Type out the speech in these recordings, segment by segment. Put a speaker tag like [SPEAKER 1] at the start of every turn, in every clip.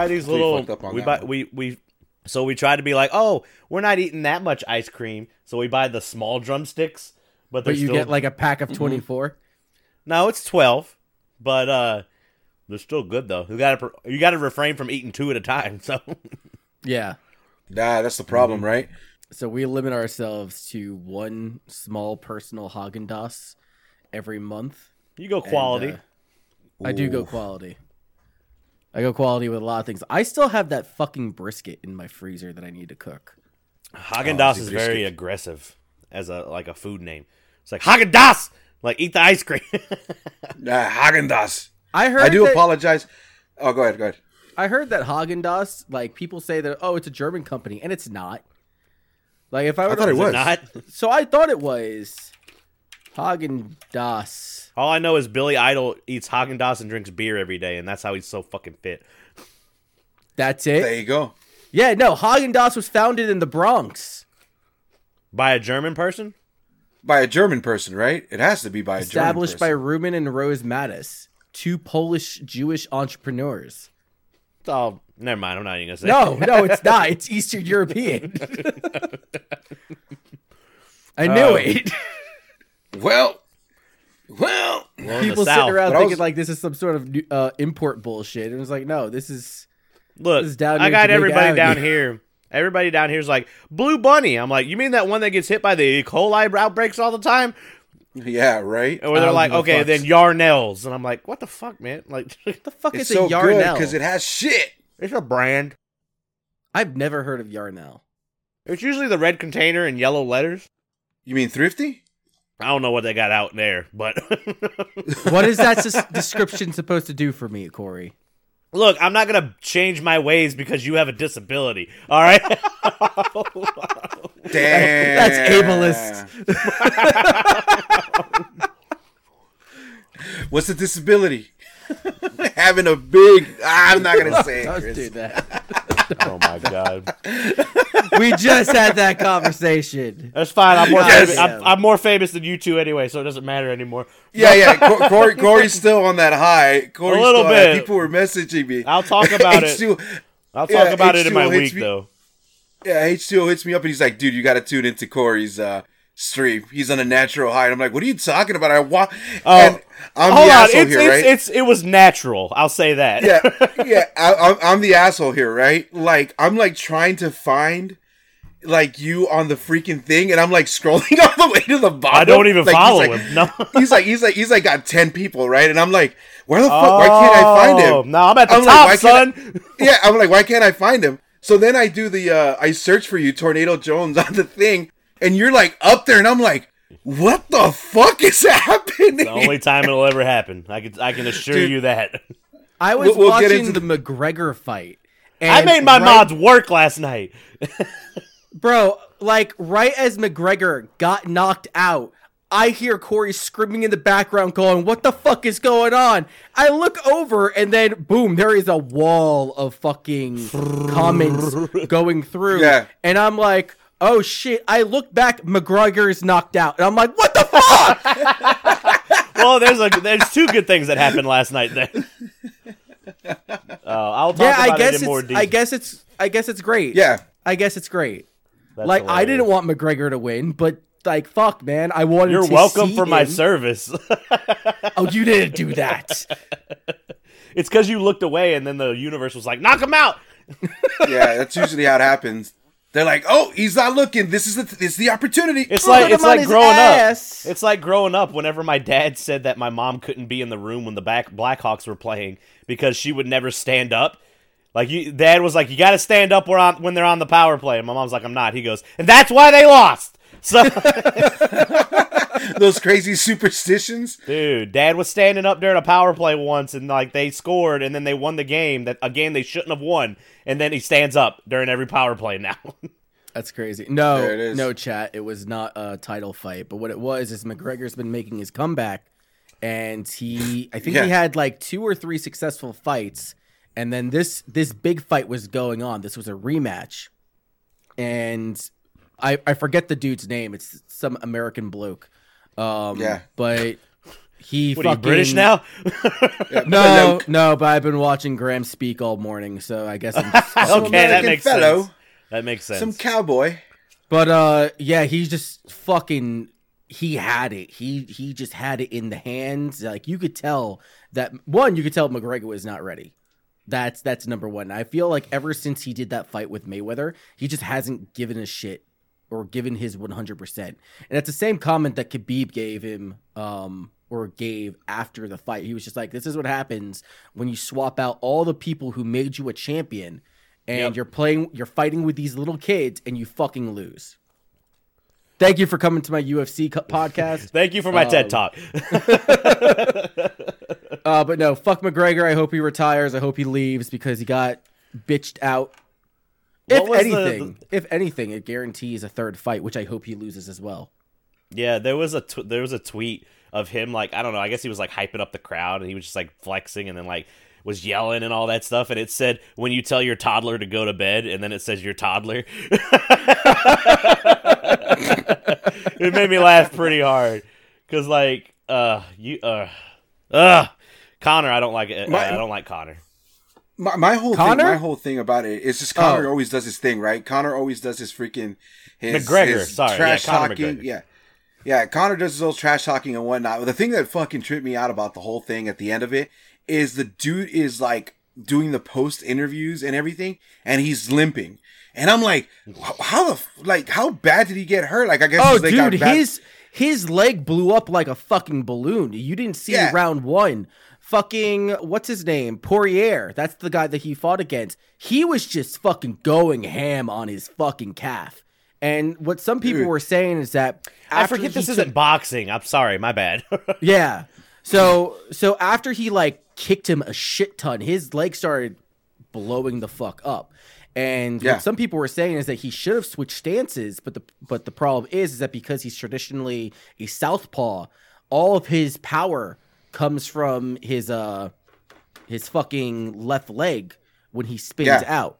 [SPEAKER 1] buy these
[SPEAKER 2] Pretty
[SPEAKER 1] little.
[SPEAKER 2] up on
[SPEAKER 1] We buy
[SPEAKER 2] one.
[SPEAKER 1] we we. So we try to be like, oh, we're not eating that much ice cream, so we buy the small drumsticks. But, they're
[SPEAKER 3] But you
[SPEAKER 1] still,
[SPEAKER 3] get like a pack
[SPEAKER 2] Mm-hmm.
[SPEAKER 3] of 24.
[SPEAKER 1] no, it's twelve, but uh, they're still good though. You gotta you gotta refrain from eating two at a time. So
[SPEAKER 3] Yeah.
[SPEAKER 2] Nah, that's the problem,
[SPEAKER 1] Mm-hmm.
[SPEAKER 2] right?
[SPEAKER 3] So we limit ourselves to one small personal Haagen Dazs every month.
[SPEAKER 1] you go
[SPEAKER 3] And,
[SPEAKER 1] quality.
[SPEAKER 3] uh, I do go quality. I go quality with a lot of things. I still have that fucking brisket in my freezer that I need to cook.
[SPEAKER 1] Haagen
[SPEAKER 2] Oh,
[SPEAKER 1] Dazs
[SPEAKER 2] see,
[SPEAKER 1] is
[SPEAKER 2] brisket.
[SPEAKER 1] very aggressive as a like a food name. It's like Haagen Dazs, like eat the ice cream.
[SPEAKER 2] Nah, Haagen Dazs.
[SPEAKER 3] I heard
[SPEAKER 2] I do
[SPEAKER 3] that,
[SPEAKER 2] apologize. Oh, go ahead, go ahead.
[SPEAKER 3] I heard that Haagen Dazs, like people say that oh, it's a German company, and it's not. Like if I were
[SPEAKER 2] I thought
[SPEAKER 3] to,
[SPEAKER 2] it was.
[SPEAKER 1] Not.
[SPEAKER 3] so I thought it was Haagen Dazs.
[SPEAKER 1] All I know is Billy Idol eats Haagen Dazs and drinks beer every day, and that's how he's so fucking fit.
[SPEAKER 3] That's it.
[SPEAKER 2] There you go.
[SPEAKER 3] Yeah, no, Haagen Dazs was founded in the Bronx,
[SPEAKER 1] By a German person?
[SPEAKER 2] By a German person, right? It has to be by a
[SPEAKER 3] established by
[SPEAKER 2] German.
[SPEAKER 3] Reuben and Rose Mattus, two Polish Jewish entrepreneurs.
[SPEAKER 1] Oh, never mind. I'm not even gonna say.
[SPEAKER 3] No, no, it's not. It's Eastern European. I knew
[SPEAKER 1] Oh.
[SPEAKER 3] it.
[SPEAKER 2] Well, well.
[SPEAKER 1] Well, in
[SPEAKER 3] People
[SPEAKER 1] the
[SPEAKER 3] sitting
[SPEAKER 1] South.
[SPEAKER 3] around
[SPEAKER 2] But
[SPEAKER 3] thinking
[SPEAKER 2] was-
[SPEAKER 3] like this is some sort of uh, import bullshit, and it was like, no, this is
[SPEAKER 1] Look,
[SPEAKER 3] This is down
[SPEAKER 1] I got
[SPEAKER 3] Jamaica
[SPEAKER 1] everybody down here. Everybody down here is like Blue Bunny. I'm like, you mean that one that gets hit by the E. coli outbreaks all the time?
[SPEAKER 2] Yeah, right.
[SPEAKER 1] Or they're like,
[SPEAKER 3] give
[SPEAKER 1] okay,
[SPEAKER 3] fuck.
[SPEAKER 1] then Yarnell's, and I'm like, what the fuck, man? Like,
[SPEAKER 3] what the fuck
[SPEAKER 2] It's
[SPEAKER 3] is
[SPEAKER 2] so
[SPEAKER 3] a
[SPEAKER 2] good
[SPEAKER 3] Yarnell?
[SPEAKER 2] because it has shit.
[SPEAKER 1] it's a brand.
[SPEAKER 3] I've never heard of Yarnell.
[SPEAKER 1] It's usually the red container and yellow letters.
[SPEAKER 2] You mean thrifty?
[SPEAKER 1] I don't know what they got out there, but
[SPEAKER 3] What is that s- description supposed to do for me, Corey?
[SPEAKER 1] look, I'm not gonna change my ways because you have a disability. All right.
[SPEAKER 2] Damn.
[SPEAKER 3] That's ableist.
[SPEAKER 2] What's the disability? Having a big. I'm not gonna say it.
[SPEAKER 3] Don't
[SPEAKER 2] Chris.
[SPEAKER 3] do that.
[SPEAKER 1] oh my god.
[SPEAKER 3] We just had that conversation.
[SPEAKER 1] That's fine. I'm more
[SPEAKER 2] Yes.
[SPEAKER 1] famous. I'm, I'm more famous than you two anyway, so it doesn't matter anymore.
[SPEAKER 2] Yeah, yeah. Cor- Corey, Corey's still on that high. Corey's
[SPEAKER 1] A little
[SPEAKER 2] still on that.
[SPEAKER 1] bit.
[SPEAKER 2] People were messaging me.
[SPEAKER 1] I'll talk about it.
[SPEAKER 2] H2,
[SPEAKER 1] I'll talk
[SPEAKER 2] Yeah,
[SPEAKER 1] about it in my
[SPEAKER 2] H2O
[SPEAKER 1] week
[SPEAKER 2] me-
[SPEAKER 1] though.
[SPEAKER 2] Yeah, H2O hits me up and he's like, dude, you got to tune into Corey's uh, stream. He's on a natural high. And I'm like, what are you talking about? I want.
[SPEAKER 1] Oh,
[SPEAKER 2] and I'm
[SPEAKER 1] Hold
[SPEAKER 2] the
[SPEAKER 1] on,
[SPEAKER 2] asshole
[SPEAKER 1] it's,
[SPEAKER 2] here,
[SPEAKER 1] it's,
[SPEAKER 2] right?
[SPEAKER 1] it's it was natural. I'll say that.
[SPEAKER 2] yeah, yeah. I, I'm, I'm the asshole here, right? Like, I'm like trying to find like you on the freaking thing, and I'm like scrolling all the way to the bottom.
[SPEAKER 1] I don't even
[SPEAKER 2] Like,
[SPEAKER 1] follow
[SPEAKER 2] like-
[SPEAKER 1] him. No.
[SPEAKER 2] He's like, he's like, he's like got ten people, right? And I'm like, where the fuck? Why can't I find
[SPEAKER 1] Oh,
[SPEAKER 2] him?
[SPEAKER 1] No, I'm at the
[SPEAKER 2] I'm like,
[SPEAKER 1] top,
[SPEAKER 2] why
[SPEAKER 1] son.
[SPEAKER 2] can't yeah, I'm like, why can't I find him? So then I do the, uh, I search for you, Tornado Jones, on the thing, and you're like up there, and I'm like, what the fuck is happening?
[SPEAKER 1] the only time it'll ever happen. I can I can assure
[SPEAKER 2] Dude.
[SPEAKER 1] you that.
[SPEAKER 3] I was
[SPEAKER 2] We'll- we'll
[SPEAKER 3] watching
[SPEAKER 2] into
[SPEAKER 3] the McGregor fight.
[SPEAKER 1] I made my
[SPEAKER 3] right-
[SPEAKER 1] mods work last night.
[SPEAKER 3] Bro, like right as McGregor got knocked out, I hear Corey screaming in the background, going, What the fuck is going on? I look over and then boom, there is a wall of fucking comments going through.
[SPEAKER 2] Yeah.
[SPEAKER 3] And I'm like, Oh shit. I look back, McGregor is knocked out. And I'm like, What the fuck?
[SPEAKER 1] well, there's a there's two good things that happened last night. Then. Uh, I'll talk
[SPEAKER 3] yeah,
[SPEAKER 1] about
[SPEAKER 3] I guess
[SPEAKER 1] it in more
[SPEAKER 3] it's
[SPEAKER 1] detail.
[SPEAKER 3] I guess it's I guess it's great.
[SPEAKER 2] yeah,
[SPEAKER 3] I guess it's great.
[SPEAKER 1] That's
[SPEAKER 3] like I didn't want McGregor to win, but like fuck, man, I wanted.
[SPEAKER 1] You're
[SPEAKER 3] to
[SPEAKER 1] welcome
[SPEAKER 3] see
[SPEAKER 1] for my service.
[SPEAKER 3] Oh, you didn't do that.
[SPEAKER 1] it's because you looked away, and then the universe was like, "Knock him out."
[SPEAKER 2] yeah. That's usually how it happens. They're like, oh, he's not looking. This is the, this is the opportunity.
[SPEAKER 1] It's
[SPEAKER 3] Look
[SPEAKER 1] like it's like growing
[SPEAKER 3] ass.
[SPEAKER 1] up. It's like growing up. Whenever my dad said that my mom couldn't be in the room when the back Blackhawks were playing because she would never stand up. Like you, dad was like, "You got to stand up when, on, when they're on the power play." And my mom's like, "I'm not." He goes, "And that's why they lost." So,
[SPEAKER 2] Those crazy superstitions.
[SPEAKER 1] dude, dad was standing up during a power play once, and like they scored, and then they won the game. That a game they shouldn't have won. And then he stands up during every power play now.
[SPEAKER 3] That's crazy. No,
[SPEAKER 2] There it is.
[SPEAKER 3] no, chat. It was not a title fight, but what it was is McGregor's been making his comeback, and he, I think he had like two or three successful fights, and then this this big fight was going on. This was a rematch, and I I forget the dude's name. It's some American bloke. Um,
[SPEAKER 2] Yeah.
[SPEAKER 3] but He
[SPEAKER 1] What are you
[SPEAKER 3] fucking
[SPEAKER 1] British now?
[SPEAKER 3] No, no, but I've been watching Graham speak all morning, so I guess I'm just
[SPEAKER 2] Some
[SPEAKER 1] okay, that makes
[SPEAKER 2] fellow,
[SPEAKER 1] sense. That makes sense.
[SPEAKER 2] some cowboy.
[SPEAKER 3] But uh yeah, he just fucking he had it. He he just had it in the hands. Like you could tell that one, you could tell McGregor was not ready. That's that's number one. I feel like ever since he did that fight with Mayweather, he just hasn't given a shit or given his 100%. And that's the same comment that Khabib gave him um or gave after the fight. He was just like this is what happens when you swap out all the people who made you a champion and
[SPEAKER 1] Yep.
[SPEAKER 3] you're playing you're fighting with these little kids and you fucking lose. Thank you for coming to my UFC co- podcast.
[SPEAKER 1] Thank you for my TED
[SPEAKER 3] Um,
[SPEAKER 1] talk.
[SPEAKER 3] Uh, but no, fuck McGregor. I hope he retires. I hope he leaves because he got bitched out.
[SPEAKER 1] What
[SPEAKER 3] If
[SPEAKER 1] was the-
[SPEAKER 3] anything, if anything, it guarantees a third fight, which I hope he loses as well.
[SPEAKER 1] Yeah, there was a tw- there was a tweet of him like I don't know. I guess he was like hyping up the crowd and he was just like flexing and then like was yelling and all that stuff. And it said when you tell your toddler to go to bed, and then it says your toddler. it made me laugh pretty hard because like uh you uh uh Conor, I don't like it.
[SPEAKER 2] My-
[SPEAKER 1] I don't like Conor.
[SPEAKER 2] My, my whole
[SPEAKER 3] Conor?
[SPEAKER 2] thing, my whole thing about it is just Conor
[SPEAKER 3] Oh.
[SPEAKER 2] always does his thing, right? Conor always does his freaking his
[SPEAKER 1] McGregor,
[SPEAKER 2] his
[SPEAKER 1] sorry,
[SPEAKER 2] trash
[SPEAKER 1] Conor
[SPEAKER 2] talking, yeah, yeah. Conor does his old trash talking and whatnot. The thing that fucking tripped me out about the whole thing at the end of it is the dude is like doing the post interviews and everything, and he's limping, and I'm like, how the like how bad did he get hurt? Like I guess
[SPEAKER 3] Oh,
[SPEAKER 2] his leg got
[SPEAKER 3] dude, his his leg blew up like a fucking balloon. You didn't see
[SPEAKER 2] Yeah.
[SPEAKER 3] round one. Fucking what's his name? Poirier. That's the guy that he fought against. He was just fucking going ham on his fucking calf. And what some people
[SPEAKER 2] Dude.
[SPEAKER 3] were saying is that
[SPEAKER 1] I forget this
[SPEAKER 3] took-
[SPEAKER 1] isn't boxing. I'm sorry, my bad.
[SPEAKER 3] Yeah. So so after he like kicked him a shit ton, his leg started blowing the fuck up. And
[SPEAKER 2] Yeah.
[SPEAKER 3] what some people were saying is that he should have switched stances, but the but the problem is is that because he's traditionally a southpaw, all of his power comes from his uh his fucking left leg when he spins
[SPEAKER 2] Yeah.
[SPEAKER 3] out.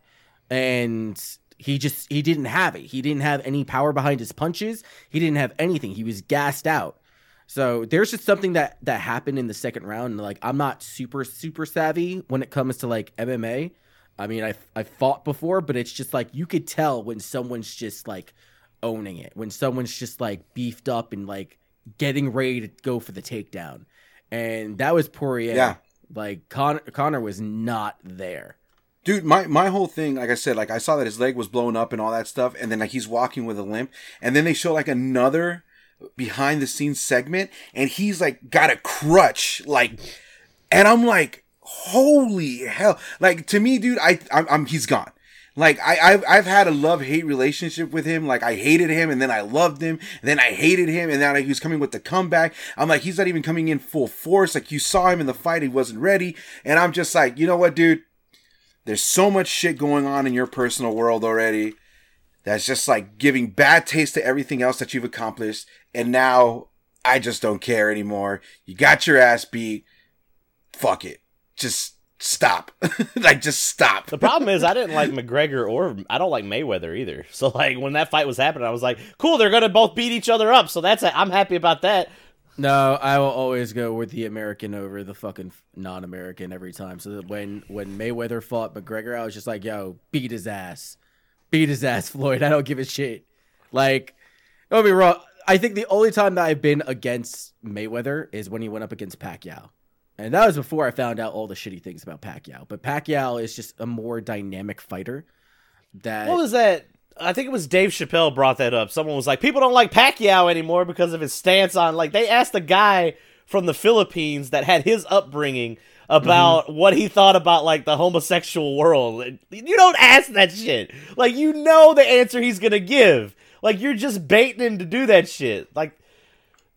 [SPEAKER 3] And he just he didn't have it. He didn't have any power behind his punches. He didn't have anything. He was gassed out. So there's just something that that happened in the second round. Like I'm not super super savvy when it comes to like MMA. I mean, I I fought before, but it's just like you could tell when someone's just like owning it, when someone's just like beefed up and like getting ready to go for the takedown, and that was Poirier.
[SPEAKER 2] Yeah.
[SPEAKER 3] Like Conor Conor was not there.
[SPEAKER 2] Dude, my, my whole thing, like I said, like I saw that his leg was blown up and all that stuff, and then like he's walking with a limp, and then they show like another behind the scenes segment, and he's like got a crutch, like, and I'm like, holy hell! Like to me, dude, I I'm, I'm he's gone. Like I I've, I've had a love hate relationship with him. Like I hated him, and then I loved him, and then I hated him, and then like, he was coming with the comeback. I'm like, he's not even coming in full force. Like you saw him in the fight, he wasn't ready, and I'm just like, you know what, dude there's so much shit going on in your personal world already that's just like giving bad taste to everything else that you've accomplished. And now I just don't care anymore. You got your ass beat. Fuck it. Just stop. like, just stop.
[SPEAKER 1] The problem is I didn't like McGregor or I don't like Mayweather either. So like when that fight was happening, I was like, cool, they're gonna both beat each other up. So that's I'm happy about that.
[SPEAKER 3] No, I will always go with the American over the fucking non-American every time. So that when when Mayweather fought McGregor, I was just like, "Yo, beat his ass, beat his ass, Floyd. I don't give a shit." Like, don't be wrong. I think the only time that I've been against Mayweather is when he went up against Pacquiao, and that was before I found out all the shitty things about Pacquiao. But Pacquiao is just a more dynamic fighter. That
[SPEAKER 1] What was that? I think it was Dave Chappelle brought that up. Someone was like, people don't like Pacquiao anymore because of his stance on like they asked a guy from the Philippines that had his upbringing about mm-hmm. what he thought about like the homosexual world. You don't ask that shit. Like you know the answer he's gonna give. Like you're just baiting him to do that shit. Like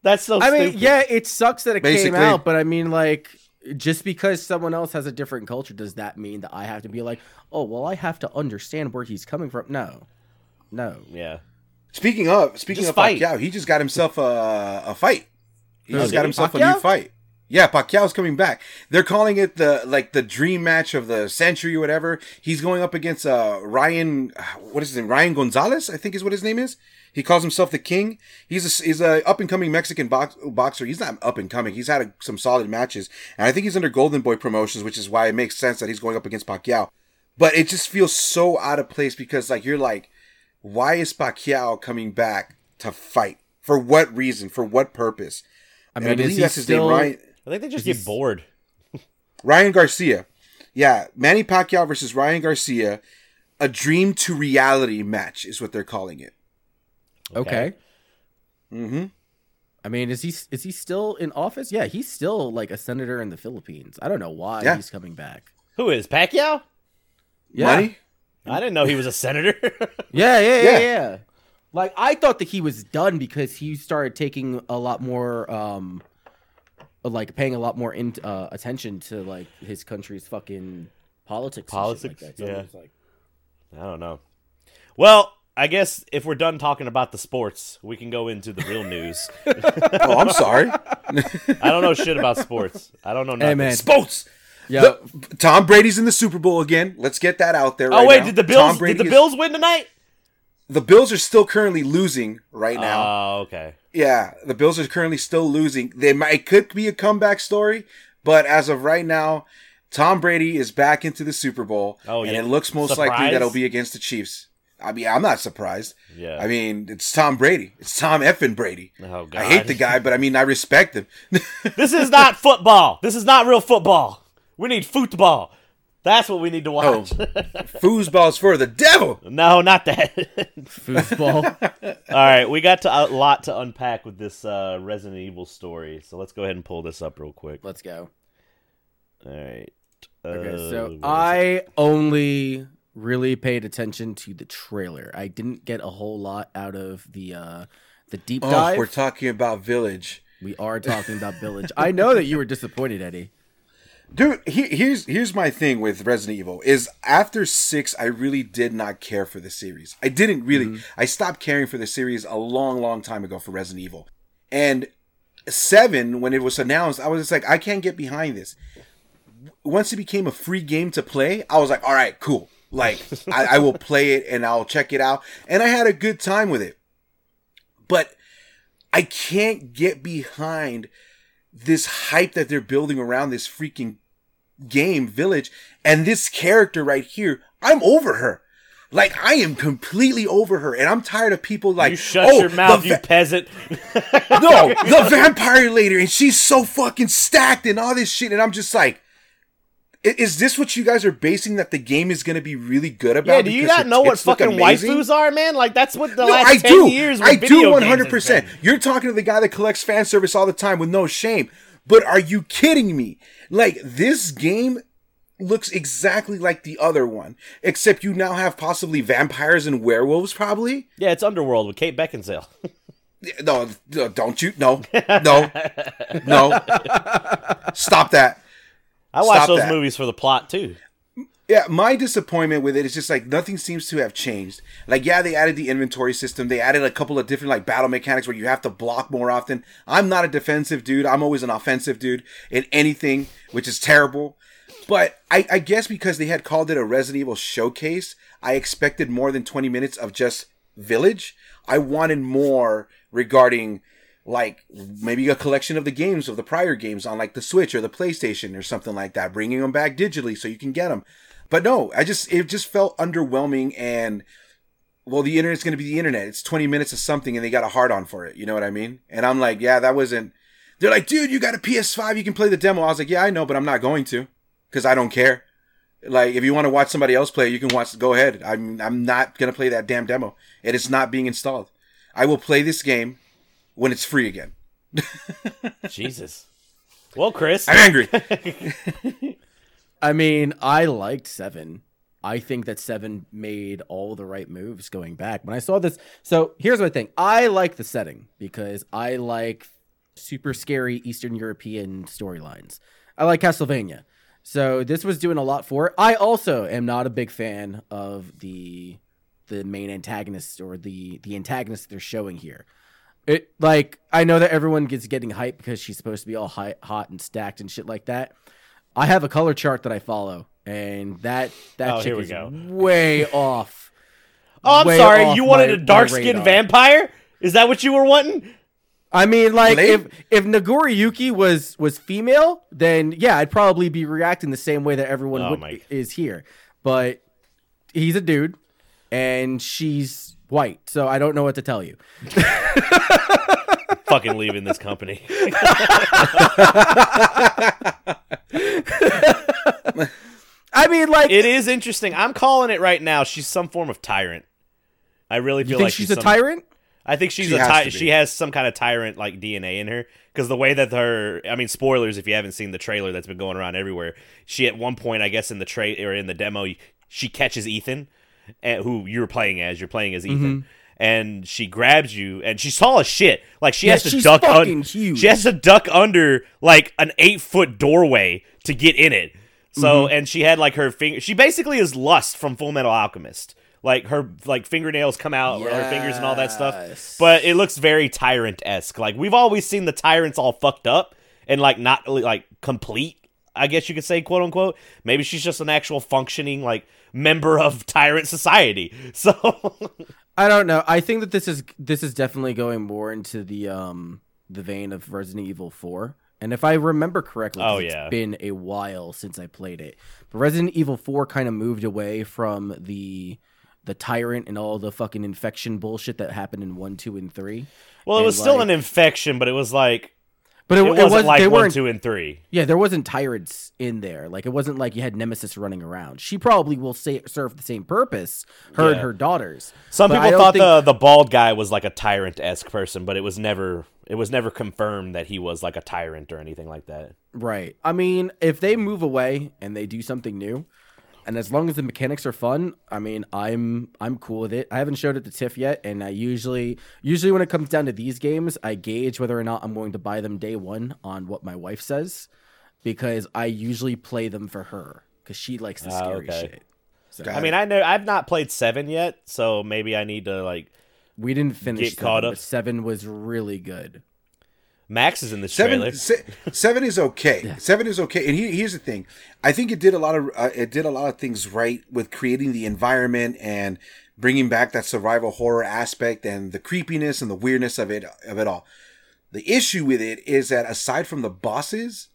[SPEAKER 1] that's so.
[SPEAKER 3] I mean, yeah, it sucks that it came out, but I mean, like, just because someone else has a different culture, does that mean that I have to be like, oh, well, I have to understand where he's coming from? No, no.
[SPEAKER 1] yeah.
[SPEAKER 2] Speaking of, speaking
[SPEAKER 1] Just
[SPEAKER 2] of
[SPEAKER 1] fight.
[SPEAKER 2] Pacquiao, he just got himself a, a fight. He
[SPEAKER 3] Who,
[SPEAKER 2] just got
[SPEAKER 1] did he?
[SPEAKER 2] himself a new fight. Yeah, Pacquiao's coming back. They're calling it the like the dream match of the century or whatever. He's going up against uh Ryan what is his name? Ryan Gonzalez, I think is what his name is. He calls himself the king. He's a, he's a up and coming Mexican box, boxer. He's not up and coming. He's had a, some solid matches, and I think he's under Golden Boy Promotions, which is why it makes sense that he's going up against Pacquiao. But it just feels so out of place because like you're like, why is Pacquiao coming back to fight? For what reason? For what purpose?
[SPEAKER 3] I mean, I
[SPEAKER 2] believe
[SPEAKER 3] he
[SPEAKER 2] that's his name,
[SPEAKER 3] still?
[SPEAKER 2] Ryan,
[SPEAKER 1] I think they just get bored.
[SPEAKER 2] Ryan Garcia. Yeah, Manny Pacquiao versus Ryan Garcia. A dream to reality match is what they're calling it.
[SPEAKER 3] Okay.
[SPEAKER 2] Mm-hmm.
[SPEAKER 3] I mean, is he is he still in office? Yeah, he's still like a senator in the Philippines. I don't know why
[SPEAKER 2] Yeah.
[SPEAKER 3] he's coming back.
[SPEAKER 1] Who is Pacquiao?
[SPEAKER 3] Yeah.
[SPEAKER 2] Money?
[SPEAKER 1] I didn't know he was a senator.
[SPEAKER 3] Yeah, yeah, yeah,
[SPEAKER 2] Yeah.
[SPEAKER 3] yeah. Like I thought that he was done because he started taking a lot more, um, like paying a lot more in, uh, attention to like his country's fucking politics. and shit
[SPEAKER 1] Politics?
[SPEAKER 3] like that. So
[SPEAKER 1] Yeah.
[SPEAKER 3] it's like,
[SPEAKER 1] I don't know. Well, I guess if we're done talking about the sports, we can go into the real news.
[SPEAKER 2] Oh, I'm sorry.
[SPEAKER 1] I don't know shit about sports. I don't know nothing.
[SPEAKER 3] hey man,
[SPEAKER 2] Sports.
[SPEAKER 3] yeah,
[SPEAKER 2] Tom Brady's in the Super Bowl again. Let's get that out there.
[SPEAKER 1] Oh
[SPEAKER 2] right
[SPEAKER 1] wait,
[SPEAKER 2] now.
[SPEAKER 1] did the Bills did
[SPEAKER 2] Brady
[SPEAKER 1] the
[SPEAKER 2] is-
[SPEAKER 1] Bills win tonight?
[SPEAKER 2] the Bills are still currently losing right now.
[SPEAKER 1] Oh, okay.
[SPEAKER 2] yeah, the Bills are currently still losing. They might it could be a comeback story, but as of right now, Tom Brady is back into the Super Bowl,
[SPEAKER 1] Oh,
[SPEAKER 2] and it looks most likely that it'll be against the Chiefs. I mean, I'm not surprised.
[SPEAKER 1] Yeah.
[SPEAKER 2] I mean, it's Tom Brady. It's Tom effing Brady.
[SPEAKER 1] Oh, God.
[SPEAKER 2] I hate the guy, but I mean, I respect him.
[SPEAKER 1] This is not football. This is not real football. We need football. That's what we need to
[SPEAKER 2] Oh.
[SPEAKER 1] watch.
[SPEAKER 2] Foosball's for the devil.
[SPEAKER 1] no, not that.
[SPEAKER 3] foosball.
[SPEAKER 1] All right, we got to, a lot to unpack with this uh, Resident Evil story, so let's go ahead and pull this up real quick.
[SPEAKER 3] Let's go.
[SPEAKER 1] All right.
[SPEAKER 3] Okay,
[SPEAKER 1] Uh,
[SPEAKER 3] so
[SPEAKER 1] where is it?
[SPEAKER 3] I only really paid attention to the trailer. I didn't get a whole lot out of the uh the deep
[SPEAKER 2] Oh,
[SPEAKER 3] dive.
[SPEAKER 2] we're talking about Village.
[SPEAKER 3] we are talking about Village. I know that you were disappointed, Eddie.
[SPEAKER 2] Dude, he, here's here's my thing with Resident Evil is after six, I really did not care for the series. I didn't really. I stopped caring for the series a long, long time ago for Resident Evil, and seven when it was announced, I was just like, I can't get behind this. Once it became a free game to play, I was like, all right, cool. Like I, I will play it and I'll check it out, and I had a good time with it. But I can't get behind this hype that they're building around this freaking game village. And this character right here i'm over her. Like i am completely over her. And i'm tired of people like
[SPEAKER 1] you shut
[SPEAKER 2] oh,
[SPEAKER 1] your mouth,
[SPEAKER 2] the
[SPEAKER 1] you peasant.
[SPEAKER 2] no the vampire later, and she's so fucking stacked and all this shit. And i'm just like is this what you guys are basing that the game is going to be really good about?
[SPEAKER 1] Yeah, do you not know what fucking waifus are, man? Like that's what the
[SPEAKER 2] No,
[SPEAKER 1] last
[SPEAKER 2] I
[SPEAKER 1] ten
[SPEAKER 2] do.
[SPEAKER 1] years.
[SPEAKER 2] I do one hundred percent. You're talking to the guy that collects fan service all the time with no shame. But are you kidding me? Like this game looks exactly like the other one, except you now have possibly vampires and werewolves. Probably.
[SPEAKER 1] Yeah, it's Underworld with Kate Beckinsale.
[SPEAKER 2] No, no, don't you? No, no, no. Stop that.
[SPEAKER 1] I watch those
[SPEAKER 2] that.
[SPEAKER 1] movies for the plot too.
[SPEAKER 2] Yeah, my disappointment with it is just like nothing seems to have changed. Like, yeah, they added the inventory system. They added a couple of different like battle mechanics where you have to block more often. I'm not a defensive dude. I'm always an offensive dude in anything, which is terrible. But I, I guess because they had called it a Resident Evil showcase, I expected more than 20 minutes of just Village. I wanted more regarding like maybe a collection of the games of the prior games on like the Switch or the PlayStation or something like that, bringing them back digitally so you can get them. But no, I just it just felt underwhelming and well, the internet's going to be the internet. It's 20 minutes of something and they got a hard on for it. You know what I mean? And I'm like, yeah, that wasn't. They're like, dude, you got a PS5, you can play the demo. I was like, yeah, I know, but I'm not going to because I don't care. Like, if you want to watch somebody else play, you can watch. Go ahead. I'm I'm not gonna play that damn demo. It is not being installed. I will play this game when it's free again.
[SPEAKER 1] Jesus. Well, Chris,
[SPEAKER 2] I'm angry.
[SPEAKER 3] I mean, I liked seven. I think that seven made all the right moves going back. When I saw this, so here's my thing. I like the setting because I like super scary Eastern European storylines. I like Castlevania. So this was doing a lot for it. I also am not a big fan of the the main antagonist or the the antagonist they're showing here. It like I know that everyone gets getting hyped because she's supposed to be all high, hot and stacked and shit like that. I have a color chart that I follow, and that that
[SPEAKER 1] Oh,
[SPEAKER 3] chick
[SPEAKER 1] here we
[SPEAKER 3] is
[SPEAKER 1] go.
[SPEAKER 3] way off.
[SPEAKER 1] Oh, I'm
[SPEAKER 3] way
[SPEAKER 1] sorry. You wanted
[SPEAKER 3] my-
[SPEAKER 1] a dark skinned vampire? Is that what you were wanting?
[SPEAKER 3] I mean, like
[SPEAKER 2] Blade?
[SPEAKER 3] if if Nagori Yuki was was female, then yeah, I'd probably be reacting the same way that everyone
[SPEAKER 1] Oh,
[SPEAKER 3] would, is here. But he's a dude, and she's white, so I don't know what to tell you.
[SPEAKER 1] Fucking leaving this company.
[SPEAKER 3] I mean, like,
[SPEAKER 1] it is interesting. I'm calling it right now. She's some form of tyrant. I really
[SPEAKER 3] you
[SPEAKER 1] feel
[SPEAKER 3] think
[SPEAKER 1] like
[SPEAKER 3] she's, a
[SPEAKER 1] some-
[SPEAKER 3] tyrant?
[SPEAKER 1] I think she's
[SPEAKER 2] She
[SPEAKER 1] a
[SPEAKER 2] has
[SPEAKER 1] ty- she has some kind of tyrant like DNA in her because the way that her I mean spoilers if you haven't seen the trailer that's been going around everywhere. She at one point I guess in the tra- or in the demo she catches Ethan and who you're playing as you're playing as Ethan.
[SPEAKER 3] Mm-hmm.
[SPEAKER 1] And she grabs you, and she's tall as shit. Like she
[SPEAKER 3] Yeah,
[SPEAKER 1] has to
[SPEAKER 3] she's
[SPEAKER 1] duck.
[SPEAKER 3] fucking
[SPEAKER 1] un-
[SPEAKER 3] huge.
[SPEAKER 1] She has to duck under like an eight foot doorway to get in it. So,
[SPEAKER 3] Mm-hmm.
[SPEAKER 1] and she had like her finger. She basically is Lust from Full Metal Alchemist. Like her like fingernails come out, or her fingers and all that stuff. But it looks very tyrant esque. Like we've always seen the tyrants all fucked up and like not like complete. I guess you could say, quote unquote. Maybe she's just an actual functioning like member of tyrant society. So
[SPEAKER 3] I don't know. I think that this is this is definitely going more into the um the vein of Resident Evil 4. And if I remember correctly,
[SPEAKER 1] Oh,
[SPEAKER 3] it's
[SPEAKER 1] yeah.
[SPEAKER 3] been a while since I played it. But Resident Evil 4 kind of moved away from the the tyrant and all the fucking infection bullshit that happened in 1, 2 and 3.
[SPEAKER 1] well, it
[SPEAKER 3] And,
[SPEAKER 1] was still an infection, but it was like
[SPEAKER 3] But it,
[SPEAKER 1] it,
[SPEAKER 3] it
[SPEAKER 1] wasn't
[SPEAKER 3] was
[SPEAKER 1] like
[SPEAKER 3] they
[SPEAKER 1] one, two, and three.
[SPEAKER 3] Yeah, there wasn't tyrants in there. Like it wasn't like you had Nemesis running around. She probably will say, serve the same purpose. Her and her daughters.
[SPEAKER 1] Some
[SPEAKER 3] But
[SPEAKER 1] people thought
[SPEAKER 3] think-
[SPEAKER 1] the the bald guy was like a tyrant esque person, but it was never it was never confirmed that he was like a tyrant or anything like that.
[SPEAKER 3] Right. I mean, if they move away and they do something new, and as long as the mechanics are fun, I mean, I'm I'm cool with it. I haven't showed it to Tiff yet, and I usually usually when it comes down to these games, I gauge whether or not I'm going to buy them day one on what my wife says, because I usually play them for her because she likes the
[SPEAKER 1] Ah,
[SPEAKER 3] scary
[SPEAKER 1] okay.
[SPEAKER 3] shit. So
[SPEAKER 1] I mean, I know I've not played seven yet, so maybe I need to like.
[SPEAKER 3] we didn't finish
[SPEAKER 1] Get
[SPEAKER 3] seven,
[SPEAKER 1] caught up.
[SPEAKER 3] but seven was really good.
[SPEAKER 1] Max is in this trailer.
[SPEAKER 2] Seven, se- seven is okay. Seven is okay. And here, here's the thing: I think it did a lot of uh, it did a lot of things right with creating the environment and bringing back that survival horror aspect and the creepiness and the weirdness of it of it all. The issue with it is that aside from the bosses,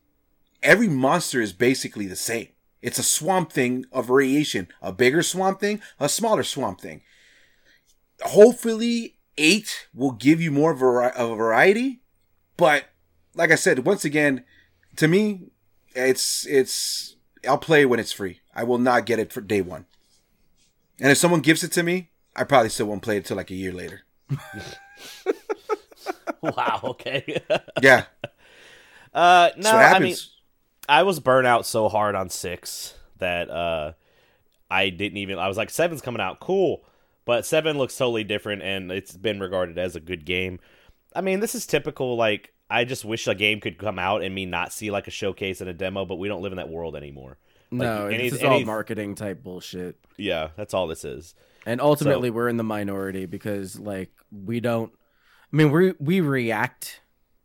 [SPEAKER 2] every monster is basically the same. It's a swamp thing, a variation, a bigger swamp thing, a smaller swamp thing. Hopefully, eight will give you more vari- of a variety, but like I said, once again, to me, it's it's I'll play when it's free. I will not get it for day one. And if someone gives it to me, I probably still won't play it till like a year later.
[SPEAKER 1] wow. Okay.
[SPEAKER 2] Yeah,
[SPEAKER 1] uh, no,
[SPEAKER 2] what
[SPEAKER 1] I mean, I was burnt out so hard on six that uh, I didn't even. I was like, seven's coming out, cool, but seven looks totally different, and it's been regarded as a good game. I mean, this is typical. Like, I just wish a game could come out and me not see like a showcase and a demo, but we don't live in that world anymore. Like,
[SPEAKER 3] no,
[SPEAKER 1] any-
[SPEAKER 3] this is
[SPEAKER 1] any-
[SPEAKER 3] all marketing type bullshit.
[SPEAKER 1] Yeah, that's all this is.
[SPEAKER 3] And ultimately, we're in the minority because, like, we don't. I mean, we we react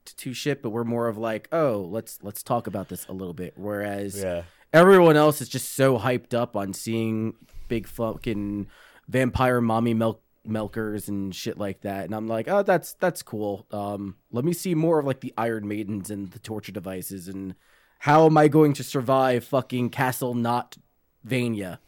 [SPEAKER 3] to, to shit, but we're more of like, oh, let's let's talk about this a little bit. Whereas
[SPEAKER 1] Yeah.
[SPEAKER 3] everyone else is just so hyped up on seeing big fucking vampire mommy milk milkers and shit like that, and I'm like, oh, that's that's cool. Um, let me see more of like the Iron Maidens and the torture devices and how am I going to survive fucking Castle Not Vania?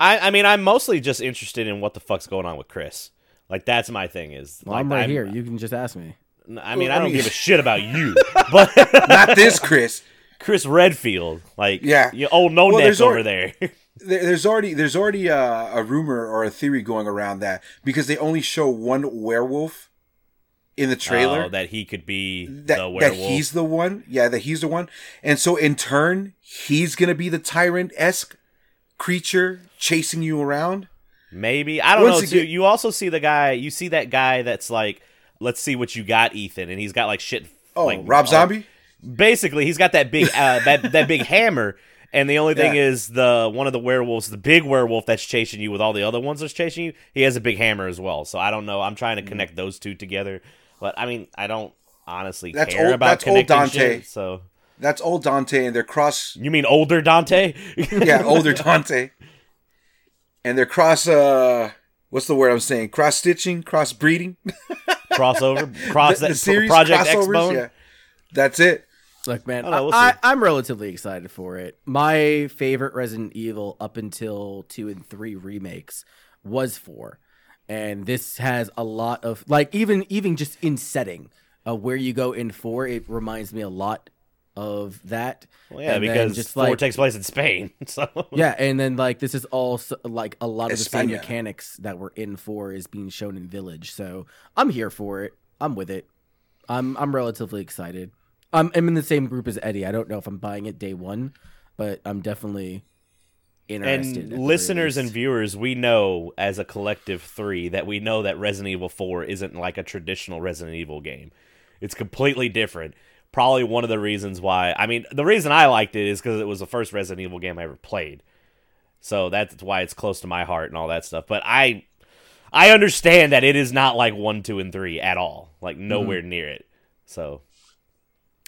[SPEAKER 1] I, I mean, I'm mostly just interested in what the fuck's going on with Chris. Like, that's my thing. Is
[SPEAKER 3] Well,
[SPEAKER 1] like,
[SPEAKER 3] I'm right here. You can just ask me.
[SPEAKER 1] I mean, I
[SPEAKER 2] I
[SPEAKER 1] don't give a shit about you, but
[SPEAKER 2] not this, Chris.
[SPEAKER 1] Chris Redfield, like,
[SPEAKER 2] Yeah.
[SPEAKER 1] you old no
[SPEAKER 2] Well,
[SPEAKER 1] neck
[SPEAKER 2] there's
[SPEAKER 1] over
[SPEAKER 2] al-
[SPEAKER 1] there.
[SPEAKER 2] There- There's already there's already a, a rumor or a theory going around that because they only show one werewolf in the trailer.
[SPEAKER 1] Oh, that he could be
[SPEAKER 2] that,
[SPEAKER 1] the
[SPEAKER 2] that he's the one. Yeah, that he's the one. And so in turn, he's gonna be the tyrant esque creature chasing you around.
[SPEAKER 1] Maybe I don't
[SPEAKER 2] Once
[SPEAKER 1] know. Too. You also see the guy. You see that guy that's like, let's see what you got, Ethan, and he's got like shit.
[SPEAKER 2] Oh,
[SPEAKER 1] like,
[SPEAKER 2] Rob
[SPEAKER 1] all-
[SPEAKER 2] Zombie.
[SPEAKER 1] Basically, he's got that big uh, that that big hammer. And the only thing
[SPEAKER 2] Yeah.
[SPEAKER 1] is the one of the werewolves, the big werewolf that's chasing you with all the other ones that's chasing you, he has a big hammer as well. So I don't know. I'm trying to
[SPEAKER 2] Mm.
[SPEAKER 1] connect those two together, but I mean, I don't honestly
[SPEAKER 2] That's
[SPEAKER 1] care
[SPEAKER 2] old-
[SPEAKER 1] about
[SPEAKER 2] that's old
[SPEAKER 1] connecting
[SPEAKER 2] Dante.
[SPEAKER 1] shit. So
[SPEAKER 2] That's old Dante, and they're cross.
[SPEAKER 1] you mean older Dante?
[SPEAKER 2] Yeah, older Dante. And they're cross. Uh, what's the word I'm saying? Cross stitching, cross breeding.
[SPEAKER 1] Crossover, cross
[SPEAKER 2] the, the series
[SPEAKER 1] Project X Zone.
[SPEAKER 2] Yeah, that's it.
[SPEAKER 3] Look, man,
[SPEAKER 1] Oh, no, we'll
[SPEAKER 3] I,
[SPEAKER 1] see.
[SPEAKER 3] I, am relatively excited for it. My favorite Resident Evil up until two and three remakes was four, and this has a lot of like even even just in setting uh, where you go in four, it reminds me a lot of that.
[SPEAKER 1] Well, yeah,
[SPEAKER 3] And
[SPEAKER 1] because
[SPEAKER 3] just
[SPEAKER 1] four
[SPEAKER 3] like
[SPEAKER 1] takes place in Spain. So
[SPEAKER 3] yeah, and then like this is all s- like a lot of the same mechanics that were in four is being shown in Village. So I'm here for it. I'm with it. I'm I'm relatively excited. I'm I'm in the same group as Eddie. I don't know if I'm buying it day one, but I'm definitely interested.
[SPEAKER 1] and listeners and viewers, we know as a collective three that we know that Resident Evil 4 isn't like a traditional Resident Evil game. It's completely different. Probably one of the reasons why. I mean, the reason I liked it is because it was the first Resident Evil game I ever played. So that's why it's close to my heart and all that stuff. But I I understand that it is not like 1, 2 and 3 at all. Like nowhere
[SPEAKER 3] Mm-hmm.
[SPEAKER 1] near it. So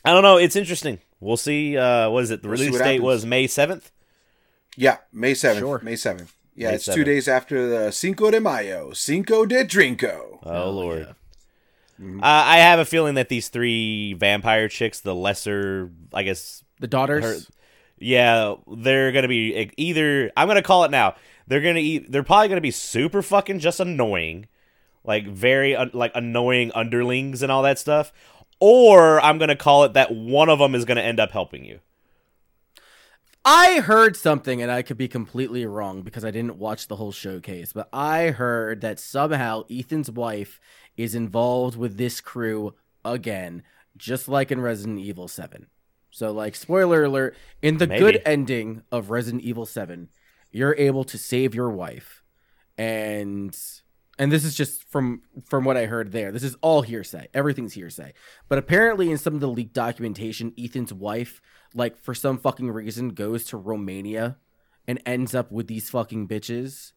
[SPEAKER 1] I don't know, it's interesting. We'll see uh what is it? The
[SPEAKER 2] We'll
[SPEAKER 1] release date
[SPEAKER 2] happens.
[SPEAKER 1] was May 7th.
[SPEAKER 2] Yeah, May seventh.
[SPEAKER 3] Sure.
[SPEAKER 2] May seventh. Yeah,
[SPEAKER 1] May
[SPEAKER 2] it's two days after the Cinco de Mayo, Cinco de Drinko.
[SPEAKER 1] Oh
[SPEAKER 3] Hell
[SPEAKER 1] lord.
[SPEAKER 3] yeah.
[SPEAKER 1] Uh, I have a feeling that these three vampire chicks, the lesser, I guess,
[SPEAKER 3] The daughters.
[SPEAKER 1] her, yeah, they're gonna be either. I'm gonna call it now. They're gonna. eat. they're probably gonna be super fucking just annoying, like very un- like annoying underlings and all that stuff. Or I'm gonna call it that one of them is gonna end up helping you.
[SPEAKER 3] I heard something, and I could be completely wrong because I didn't watch the whole showcase, but I heard that somehow Ethan's wife is involved with this crew again, just like in Resident Evil 7. So, like, spoiler alert, in the good ending of Resident Evil 7, you're able to save your wife. And and this is just from from what I heard there. This is all hearsay. Everything's hearsay. But apparently in some of the leaked documentation, Ethan's wife like for some fucking reason goes to Romania and ends up with these fucking bitches.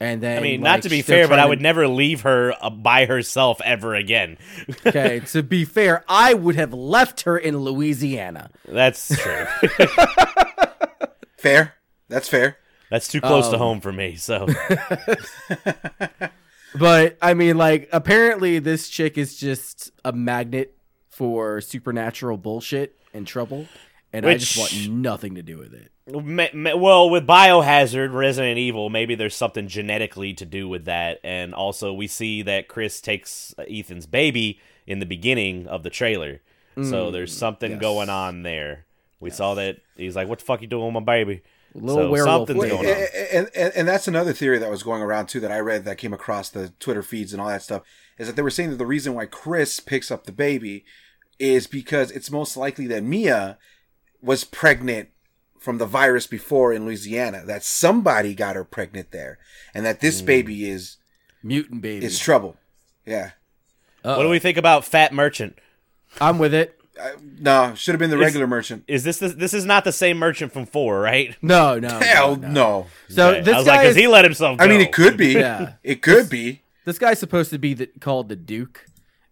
[SPEAKER 3] And then
[SPEAKER 1] I mean,
[SPEAKER 3] like,
[SPEAKER 1] not to be fair, but I would
[SPEAKER 3] to-
[SPEAKER 1] never leave her uh, by herself ever again.
[SPEAKER 3] Okay, to be fair, I would have left her in Louisiana.
[SPEAKER 1] That's true.
[SPEAKER 2] Fair. That's fair.
[SPEAKER 1] That's too close to
[SPEAKER 3] Um,
[SPEAKER 1] home for me. So
[SPEAKER 3] But I mean, like, apparently this chick is just a magnet for supernatural bullshit and trouble, and I just want nothing to do with it.
[SPEAKER 1] Well, with Biohazard, Resident Evil, maybe there's something genetically to do with that. And also, we see that Chris takes Ethan's baby in the beginning of the trailer. so there's mm, something
[SPEAKER 3] yes.
[SPEAKER 1] going on there. We saw that he's like, "What the fuck you doing with my baby?"
[SPEAKER 3] Little
[SPEAKER 1] so
[SPEAKER 3] werewolf
[SPEAKER 1] something's
[SPEAKER 3] thing.
[SPEAKER 1] going
[SPEAKER 2] and,
[SPEAKER 1] on.
[SPEAKER 2] and, and and that's another theory that was going around too that I read that came across the Twitter feeds and all that stuff is that they were saying that the reason why Chris picks up the baby is because it's most likely that Mia was pregnant from the virus before in Louisiana that somebody got her pregnant there and that this hmm. baby is
[SPEAKER 3] Mutant baby.
[SPEAKER 2] It's trouble. Yeah.
[SPEAKER 1] What do we think about Fat Merchant?
[SPEAKER 3] I'm with it.
[SPEAKER 2] Uh, no, should have been the
[SPEAKER 1] It's-
[SPEAKER 2] regular merchant.
[SPEAKER 1] Is this the, this is not the same merchant from four, right?
[SPEAKER 3] No, no.
[SPEAKER 2] Hell
[SPEAKER 3] no.
[SPEAKER 2] no.
[SPEAKER 3] So
[SPEAKER 1] Okay.
[SPEAKER 3] this
[SPEAKER 1] I was
[SPEAKER 3] guy
[SPEAKER 1] like, 'cause
[SPEAKER 3] is,
[SPEAKER 1] he let himself.
[SPEAKER 2] I mean, it could be.
[SPEAKER 3] Yeah.
[SPEAKER 2] It could be.
[SPEAKER 3] this guy's supposed to be the, called the Duke,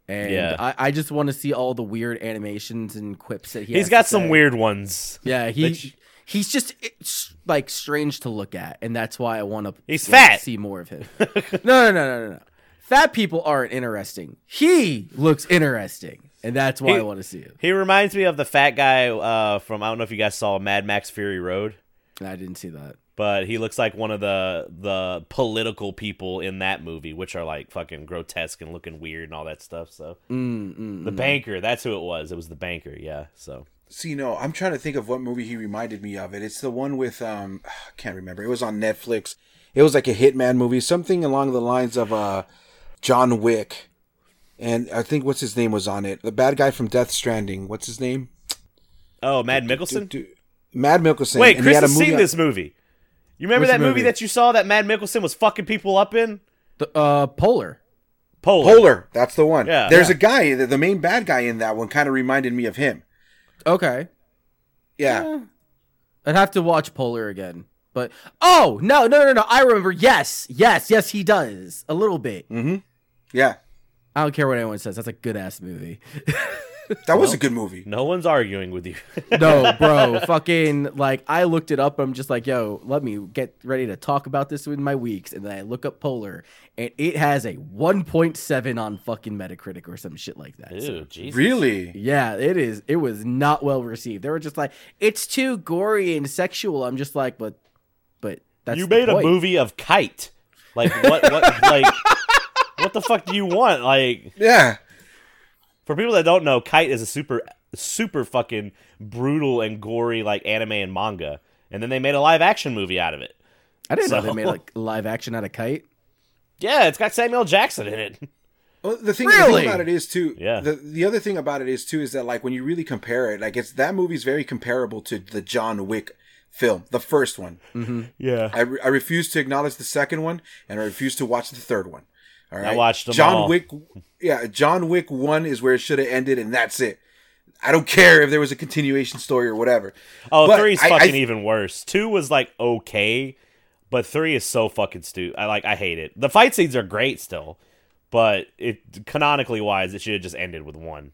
[SPEAKER 3] and
[SPEAKER 1] Yeah.
[SPEAKER 3] I, I just want to see all the weird animations and quips that he.
[SPEAKER 1] He's
[SPEAKER 3] has
[SPEAKER 1] got
[SPEAKER 3] to
[SPEAKER 1] some
[SPEAKER 3] say.
[SPEAKER 1] weird ones.
[SPEAKER 3] Yeah, he
[SPEAKER 1] Which-
[SPEAKER 3] he's just it's, like strange to look at, and that's why I want to.
[SPEAKER 1] He's fat.
[SPEAKER 3] See more of him. no, no, no, no, no, no. Fat people aren't interesting. He looks interesting, and that's why
[SPEAKER 1] He-
[SPEAKER 3] I want to see it.
[SPEAKER 1] He reminds me of the fat guy uh, from I don't know if you guys saw Mad Max Fury Road.
[SPEAKER 3] I didn't see that.
[SPEAKER 1] but he looks like one of the the political people in that movie, which are like fucking grotesque and looking weird and all that stuff. So
[SPEAKER 3] Mm, mm,
[SPEAKER 1] the
[SPEAKER 3] mm.
[SPEAKER 1] banker, that's who it was. It was the banker, yeah. So
[SPEAKER 2] See, no, I'm trying to think of what movie he reminded me of. It. It's the one with um, I can't remember. It was on Netflix. It was like a hitman movie, something along the lines of uh, John Wick, and I think what's his name was on it. The bad guy from Death Stranding. What's his name?
[SPEAKER 1] oh, Mads Mikkelsen.
[SPEAKER 2] Du- du- Mads Mikkelsen.
[SPEAKER 1] Wait,
[SPEAKER 2] and he
[SPEAKER 1] Chris
[SPEAKER 2] had
[SPEAKER 1] has seen
[SPEAKER 2] on-
[SPEAKER 1] this movie. You remember
[SPEAKER 3] Which
[SPEAKER 1] that movie?
[SPEAKER 3] movie?
[SPEAKER 1] that you saw that Mads Mikkelsen was fucking people up in?
[SPEAKER 3] The, uh, Polar.
[SPEAKER 1] Polar.
[SPEAKER 2] Polar. That's the one.
[SPEAKER 1] Yeah.
[SPEAKER 2] There's
[SPEAKER 3] Yeah.
[SPEAKER 2] a guy. The, the main bad guy in that one kind of reminded me of him.
[SPEAKER 3] Okay.
[SPEAKER 2] Yeah.
[SPEAKER 3] I'd have to watch Polar again. But oh no no no no! I remember. Yes yes yes he does a little bit.
[SPEAKER 2] Mm-hmm. Yeah.
[SPEAKER 3] I don't care what anyone says. That's a good ass movie.
[SPEAKER 2] That was a good movie.
[SPEAKER 1] No one's arguing with you.
[SPEAKER 3] no, bro, fucking like I looked it up. I'm just like, yo, let me get ready to talk about this in my weeks, and then I look up Polar, and it has a 1.7 on fucking Metacritic or some shit like that. So,
[SPEAKER 1] Ew, Jesus.
[SPEAKER 2] Really?
[SPEAKER 3] yeah, it is. It was not well received. They were just like, it's too gory and sexual. I'm just like, but, but that's
[SPEAKER 1] you
[SPEAKER 3] the
[SPEAKER 1] made a movie of Kite. Like what? What? like what the fuck do you want? Like
[SPEAKER 2] Yeah.
[SPEAKER 1] for people that don't know, Kite is a super, super fucking brutal and gory like anime and manga, and then they made a live action movie out of it.
[SPEAKER 3] I didn't know they made like live action out of Kite.
[SPEAKER 1] Yeah, it's got Samuel Jackson in it.
[SPEAKER 2] Well, the thing, the thing about it is too.
[SPEAKER 1] Yeah.
[SPEAKER 2] The the other thing about it is too is that like when you really compare it, like it's that movie's very comparable to the John Wick film, the first one. Mm-hmm.
[SPEAKER 1] Yeah,
[SPEAKER 2] I, re- I refuse to acknowledge the second one, and I refuse to watch the third one. All right.
[SPEAKER 1] watched them
[SPEAKER 2] John
[SPEAKER 1] all.
[SPEAKER 2] Wick. Yeah, John Wick one is where it should have ended, and that's it. I don't care if there was a continuation story or whatever.
[SPEAKER 1] Oh,
[SPEAKER 2] But
[SPEAKER 1] three's
[SPEAKER 2] I- I
[SPEAKER 1] fucking
[SPEAKER 2] th-
[SPEAKER 1] even worse. Two was like okay, but three is so fucking stupid. I like I hate it. The fight scenes are great still, but it canonically wise, it should have just ended with one.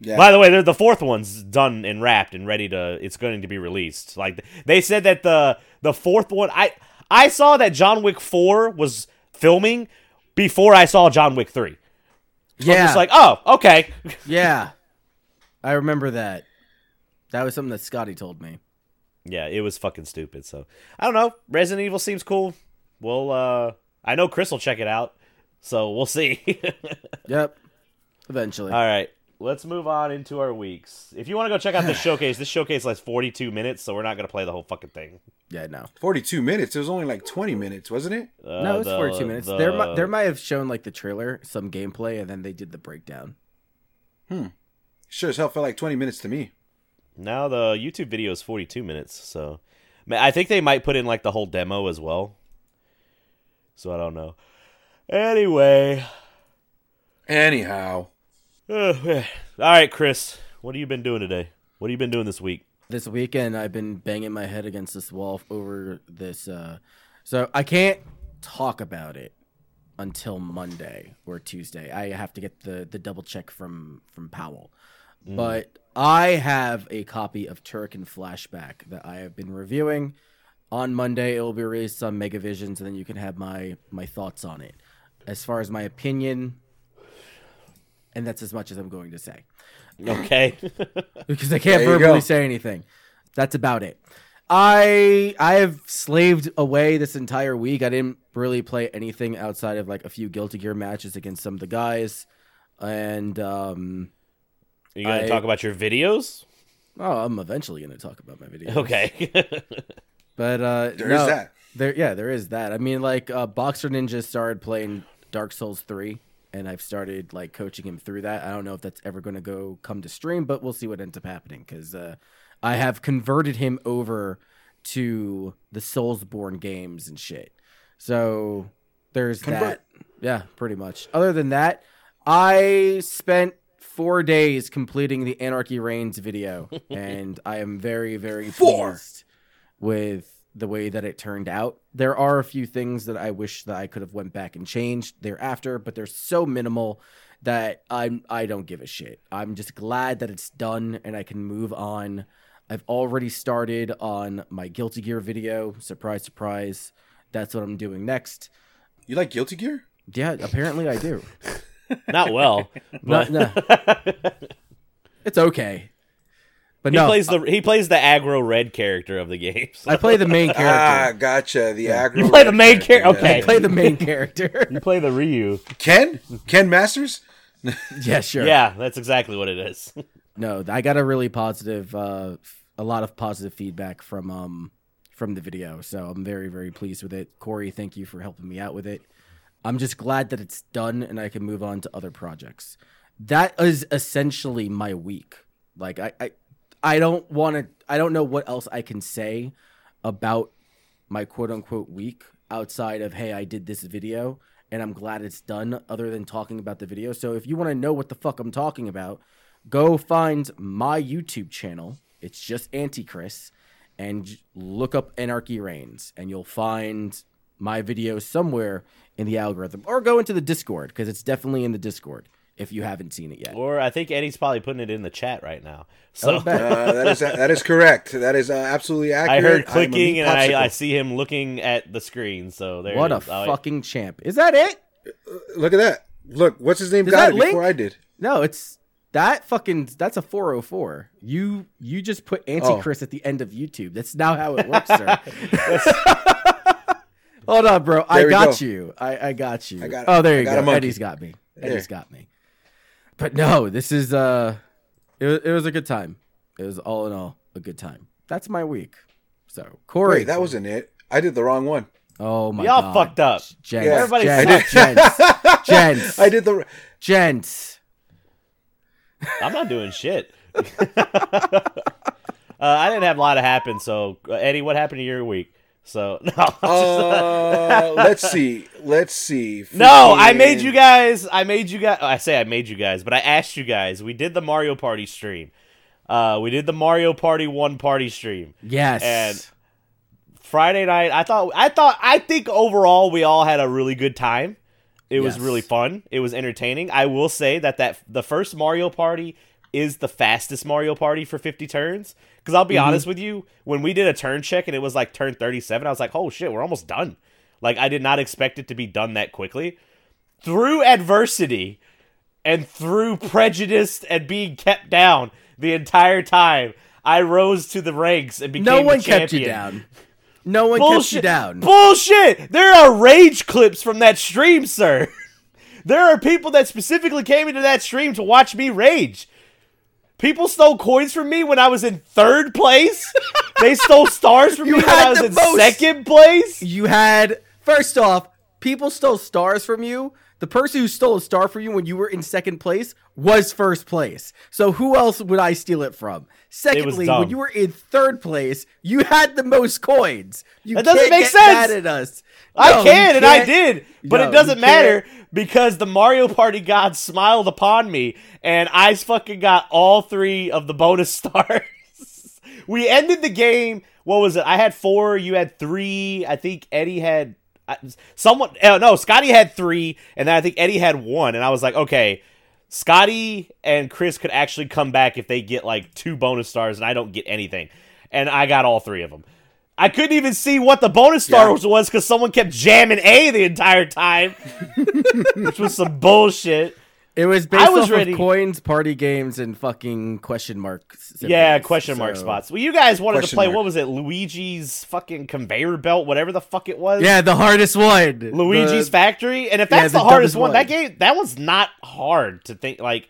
[SPEAKER 2] Yeah.
[SPEAKER 1] By the way, the, the fourth one's done and wrapped and ready to. It's going to be released. Like they said that the the fourth one, I I saw that John Wick four was filming before I saw John Wick three. So I'm
[SPEAKER 3] Yeah,
[SPEAKER 1] just like, oh, okay.
[SPEAKER 3] yeah, I remember that. That was something that Scotty told me.
[SPEAKER 1] Yeah, it was fucking stupid. So I don't know. Resident Evil seems cool. Well, uh, I know Chris will check it out, so we'll see.
[SPEAKER 3] Yep. Eventually.
[SPEAKER 1] All right, let's move on into our weeks. If you want to go check out this showcase, this showcase lasts 42 minutes, so we're not gonna play the whole fucking thing.
[SPEAKER 3] yeah, no.
[SPEAKER 2] Forty-two minutes. It was only like twenty minutes, wasn't it?
[SPEAKER 1] Uh,
[SPEAKER 3] No, it's
[SPEAKER 1] the-
[SPEAKER 3] 42 minutes.
[SPEAKER 1] the-
[SPEAKER 3] There, mi- there might have shown like the trailer, some gameplay, and then they did the breakdown. Hmm.
[SPEAKER 2] Sure as hell felt like twenty minutes to me.
[SPEAKER 1] now the YouTube video is 42 minutes, so I think they might put in like the whole demo as well. So I don't know. Anyway,
[SPEAKER 2] Anyhow,
[SPEAKER 1] all right, Chris, what have you been doing today? What have you been doing this week?
[SPEAKER 3] This weekend, I've been banging my head against this wall over this. Uh, so I can't talk about it until Monday or Tuesday. I have to get the the double check from from Powell. But I have a copy of Turrican Flashback that I have been reviewing. On Monday, it will be released on Megavisions, and then you can have my my thoughts on it. As far as my opinion, and that's as much as I'm going to say
[SPEAKER 1] Okay.
[SPEAKER 3] because I can't verbally
[SPEAKER 2] go.
[SPEAKER 3] say anything. That's about it. I I have slaved away this entire week. I didn't really play anything outside of like a few Guilty Gear matches against some of the guys, and um,
[SPEAKER 1] you gonna
[SPEAKER 3] I-
[SPEAKER 1] talk about your videos?
[SPEAKER 3] oh, I'm eventually going to talk about my videos.
[SPEAKER 1] Okay.
[SPEAKER 3] but uh,
[SPEAKER 2] There
[SPEAKER 3] no,
[SPEAKER 2] is that.
[SPEAKER 3] There, yeah, there is that. I mean, like uh, Boxer Ninja started playing Dark Souls three, and I've started like coaching him through that. I don't know if that's ever going to go come to stream, but we'll see what ends up happening because uh, I have converted him over to the Soulsborne games and shit. So there's
[SPEAKER 2] Convert.
[SPEAKER 3] that. Yeah, pretty much. Other than that, I spent four days completing the Anarchy Reigns video, and I am very, very
[SPEAKER 2] Four.
[SPEAKER 3] pleased with the way that it turned out. There are a few things that I wish that I could have went back and changed thereafter, but they're so minimal that I'm I don't give a shit. I'm just glad that it's done and I can move on. I've already started on my Guilty Gear video. Surprise, surprise. That's what I'm doing next.
[SPEAKER 2] you like Guilty Gear?
[SPEAKER 3] Yeah, apparently I do.
[SPEAKER 1] Not well.
[SPEAKER 3] Not,
[SPEAKER 1] But
[SPEAKER 3] no. It's okay. But
[SPEAKER 1] he
[SPEAKER 3] no,
[SPEAKER 1] plays the he plays the aggro red character of the game. so-
[SPEAKER 3] I play the main character.
[SPEAKER 2] Ah, gotcha. The aggro.
[SPEAKER 1] You play the main
[SPEAKER 2] character,
[SPEAKER 1] char- okay.
[SPEAKER 3] I play the main character.
[SPEAKER 1] you play the Ryu.
[SPEAKER 2] Ken? Ken Masters?
[SPEAKER 3] yeah, sure.
[SPEAKER 1] Yeah, that's exactly what it is.
[SPEAKER 3] No, I got a really positive, uh, f- a lot of positive feedback from um from the video, so I'm very very pleased with it. Corey, thank you for helping me out with it. I'm just glad that it's done and I can move on to other projects. That is essentially my week. Like I I, I don't want to. I don't know what else I can say about my quote unquote week outside of hey I did this video and I'm glad it's done. Other than talking about the video, so if you want to know what the fuck I'm talking about go find my YouTube channel. It's just Antichrist, and look up Anarchy Reigns, and you'll find my video somewhere in the algorithm. Or go into the Discord because it's definitely in the Discord. If you haven't seen it yet.
[SPEAKER 1] Or I think Eddie's probably putting it in the chat right now. So
[SPEAKER 3] Oh.
[SPEAKER 2] Uh, that is that is correct. That is uh, absolutely accurate. I'm a
[SPEAKER 1] clicking
[SPEAKER 2] meat
[SPEAKER 1] and I, I see him looking at the screen. So there.
[SPEAKER 3] what
[SPEAKER 1] it
[SPEAKER 3] a
[SPEAKER 1] is. Oh, wait.
[SPEAKER 3] fucking champ! Is that it?
[SPEAKER 2] Look at that. Look, what's his name?
[SPEAKER 3] Is
[SPEAKER 2] got
[SPEAKER 3] that
[SPEAKER 2] it
[SPEAKER 3] Link?
[SPEAKER 2] before I did.
[SPEAKER 3] No, it's that fucking. That's a 404. You you just put
[SPEAKER 2] Oh.
[SPEAKER 3] Antichrist at the end of YouTube. That's now how it works, sir. Hold on, bro. I
[SPEAKER 2] There we
[SPEAKER 3] got
[SPEAKER 2] go.
[SPEAKER 3] you. I, I got you.
[SPEAKER 2] I got-
[SPEAKER 3] oh, there
[SPEAKER 2] I
[SPEAKER 3] you
[SPEAKER 2] got
[SPEAKER 3] go.
[SPEAKER 2] monkey.
[SPEAKER 3] Eddie's got me. Eddie's
[SPEAKER 2] There.
[SPEAKER 3] got me. But no, this is uh, it was, it was a good time. It was all in all a good time. That's my week. So Corey,
[SPEAKER 2] Wait, that wasn't it. I did the wrong one.
[SPEAKER 3] oh my god.
[SPEAKER 1] Y'all
[SPEAKER 3] god,
[SPEAKER 1] fucked up.
[SPEAKER 3] Gents,
[SPEAKER 2] Yeah.
[SPEAKER 1] Everybody
[SPEAKER 3] gents,
[SPEAKER 1] sucks.
[SPEAKER 3] gents, gents,
[SPEAKER 2] I did the.
[SPEAKER 3] gents.
[SPEAKER 1] I'm not doing shit. uh, I didn't have a lot of happen. So uh, Eddie, what happened to your week? So no,
[SPEAKER 2] Uh, let's see. Let's see.
[SPEAKER 1] no, I made you guys. I made you guys. I say I made you guys, but I asked you guys. We did the Mario Party stream. Uh, we did the Mario Party one party stream.
[SPEAKER 3] Yes.
[SPEAKER 1] And- Friday night, I thought, I thought, I think overall we all had a really good time. It was really fun. It was entertaining. I will say that that the first Mario Party is the fastest Mario Party for 50 turns. Because I'll be mm-hmm. honest with you, when we did a turn check and it was like turn 37, I was like, oh shit, we're almost done. Like I did not expect it to be done that quickly. Through adversity and through prejudice and being kept down the entire time, I rose to the ranks and became
[SPEAKER 3] a
[SPEAKER 1] champion no
[SPEAKER 3] one kept you down. No one kept you
[SPEAKER 1] Bullshit.
[SPEAKER 3] down.
[SPEAKER 1] Bullshit. There are rage clips from that stream, sir. There are people that specifically came into that stream to watch me rage. People stole coins from me when I was in third place. they stole stars from
[SPEAKER 3] You
[SPEAKER 1] me when I was in
[SPEAKER 3] most-
[SPEAKER 1] second place.
[SPEAKER 3] you had first off, people stole stars from you. The person who stole a star from you when you were in second place was first place. So who else would I steal it from? Secondly, when you were in third place, you had the most coins. You
[SPEAKER 1] That doesn't
[SPEAKER 3] can't
[SPEAKER 1] make
[SPEAKER 3] get
[SPEAKER 1] sense.
[SPEAKER 3] Mad at us.
[SPEAKER 1] I
[SPEAKER 3] No,
[SPEAKER 1] can, and I did, but
[SPEAKER 3] No,
[SPEAKER 1] it doesn't matter
[SPEAKER 3] can't.
[SPEAKER 1] because the Mario Party gods smiled upon me, and I fucking got all three of the bonus stars. we ended the game. What was it? I had four. You had three. I think Eddie had someone. Uh, no, Scotty had three, and then I think Eddie had one. And I was like, okay, Scotty and Chris could actually come back if they get like two bonus stars, and I don't get anything. And I got all three of them. I couldn't even see what the bonus stars was because someone kept jamming A the entire time, which was some bullshit.
[SPEAKER 3] It was based
[SPEAKER 1] I was
[SPEAKER 3] off
[SPEAKER 1] ready-
[SPEAKER 3] of coins, party games, and fucking question mark.
[SPEAKER 1] Yeah,
[SPEAKER 3] symbols.
[SPEAKER 1] question mark
[SPEAKER 3] So-
[SPEAKER 1] spots. Well, you guys wanted to play
[SPEAKER 2] mark.
[SPEAKER 1] what was it? Luigi's fucking conveyor belt, whatever the fuck it was.
[SPEAKER 3] Yeah, the hardest one.
[SPEAKER 1] Luigi's
[SPEAKER 3] The-
[SPEAKER 1] Factory. And if
[SPEAKER 3] Yeah,
[SPEAKER 1] that's
[SPEAKER 3] the
[SPEAKER 1] the, hardest
[SPEAKER 3] dumbest
[SPEAKER 1] one, that game that one's not hard to think like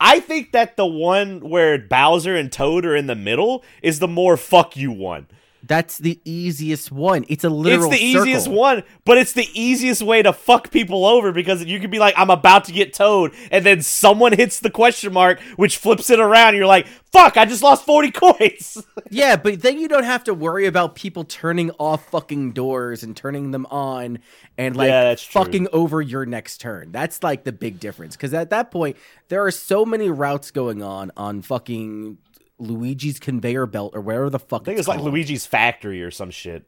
[SPEAKER 1] I think that the one where Bowser and Toad are in the middle is the more fuck you one.
[SPEAKER 3] That's the easiest one. It's a literal.
[SPEAKER 1] it's the easiest one, but it's the easiest way to fuck people over because you could be like, I'm about to get Toad, and then someone hits the question mark, which flips it around. And you're like, fuck, I just lost 40 coins.
[SPEAKER 3] Yeah, but then you don't have to worry about people turning off fucking doors and turning them on and like
[SPEAKER 1] Yeah, that's true.
[SPEAKER 3] fucking over your next turn. That's like the big difference because at that point there are so many routes going on on fucking Luigi's conveyor belt or wherever the fuck
[SPEAKER 1] I think it's like Luigi's Factory or some shit.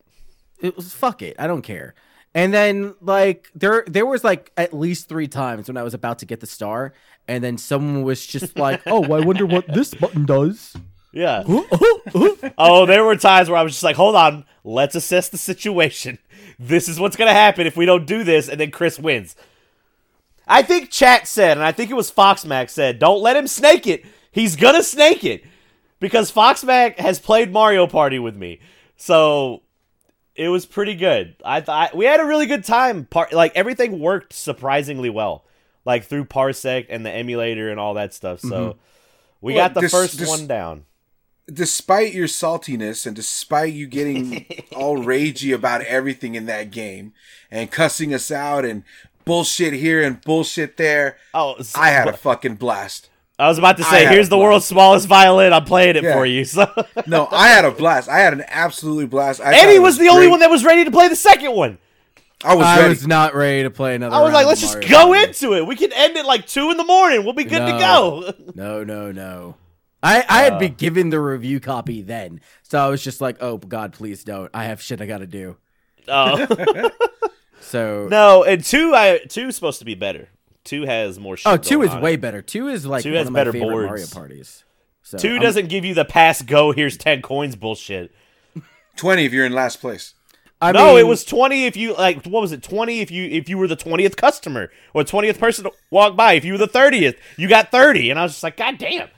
[SPEAKER 3] It was fuck it. I don't care. And then like there there was like at least three times when I was about to get the star, and then someone was just like, "Oh, I wonder what this button does."
[SPEAKER 1] Yeah. oh, there were times where I was just like, hold on, let's assess the situation. This is what's going to happen if we don't do this, and then Chris wins. I think chat said, and I think it was Foxmax said, don't let him snake it. He's going to snake it. Because Foxmac has played Mario Party with me. So it was pretty good. I thought we had a really good time. Par- like everything worked surprisingly well. Like through Parsec and the emulator and all that stuff. So mm-hmm. we
[SPEAKER 2] Well,
[SPEAKER 1] got the
[SPEAKER 2] this-
[SPEAKER 1] first
[SPEAKER 2] this-
[SPEAKER 1] one down.
[SPEAKER 2] despite your saltiness and despite you getting all ragey about everything in that game and cussing us out and bullshit here and bullshit there,
[SPEAKER 1] Oh, s-
[SPEAKER 2] I had a fucking blast.
[SPEAKER 1] I was about to say, here's the
[SPEAKER 2] blast.
[SPEAKER 1] world's smallest violin. I'm playing it
[SPEAKER 2] Yeah.
[SPEAKER 1] for you. So
[SPEAKER 2] No, I had a blast. I had an absolutely blast. I thought
[SPEAKER 1] Eddie
[SPEAKER 2] it
[SPEAKER 1] was the only one that was ready to play the second one.
[SPEAKER 2] I was
[SPEAKER 3] I was not ready to play another.
[SPEAKER 1] I was like, let's just
[SPEAKER 3] Mario
[SPEAKER 1] go
[SPEAKER 3] Party.
[SPEAKER 1] into it. We can end it like two in the morning. We'll be good to go.
[SPEAKER 3] No, no, no. I, I had
[SPEAKER 1] Uh.
[SPEAKER 3] been given the review copy then, so I was just like, "Oh God, please don't! I have shit I got to do."
[SPEAKER 1] Oh
[SPEAKER 3] So
[SPEAKER 1] no, and two, I two supposed to be better. Two has more oh, shit.
[SPEAKER 3] Oh, two
[SPEAKER 1] going
[SPEAKER 3] is
[SPEAKER 1] on
[SPEAKER 3] way
[SPEAKER 1] it.
[SPEAKER 3] better. Two is like
[SPEAKER 1] Two
[SPEAKER 3] one
[SPEAKER 1] has
[SPEAKER 3] of my
[SPEAKER 1] better
[SPEAKER 3] favorite
[SPEAKER 1] boards.
[SPEAKER 3] Mario parties. So
[SPEAKER 1] Two
[SPEAKER 3] I'm-
[SPEAKER 1] doesn't give you the pass go. Here's ten coins bullshit.
[SPEAKER 2] Twenty if you're in last place.
[SPEAKER 3] I
[SPEAKER 1] no, it was twenty if you like. What was it? Twenty if you if you were the twentieth customer or twentieth person to walk by. If you were the thirtieth, you got thirty. And I was just like, God damn.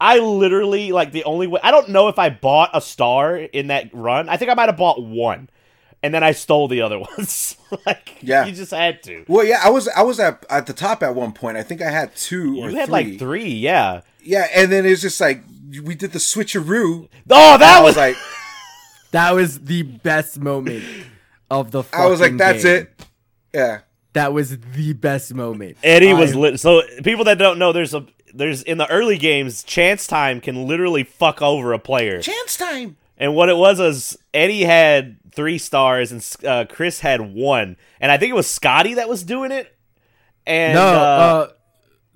[SPEAKER 1] I literally like the only way. I don't know if I bought a star in that run. I think I might have bought one, and then I stole the other ones. like,
[SPEAKER 2] Yeah.
[SPEAKER 1] you just had to.
[SPEAKER 2] Well, yeah, I was I was at at the top at one point. I think I had two or
[SPEAKER 1] You had
[SPEAKER 2] three.
[SPEAKER 1] like three, yeah.
[SPEAKER 2] Yeah, and then it's just like we did the switcheroo.
[SPEAKER 1] Oh, that was
[SPEAKER 2] was like,
[SPEAKER 3] that was the best moment of the.
[SPEAKER 2] I was like, that's
[SPEAKER 3] game.
[SPEAKER 2] it. Yeah,
[SPEAKER 3] That was the best moment.
[SPEAKER 1] Eddie was
[SPEAKER 3] I-
[SPEAKER 1] lit. So people that don't know, there's a there's in the early games, chance time can literally fuck over a player.
[SPEAKER 2] chance time.
[SPEAKER 1] And what it was is Eddie had three stars and uh, Chris had one, and I think it was Scotty that was doing it. And
[SPEAKER 3] No,
[SPEAKER 1] uh,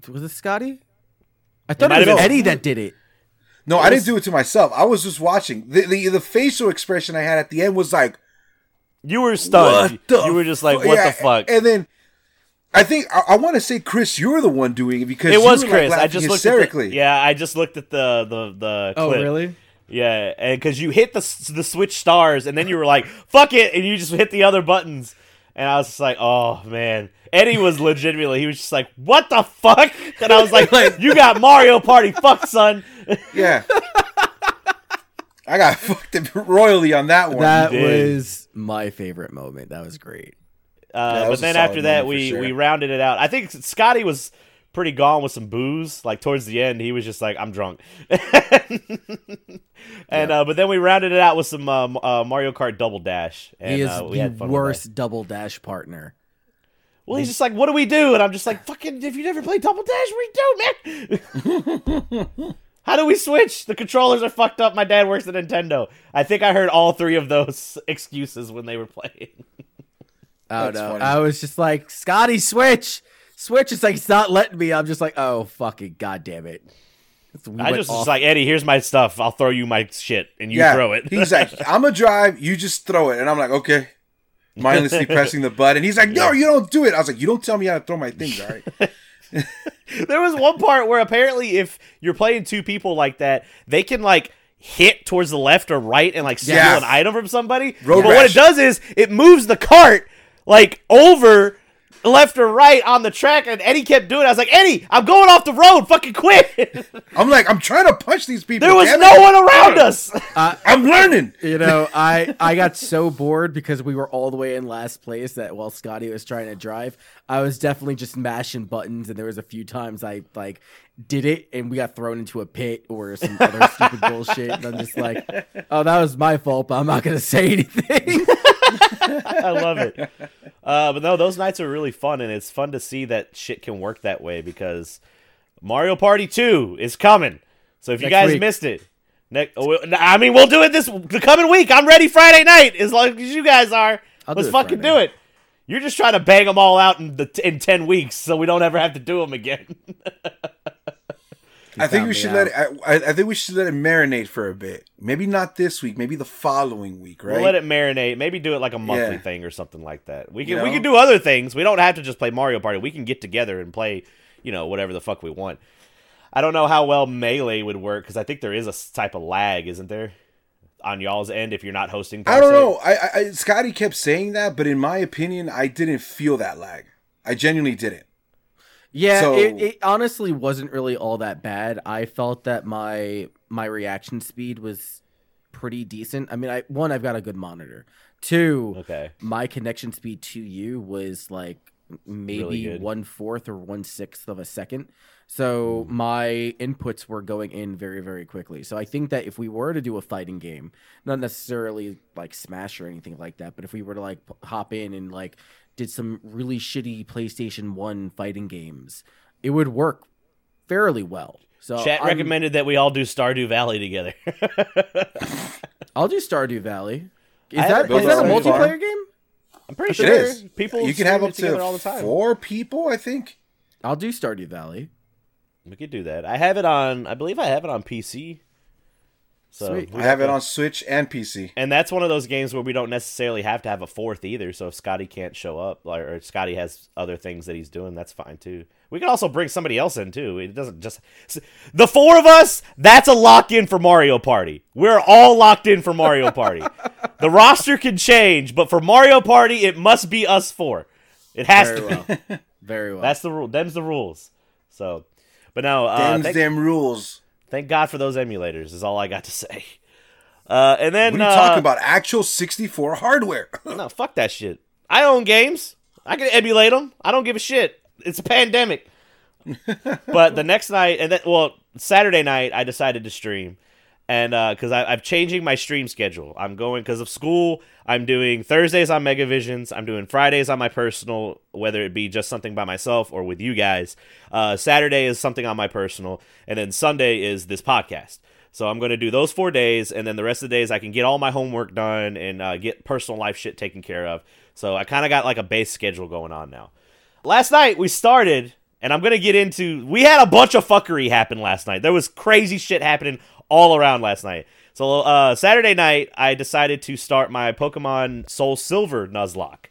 [SPEAKER 3] uh, was it Scotty? I thought
[SPEAKER 1] might
[SPEAKER 3] it
[SPEAKER 1] have
[SPEAKER 3] was
[SPEAKER 1] been-
[SPEAKER 3] Eddie that did it.
[SPEAKER 2] No, I didn't do it to myself. I was just watching. The, the the facial expression I had at the end was like,
[SPEAKER 1] you were stunned. You were just like,
[SPEAKER 2] fu-
[SPEAKER 1] "What
[SPEAKER 2] yeah,
[SPEAKER 1] the fuck?"
[SPEAKER 2] And then I think I, I want to say, Chris, you were the one doing it because
[SPEAKER 1] it
[SPEAKER 2] you
[SPEAKER 1] was
[SPEAKER 2] were, like,
[SPEAKER 1] Chris. I
[SPEAKER 2] laughing
[SPEAKER 1] just looked at
[SPEAKER 2] hysterically.
[SPEAKER 1] the, yeah. I just looked at the the the
[SPEAKER 3] Oh,
[SPEAKER 1] clip.
[SPEAKER 3] really?
[SPEAKER 1] Yeah, and because you hit the the switch stars, and then you were like, "Fuck it," and you just hit the other buttons, and I was just like, "Oh man." Eddie was legitimately, he was just like, "What the fuck?" And I was like, "You got Mario Party, fuck son."
[SPEAKER 2] Yeah. I got fucked royally on that one.
[SPEAKER 3] That was my favorite moment. That was great.
[SPEAKER 1] Uh,
[SPEAKER 2] that
[SPEAKER 1] but
[SPEAKER 2] was
[SPEAKER 1] then after that, we
[SPEAKER 2] sure.
[SPEAKER 1] we rounded it out. I think Scotty was pretty gone with some booze. Like towards the end, he was just like, "I'm drunk," and uh, but then we rounded it out with some uh, uh, Mario Kart Double Dash. And,
[SPEAKER 3] he is
[SPEAKER 1] uh, we
[SPEAKER 3] the
[SPEAKER 1] fun
[SPEAKER 3] worst double dash partner.
[SPEAKER 1] Well, he's just like, "What do we do?" And I'm just like, "Fucking, if you never played Double Dash, what do you do, man?" How do we switch? The controllers are fucked up. My dad works at Nintendo. I think I heard all three of those excuses when they were playing.
[SPEAKER 3] I don't
[SPEAKER 2] That's
[SPEAKER 3] know.
[SPEAKER 2] funny.
[SPEAKER 3] I was just like, Scotty, switch. Switch. It's like, it's not letting me. I'm just like, oh, fucking goddamn it. We
[SPEAKER 1] I
[SPEAKER 3] went
[SPEAKER 1] just was like, Eddie, here's my stuff. I'll throw you my shit, and you
[SPEAKER 2] yeah.
[SPEAKER 1] throw it.
[SPEAKER 2] he's like, I'm gonna drive. You just throw it, and I'm like, okay. Mindlessly pressing the button. And he's like, no, you don't do it. I was like, you don't tell me how to throw my things, all right?
[SPEAKER 1] there was one part where apparently, if you're playing two people like that, they can like hit towards the left or right and like steal
[SPEAKER 2] Yes.
[SPEAKER 1] an item from somebody.
[SPEAKER 2] Road
[SPEAKER 1] but what it does is it moves the cart like over left or right on the track, and Eddie kept doing. it. I was like, Eddie, I'm going off the road. Fucking quit.
[SPEAKER 2] I'm like, I'm trying to punch these people.
[SPEAKER 1] there was no
[SPEAKER 2] it.
[SPEAKER 1] one around us.
[SPEAKER 2] Uh, I'm learning.
[SPEAKER 3] You know, I I got so bored because we were all the way in last place that while Scotty was trying to drive, I was definitely just mashing buttons, and there was a few times I like did it, and we got thrown into a pit or some other stupid bullshit. And I'm just like, oh, that was my fault, but I'm not gonna say anything.
[SPEAKER 1] I love it. Uh, but no, those nights are really fun, and it's fun to see that shit can work that way because Mario Party 2 is coming. So if you guys
[SPEAKER 3] week.
[SPEAKER 1] missed it, next, I mean, we'll do it this the coming week. I'm ready Friday night as long as you guys are.
[SPEAKER 3] I'll
[SPEAKER 1] Let's
[SPEAKER 3] it
[SPEAKER 1] fucking
[SPEAKER 3] Friday.
[SPEAKER 1] do it. You're just trying to bang them all out in the in ten weeks, so we don't ever have to do them again.
[SPEAKER 2] I think we should
[SPEAKER 3] out.
[SPEAKER 2] let it. I, I think we should let it marinate for a bit. Maybe not this week. Maybe the following week, right?
[SPEAKER 1] We'll let it marinate. Maybe do it like a monthly
[SPEAKER 2] Yeah.
[SPEAKER 1] thing or something like that. We can
[SPEAKER 2] You
[SPEAKER 1] we can do other things. We don't have to just play Mario Party. We can get together and play, you know, whatever the fuck we want. I don't know how well melee would work because I think there is a type of lag, isn't there, on y'all's end if you're not hosting.
[SPEAKER 2] I don't know. I, I Scotty kept saying that, but in my opinion, I didn't feel that lag. I genuinely didn't.
[SPEAKER 3] Yeah,
[SPEAKER 2] So-
[SPEAKER 3] it, it honestly wasn't really all that bad. I felt that my my reaction speed was pretty decent. I mean, I one I've got a good monitor. Two,
[SPEAKER 1] Okay.
[SPEAKER 3] my connection speed to you was like maybe
[SPEAKER 1] good.
[SPEAKER 3] one fourth or one sixth of a second. So
[SPEAKER 1] Hmm.
[SPEAKER 3] my inputs were going in very very quickly. So I think that if we were to do a fighting game, not necessarily like Smash or anything like that, but if we were to like hop in and like did some really shitty PlayStation One fighting games, it would work fairly well. So
[SPEAKER 1] Chat
[SPEAKER 3] I'm-
[SPEAKER 1] recommended that we all do Stardew Valley together.
[SPEAKER 3] I'll do Stardew Valley. Is
[SPEAKER 1] I
[SPEAKER 3] that that a
[SPEAKER 2] played Stardew
[SPEAKER 3] multiplayer game?
[SPEAKER 1] I'm pretty sure
[SPEAKER 2] is.
[SPEAKER 1] people
[SPEAKER 2] you can have
[SPEAKER 1] stream
[SPEAKER 2] up
[SPEAKER 1] together
[SPEAKER 2] to
[SPEAKER 1] all the time.
[SPEAKER 2] four people, I think.
[SPEAKER 3] I'll do Stardew Valley.
[SPEAKER 1] We could do that. I have it on. I believe I have it on PC. So
[SPEAKER 3] Sweet.
[SPEAKER 1] we
[SPEAKER 2] I have it on Switch and PC.
[SPEAKER 1] and that's one of those games where we don't necessarily have to have a fourth either. So if Scotty can't show up, like, or Scotty has other things that he's doing, that's fine too. We can also bring somebody else in too. It doesn't just the four of us. That's a lock in for Mario Party. We're all locked in for Mario Party. the roster can change, but for Mario Party, it must be us four. It has
[SPEAKER 3] Very
[SPEAKER 1] to be.
[SPEAKER 3] well. Very well.
[SPEAKER 1] That's the rule. Them's the rules. So, but no. Uh,
[SPEAKER 2] Damn
[SPEAKER 1] thank,
[SPEAKER 2] damn rules.
[SPEAKER 1] Thank God for those emulators. Is all I got to say. Uh, and then
[SPEAKER 2] are
[SPEAKER 1] uh,
[SPEAKER 2] talking about? Actual 64 hardware.
[SPEAKER 1] No, fuck that shit. I own games. I can emulate them. I don't give a shit. It's a pandemic. but the next night, and then, well, Saturday night, I decided to stream. And because I I'm changing my stream schedule. I'm going, because of school, I'm doing Thursdays on Megavisions. I'm doing Fridays on my personal, whether it be just something by myself or with you guys. Uh, Saturday is something on my personal. And then Sunday is this podcast. So I'm going to do those four days, and then the rest of the days I can get all my homework done and uh, get personal life shit taken care of. So I kind of got like a base schedule going on now. Last night we started, and I'm going to get into. We had a bunch of fuckery happen last night. There was crazy shit happening all around last night. So uh, Saturday night I decided to start my Pokemon Soul Silver Nuzlocke,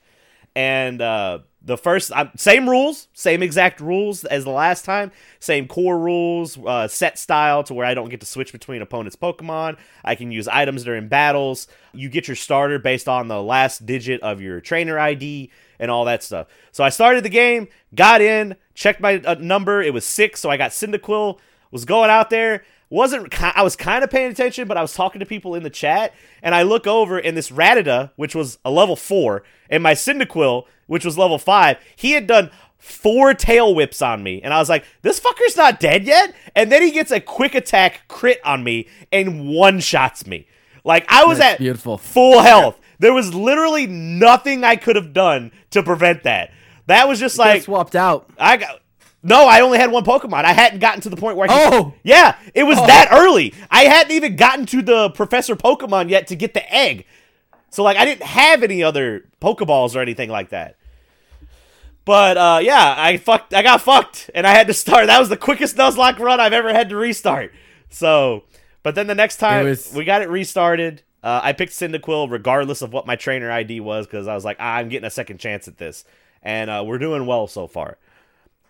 [SPEAKER 1] and uh, the first uh, same rules, same exact rules as the last time, same core rules, uh, set style to where I don't get to switch between opponents' Pokemon. I can use items during battles. You get your starter based on the last digit of your trainer ID and all that stuff. So I started the game, got in, checked my uh, number. It was six, so I got Cyndaquil. Was going out there. Wasn't I was kind of paying attention, but I was talking to people in the chat, and I look over, and this Rattata, which was a level four, and my Cyndaquil, which was level five, he had done four tail whips on me, and I was like, "This fucker's not dead yet." And then he gets a quick attack crit on me and one shots me. Like I was
[SPEAKER 3] That's
[SPEAKER 1] at
[SPEAKER 3] beautiful.
[SPEAKER 1] full health. There was literally nothing I could have done to prevent that. That was just
[SPEAKER 3] Like,
[SPEAKER 1] like
[SPEAKER 3] swapped out.
[SPEAKER 1] I got. No, I only had one Pokemon. I hadn't gotten to the point where I could,
[SPEAKER 3] Oh!
[SPEAKER 1] yeah, it was that early. I hadn't even gotten to the Professor Pokemon yet to get the egg. So like I didn't have any other Pokeballs or anything like that. But uh, yeah, I fucked. I got fucked, and I had to start. That was the quickest Nuzlocke run I've ever had to restart. So, but then the next time
[SPEAKER 3] was-
[SPEAKER 1] we got it restarted, uh, I picked Cyndaquil regardless of what my trainer ID was because I was like, ah, I'm getting a second chance at this, and uh, we're doing well so far.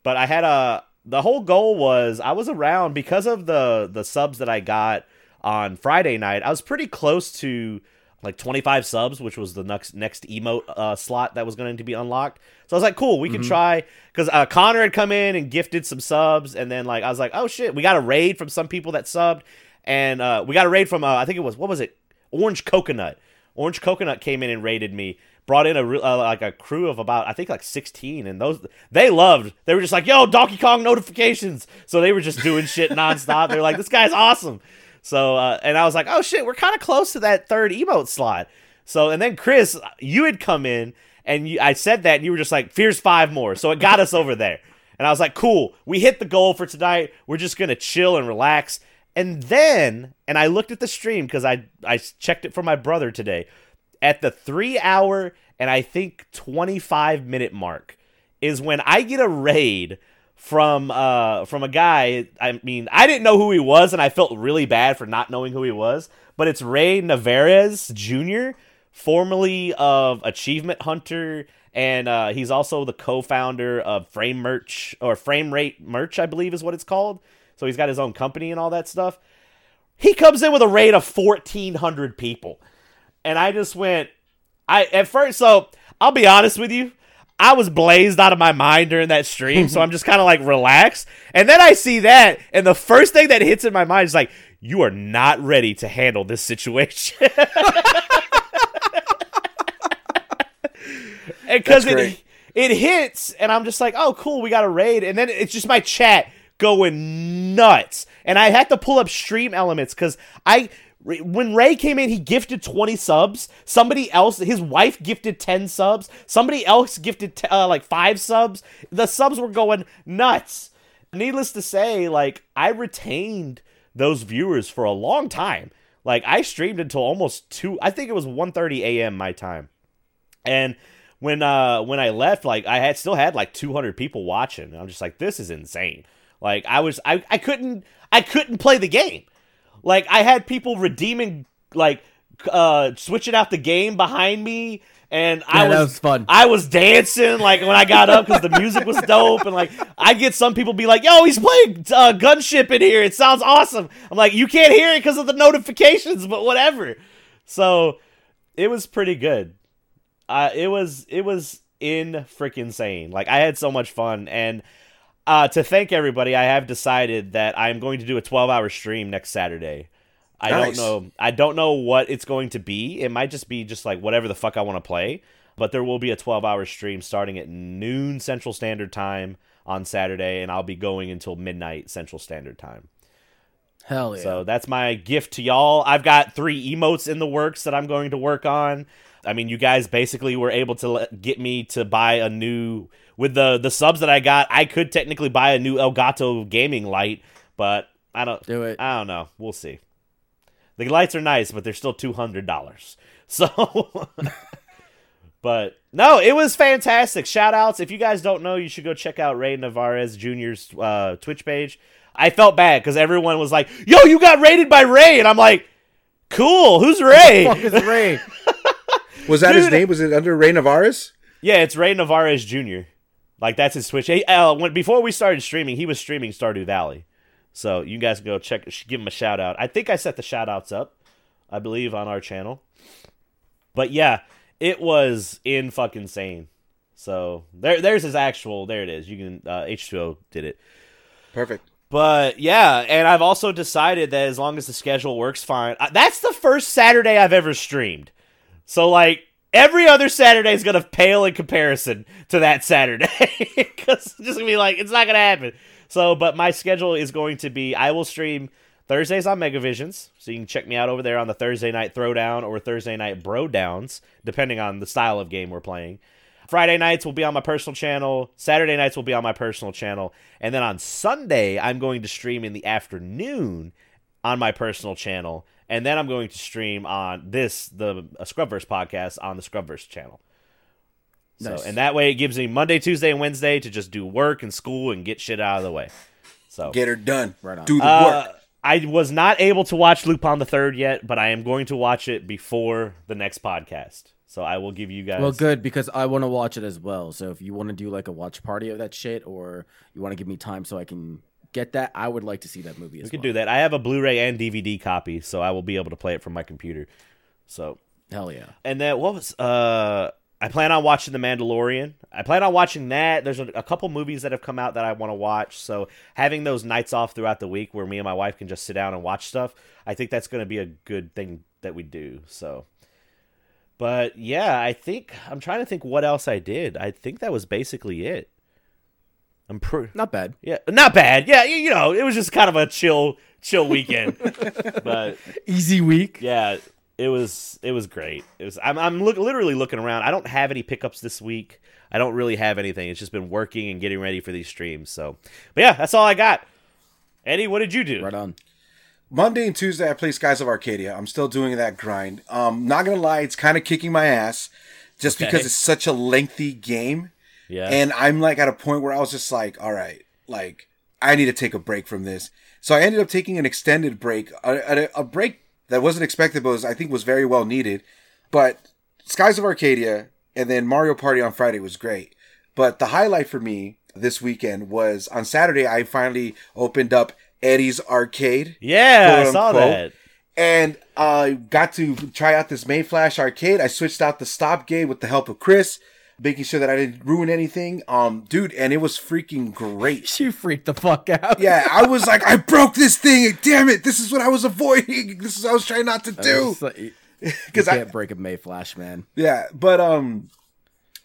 [SPEAKER 1] But I had a the whole goal was I was around because of the the subs that I got on Friday night. I was pretty close to like 25 subs, which was the next next emote uh, slot that was going to be unlocked. So I was like, cool, we can try because uh, Conor had come in and gifted some subs, and then like I was like, oh shit, we got a raid from some people that subbed, and uh, we got a raid from uh, I think it was what was it, Orange Coconut. Orange Coconut came in and raided me. Brought in a uh, like a crew of about I think like 16, and those they loved. They were just like, "Yo, Donkey Kong notifications!" So they were just doing shit nonstop. They're like, "This guy's awesome." So uh, and I was like, "Oh shit, we're kind of close to that third emote slot." So and then Chris, you had come in and you, I said that, and you were just like, "Fears five more." So it got us over there, and I was like, "Cool, we hit the goal for tonight. We're just gonna chill and relax." And then, and I looked at the stream because I I checked it for my brother today. At the three hour and I think twenty five minute mark is when I get a raid from uh from a guy. I mean, I didn't know who he was, and I felt really bad for not knowing who he was. But it's Ray Narvaez Jr., formerly of Achievement Hunter, and uh, he's also the co-founder of Frame Merch or Frame Rate Merch, I believe is what it's called. So he's got his own company and all that stuff. He comes in with a raid of fourteen hundred people, and I just went. I at first, so I'll be honest with you. I was blazed out of my mind during that stream, so I'm just kind of like relaxed. And then I see that, and the first thing that hits in my mind is like, you are not ready to handle this situation. Because it, it hits, and I'm just like, oh, cool, we got a raid. And then it's just my chat going nuts. And I had to pull up stream elements because I. When Ray came in, he gifted 20 subs. Somebody else, his wife gifted 10 subs. Somebody else gifted t- uh, like 5 subs. The subs were going nuts. Needless to say, like, I retained those viewers for a long time. Like, I streamed until almost 2, I think it was 1.30 a.m. my time. And when uh when I left, like I had still had like 200 people watching. I'm just like, this is insane. Like I was I, I couldn't I couldn't play the game. Like I had people redeeming like uh switching out the game behind me and I was,
[SPEAKER 3] that was fun.
[SPEAKER 1] I was dancing like when I got up because the music was dope and like I get some people be like, "Yo, he's playing uh, Gunship in here. It sounds awesome." I'm like, "You can't hear it because of the notifications, but whatever." So it was pretty good. Uh, it was it was in freaking sane. Like I had so much fun and. Uh, to thank everybody, I have decided that I'm going to do a 12 hour stream next Saturday. I
[SPEAKER 2] Nice.
[SPEAKER 1] don't know. I don't know what it's going to be. It might just be just like whatever the fuck I want to play. But there will be a 12 hour stream starting at noon Central Standard Time on Saturday, and I'll be going until midnight Central Standard Time.
[SPEAKER 3] Hell yeah.
[SPEAKER 1] So that's my gift to y'all. I've got three emotes in the works that I'm going to work on. I mean, you guys basically were able to let, get me to buy a new with the the subs that I got. I could technically buy a new Elgato gaming light, but I don't
[SPEAKER 3] Do it.
[SPEAKER 1] I don't know. We'll see. The lights are nice, but they're still two hundred dollars. So, but no, it was fantastic. Shout outs. If you guys don't know, you should go check out Ray Narvaez Jr.'s uh, Twitch page. I felt bad because everyone was like, "Yo, you got raided by Ray," and I'm like, "Cool, who's Ray?"
[SPEAKER 3] Fuck is Ray?
[SPEAKER 2] Was that his name? Was it under Ray Narvaez?
[SPEAKER 1] Yeah, it's Ray Narvaez Jr. Like that's his Twitch. He, uh, when before we started streaming, he was streaming Stardew Valley. So you guys can go check, give him a shout out. I think I set the shout outs up, I believe, on our channel. But yeah, it was in fucking sane. So there, there's his actual. There it is. You can uh, H2O did it.
[SPEAKER 2] Perfect.
[SPEAKER 1] But yeah, and I've also decided that as long as the schedule works fine, I, that's the first Saturday I've ever streamed. So like every other Saturday is gonna pale in comparison to that Saturday because it's just gonna be like it's not gonna happen. So, but my schedule is going to be I will stream Thursdays on Megavisions, so you can check me out over there on the Thursday night Throwdown or Thursday night Bro Downs, depending on the style of game we're playing. Friday nights will be on my personal channel. Saturday nights will be on my personal channel. And then on Sunday, I'm going to stream in the afternoon on my personal channel. And then I'm going to stream on this, the Scrubverse podcast, on the Scrubverse channel. So,
[SPEAKER 3] Nice.
[SPEAKER 1] and that way it gives me Monday, Tuesday, and Wednesday to just do work and school and get shit out of the way. So,
[SPEAKER 2] Get her done.
[SPEAKER 3] Right on.
[SPEAKER 2] Do the
[SPEAKER 1] uh,
[SPEAKER 2] work.
[SPEAKER 1] I was not able to watch Lupin the Third yet, but I am going to watch it before the next podcast. So I will give you guys.
[SPEAKER 3] Well, good because I want to watch it as well. So if you want to do like a watch party of that shit, or you want to give me time so I can get that, I would like to see that movie as
[SPEAKER 1] We could
[SPEAKER 3] well.
[SPEAKER 1] do that. I have a Blu-ray and DVD copy, so I will be able to play it from my computer. So,
[SPEAKER 3] Hell yeah.
[SPEAKER 1] and then what was uh I plan on watching The Mandalorian. I plan on watching that. There's a, a couple movies that have come out that I want to watch. So having those nights off throughout the week where me and my wife can just sit down and watch stuff, I think that's going to be a good thing that we do. So, but yeah, I think I'm trying to think what else I did. I think that was basically it. I'm pretty.
[SPEAKER 3] Not bad.
[SPEAKER 1] Yeah, not bad. Yeah, you, you know, it was just kind of a chill, chill weekend. but
[SPEAKER 3] Easy week.
[SPEAKER 1] yeah, it was it was great. It was. I'm I'm look, literally looking around. I don't have any pickups this week. I don't really have anything. It's just been working and getting ready for these streams. So, but yeah, that's all I got. Eddie, what did you do?
[SPEAKER 3] Right on.
[SPEAKER 2] Monday and Tuesday, I play Skies of Arcadia. I'm still doing that grind. Um, not gonna lie, it's kind of kicking my ass, just
[SPEAKER 1] Okay.
[SPEAKER 2] because it's such a lengthy game,
[SPEAKER 1] Yeah,
[SPEAKER 2] and I'm like at a point where I was just like, all right, like I need to take a break from this. So I ended up taking an extended break, a, a, a break that wasn't expected, but was, I think was very well needed. But Skies of Arcadia and then Mario Party on Friday was great. But the highlight for me this weekend was on Saturday. I finally opened up Eddie's Arcade
[SPEAKER 1] yeah, I saw
[SPEAKER 2] unquote.
[SPEAKER 1] that.
[SPEAKER 2] and uh, got to try out this Mayflash arcade. I switched out the stop gate with the help of Chris, making sure that I didn't ruin anything. Um, dude, and it was freaking great.
[SPEAKER 3] You freaked the fuck out.
[SPEAKER 2] Yeah, I was like, I broke this thing. Damn it! This is what I was avoiding. This is what I was trying not to do.
[SPEAKER 3] Like-
[SPEAKER 2] Because I,
[SPEAKER 3] can't break a Mayflash, man.
[SPEAKER 2] yeah, but um,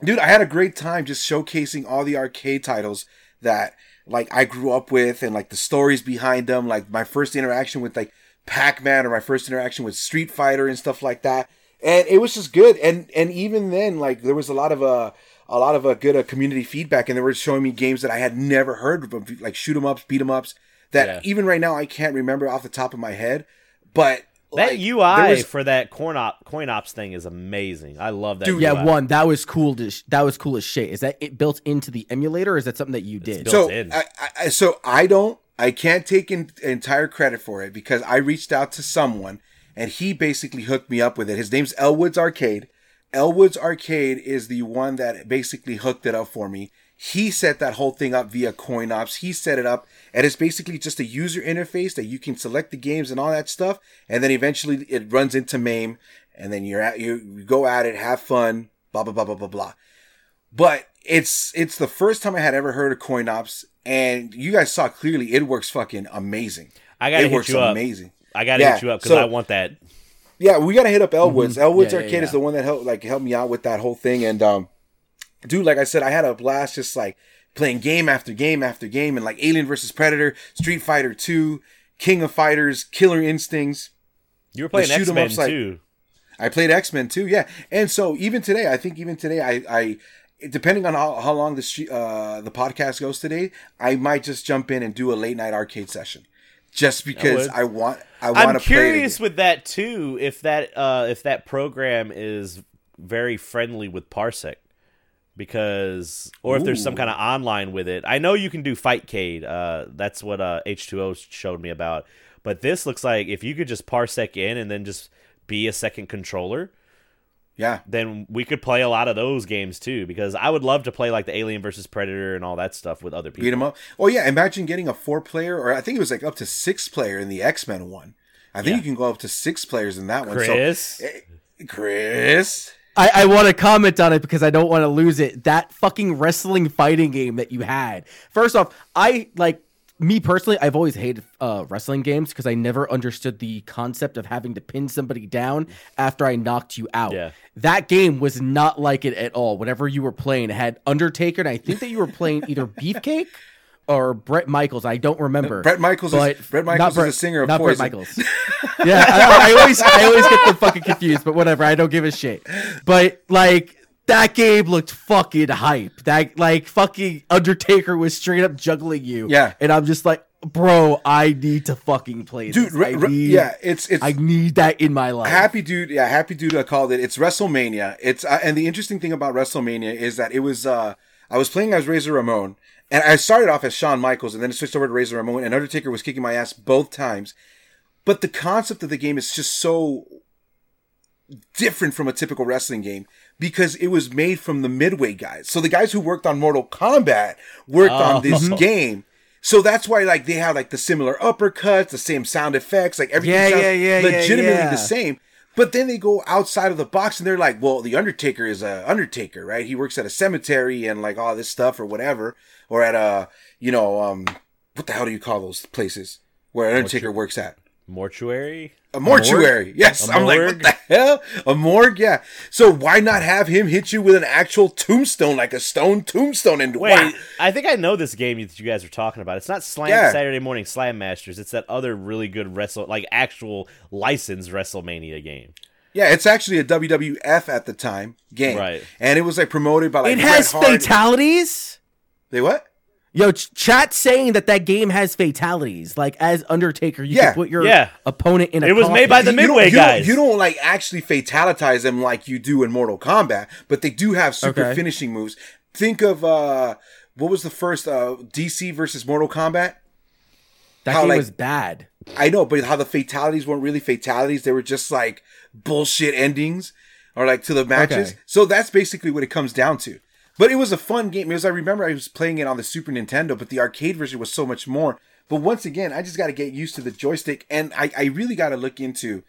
[SPEAKER 2] dude, I had a great time just showcasing all the arcade titles that like I grew up with and like the stories behind them. Like my first interaction with like Pac-Man or my first interaction with Street Fighter and stuff like that. And it was just good. And and even then, like there was a lot of uh a lot of uh, good uh, community feedback, and they were showing me games that I had never heard of, like shoot 'em ups, beat 'em ups. That
[SPEAKER 1] Yeah.
[SPEAKER 2] even right now I can't remember off the top of my head. But
[SPEAKER 1] That
[SPEAKER 2] like,
[SPEAKER 1] UI
[SPEAKER 2] was-
[SPEAKER 1] for that coin op coin ops thing is amazing. I love that.
[SPEAKER 2] Dude,
[SPEAKER 1] UI.
[SPEAKER 3] Yeah, one that was cool. To sh- that was cool as shit. Is that it built into the emulator? or Is that something that you did?
[SPEAKER 1] built
[SPEAKER 2] so
[SPEAKER 1] in.
[SPEAKER 2] I, I so I don't I can't take in, entire credit for it because I reached out to someone and he basically hooked me up with it. His name's Elwood's Arcade. Elwood's Arcade is the one that basically hooked it up for me. He set that whole thing up via CoinOps. He set it up, and it's basically just a user interface that you can select the games and all that stuff, and then eventually it runs into MAME, and then you're at you, go at it, have fun, blah blah blah blah blah blah. But it's it's the first time I had ever heard of CoinOps, and you guys saw clearly it works fucking amazing.
[SPEAKER 1] I gotta
[SPEAKER 2] it
[SPEAKER 1] hit
[SPEAKER 2] works
[SPEAKER 1] you up.
[SPEAKER 2] amazing.
[SPEAKER 1] I gotta
[SPEAKER 2] Yeah,
[SPEAKER 1] hit you up because
[SPEAKER 2] so-
[SPEAKER 1] I want that.
[SPEAKER 2] Yeah, we gotta hit up Elwood's. Elwood's
[SPEAKER 3] Mm-hmm. Yeah, yeah,
[SPEAKER 2] Arcade is
[SPEAKER 3] yeah.
[SPEAKER 2] the one that helped like helped me out with that whole thing. And um, dude, like I said, I had a blast just like playing game after game after game, and like Alien versus Predator, Street Fighter Two, King of Fighters, Killer Instincts.
[SPEAKER 1] You were playing
[SPEAKER 2] shoot 'em
[SPEAKER 1] X Men
[SPEAKER 2] like-
[SPEAKER 1] too.
[SPEAKER 2] I played X Men too, yeah. And so even today, I think even today, I, I depending on how, how long the uh, the podcast goes today, I might just jump in and do a late night arcade session, just because. I want I want to.
[SPEAKER 1] I'm
[SPEAKER 2] to play it
[SPEAKER 1] curious with that too. If that uh, if that program is very friendly with Parsec, because or if there's some kind of online with it. I know you can do Fightcade. Uh, that's what uh, H2O showed me about. But this looks like if you could just Parsec in and then just be a second controller,
[SPEAKER 2] Yeah,
[SPEAKER 1] then we could play a lot of those games too. Because I would love to play like the Alien versus Predator and all that stuff with other people.
[SPEAKER 2] beat 'em up. Oh yeah, imagine getting a four player, or I think it was like up to six player in the X Men one. I think
[SPEAKER 1] Yeah.
[SPEAKER 2] you can go up to six players in that one.
[SPEAKER 1] Chris,
[SPEAKER 2] So, eh, Chris,
[SPEAKER 3] I, I want to comment on it because I don't want to lose it. That fucking wrestling fighting game that you had. First off, I like me personally. I've always hated uh, wrestling games because I never understood the concept of having to pin somebody down after I knocked you out.
[SPEAKER 1] Yeah.
[SPEAKER 3] That game was not like it at all. Whatever you were playing, it had Undertaker, and I think that you were playing either Beefcake or Bret Michaels. I don't remember.
[SPEAKER 2] Bret Michaels is-
[SPEAKER 3] But
[SPEAKER 2] Brett
[SPEAKER 3] not
[SPEAKER 2] Michaels is
[SPEAKER 3] Brett-
[SPEAKER 2] the singer of
[SPEAKER 3] not
[SPEAKER 2] Poison.
[SPEAKER 3] Bret Michaels. yeah, I, I always I always get them fucking confused, but whatever. I don't give a shit. But like that game looked fucking hype. That like fucking Undertaker was straight up juggling you.
[SPEAKER 2] Yeah.
[SPEAKER 3] and I'm just like, bro, I need to fucking play
[SPEAKER 2] dude.
[SPEAKER 3] this.
[SPEAKER 2] re- re-
[SPEAKER 3] need,
[SPEAKER 2] yeah, it's it's
[SPEAKER 3] I need that in my life.
[SPEAKER 2] Happy dude, yeah, happy dude. I called it. It's WrestleMania. It's uh, and the interesting thing about WrestleMania is that it was. uh I was playing as Razor Ramon, and I started off as Shawn Michaels, and then it switched over to Razor Ramon, and Undertaker was kicking my ass both times. But the concept of the game is just so different from a typical wrestling game because it was made from the Midway guys. So the guys who worked on Mortal Kombat worked on this
[SPEAKER 1] Oh.
[SPEAKER 2] game. So that's why like they have like the similar uppercuts, the same sound effects, like everything
[SPEAKER 3] yeah, yeah, yeah,
[SPEAKER 2] legitimately
[SPEAKER 3] yeah.
[SPEAKER 2] the same. But then they go outside of the box and they're like, well, the Undertaker is a Undertaker, right? He works at a cemetery and like all this stuff or whatever, or at a, you know, um, what the hell do you call those places where an Undertaker works at?
[SPEAKER 1] Mortuary.
[SPEAKER 2] A mortuary. Yes.
[SPEAKER 1] A
[SPEAKER 2] I'm like, what the hell? A morgue? Yeah. So why not have him hit you with an actual tombstone, like a stone tombstone? And
[SPEAKER 1] Wait,
[SPEAKER 2] wow.
[SPEAKER 1] I think I know this game that you guys are talking about. It's not Slam
[SPEAKER 2] Yeah.
[SPEAKER 1] Saturday Morning Slam Masters. It's that other really good wrestle, like actual licensed WrestleMania game.
[SPEAKER 2] Yeah, it's actually a WWF at the time game.
[SPEAKER 1] Right.
[SPEAKER 2] And it was like promoted by like
[SPEAKER 3] it has
[SPEAKER 2] Bret Hart.
[SPEAKER 3] fatalities.
[SPEAKER 2] They what?
[SPEAKER 3] Yo, ch- chat saying that that game has fatalities. Like as Undertaker, you
[SPEAKER 2] Yeah.
[SPEAKER 3] can put your
[SPEAKER 1] Yeah.
[SPEAKER 3] opponent in a.
[SPEAKER 1] It was made by the
[SPEAKER 2] You
[SPEAKER 1] Midway
[SPEAKER 2] you don't-
[SPEAKER 1] guys.
[SPEAKER 2] You don't like actually fatalitize them like you do in Mortal Kombat, but they do have super
[SPEAKER 3] Okay.
[SPEAKER 2] finishing moves. Think of uh what was the first uh DC versus Mortal Kombat?
[SPEAKER 3] That
[SPEAKER 2] how,
[SPEAKER 3] game
[SPEAKER 2] like-
[SPEAKER 3] was bad.
[SPEAKER 2] I know, but how the fatalities weren't really fatalities; they were just like bullshit endings, or like to the matches.
[SPEAKER 3] Okay.
[SPEAKER 2] So that's basically what it comes down to. But it was a fun game because I remember I was playing it on the Super Nintendo, but the arcade version was so much more. But once again, I just got to get used to the joystick, and I, I really got to look into.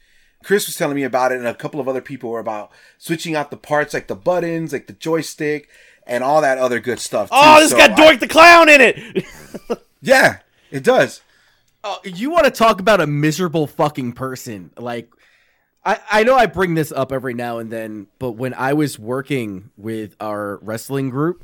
[SPEAKER 2] Chris was telling me about it, and a couple of other people were about switching out the parts, like the buttons, like the joystick, and all that other good stuff.
[SPEAKER 1] Oh, this
[SPEAKER 2] So
[SPEAKER 1] got
[SPEAKER 2] I-
[SPEAKER 1] Doink the Clown in it.
[SPEAKER 2] yeah, it does.
[SPEAKER 3] Oh, you want to talk about a miserable fucking person? Like, I I know I bring this up every now and then, but when I was working with our wrestling group,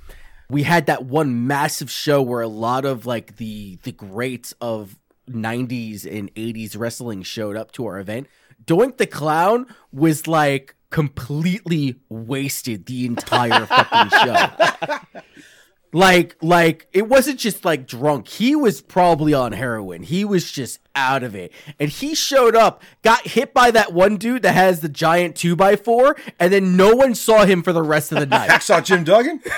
[SPEAKER 3] we had that one massive show where a lot of like the the greats of 90s and 80s wrestling showed up to our event. Doink the Clown was like completely wasted the entire fucking show. Like, like it wasn't just like drunk. He was probably on heroin. He was just out of it. And he showed up, got hit by that one dude that has the giant two by four, and then no one saw him for the rest of the night.
[SPEAKER 2] I saw Jim Duggan.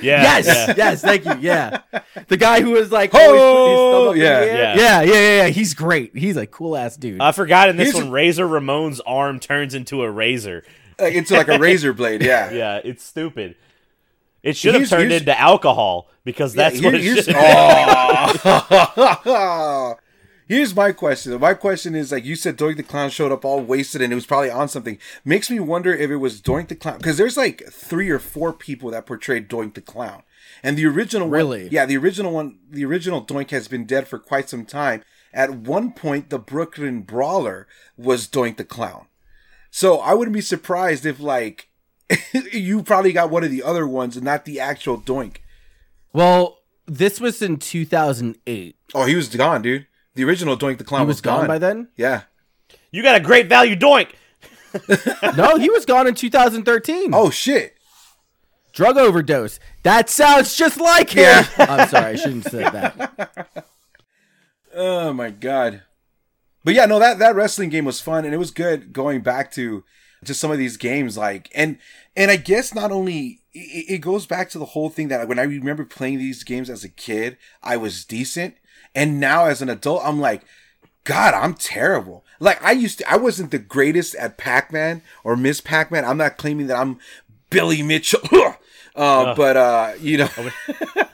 [SPEAKER 1] Yeah.
[SPEAKER 3] Yes,
[SPEAKER 1] yeah.
[SPEAKER 3] yes, thank you. Yeah, the guy who was like,
[SPEAKER 2] oh,
[SPEAKER 3] always put his thumb up in the
[SPEAKER 2] Yeah.
[SPEAKER 1] Yeah.
[SPEAKER 3] yeah, yeah, yeah, yeah. He's great. He's a cool ass dude.
[SPEAKER 1] I forgot in this
[SPEAKER 2] Here's
[SPEAKER 1] one, Razor Ramon's arm turns into a razor.
[SPEAKER 2] like into like a razor blade. Yeah.
[SPEAKER 1] Yeah, it's stupid. It should have
[SPEAKER 2] Here's-
[SPEAKER 1] turned
[SPEAKER 2] here's-
[SPEAKER 1] into alcohol because that's
[SPEAKER 2] Yeah,
[SPEAKER 1] what
[SPEAKER 2] here-
[SPEAKER 1] it
[SPEAKER 2] here's,
[SPEAKER 1] should.
[SPEAKER 2] oh. here's my question. My question is like you said, Doink the Clown showed up all wasted and it was probably on something. Makes me wonder if it was Doink the Clown because there's like three or four people that portrayed Doink the Clown, and the original one-
[SPEAKER 3] Really?
[SPEAKER 2] yeah, the original one, the original Doink has been dead for quite some time. At one point, the Brooklyn Brawler was Doink the Clown. So I wouldn't be surprised if like you probably got one of the other ones and not the actual Doink.
[SPEAKER 3] well, this was in 2008.
[SPEAKER 2] Oh, he was gone, dude. The original Doink the Clown
[SPEAKER 3] He was gone by then.
[SPEAKER 2] Yeah.
[SPEAKER 1] You got a great value doink.
[SPEAKER 3] no, he was gone in 2013.
[SPEAKER 2] Oh shit.
[SPEAKER 3] drug overdose. That sounds just like him.
[SPEAKER 2] Yeah.
[SPEAKER 3] I'm sorry, I shouldn't have said that.
[SPEAKER 2] Oh my god. But yeah, no, that that wrestling game was fun and it was good going back to just some of these games like and and I guess not only it, it goes back to the whole thing that when I remember playing these games as a kid, I was decent and now as an adult I'm like God, I'm terrible. Like I used to I wasn't the greatest at Pac-Man or Miss Pac-Man. I'm not claiming that I'm Billy Mitchell. uh, but uh, you know,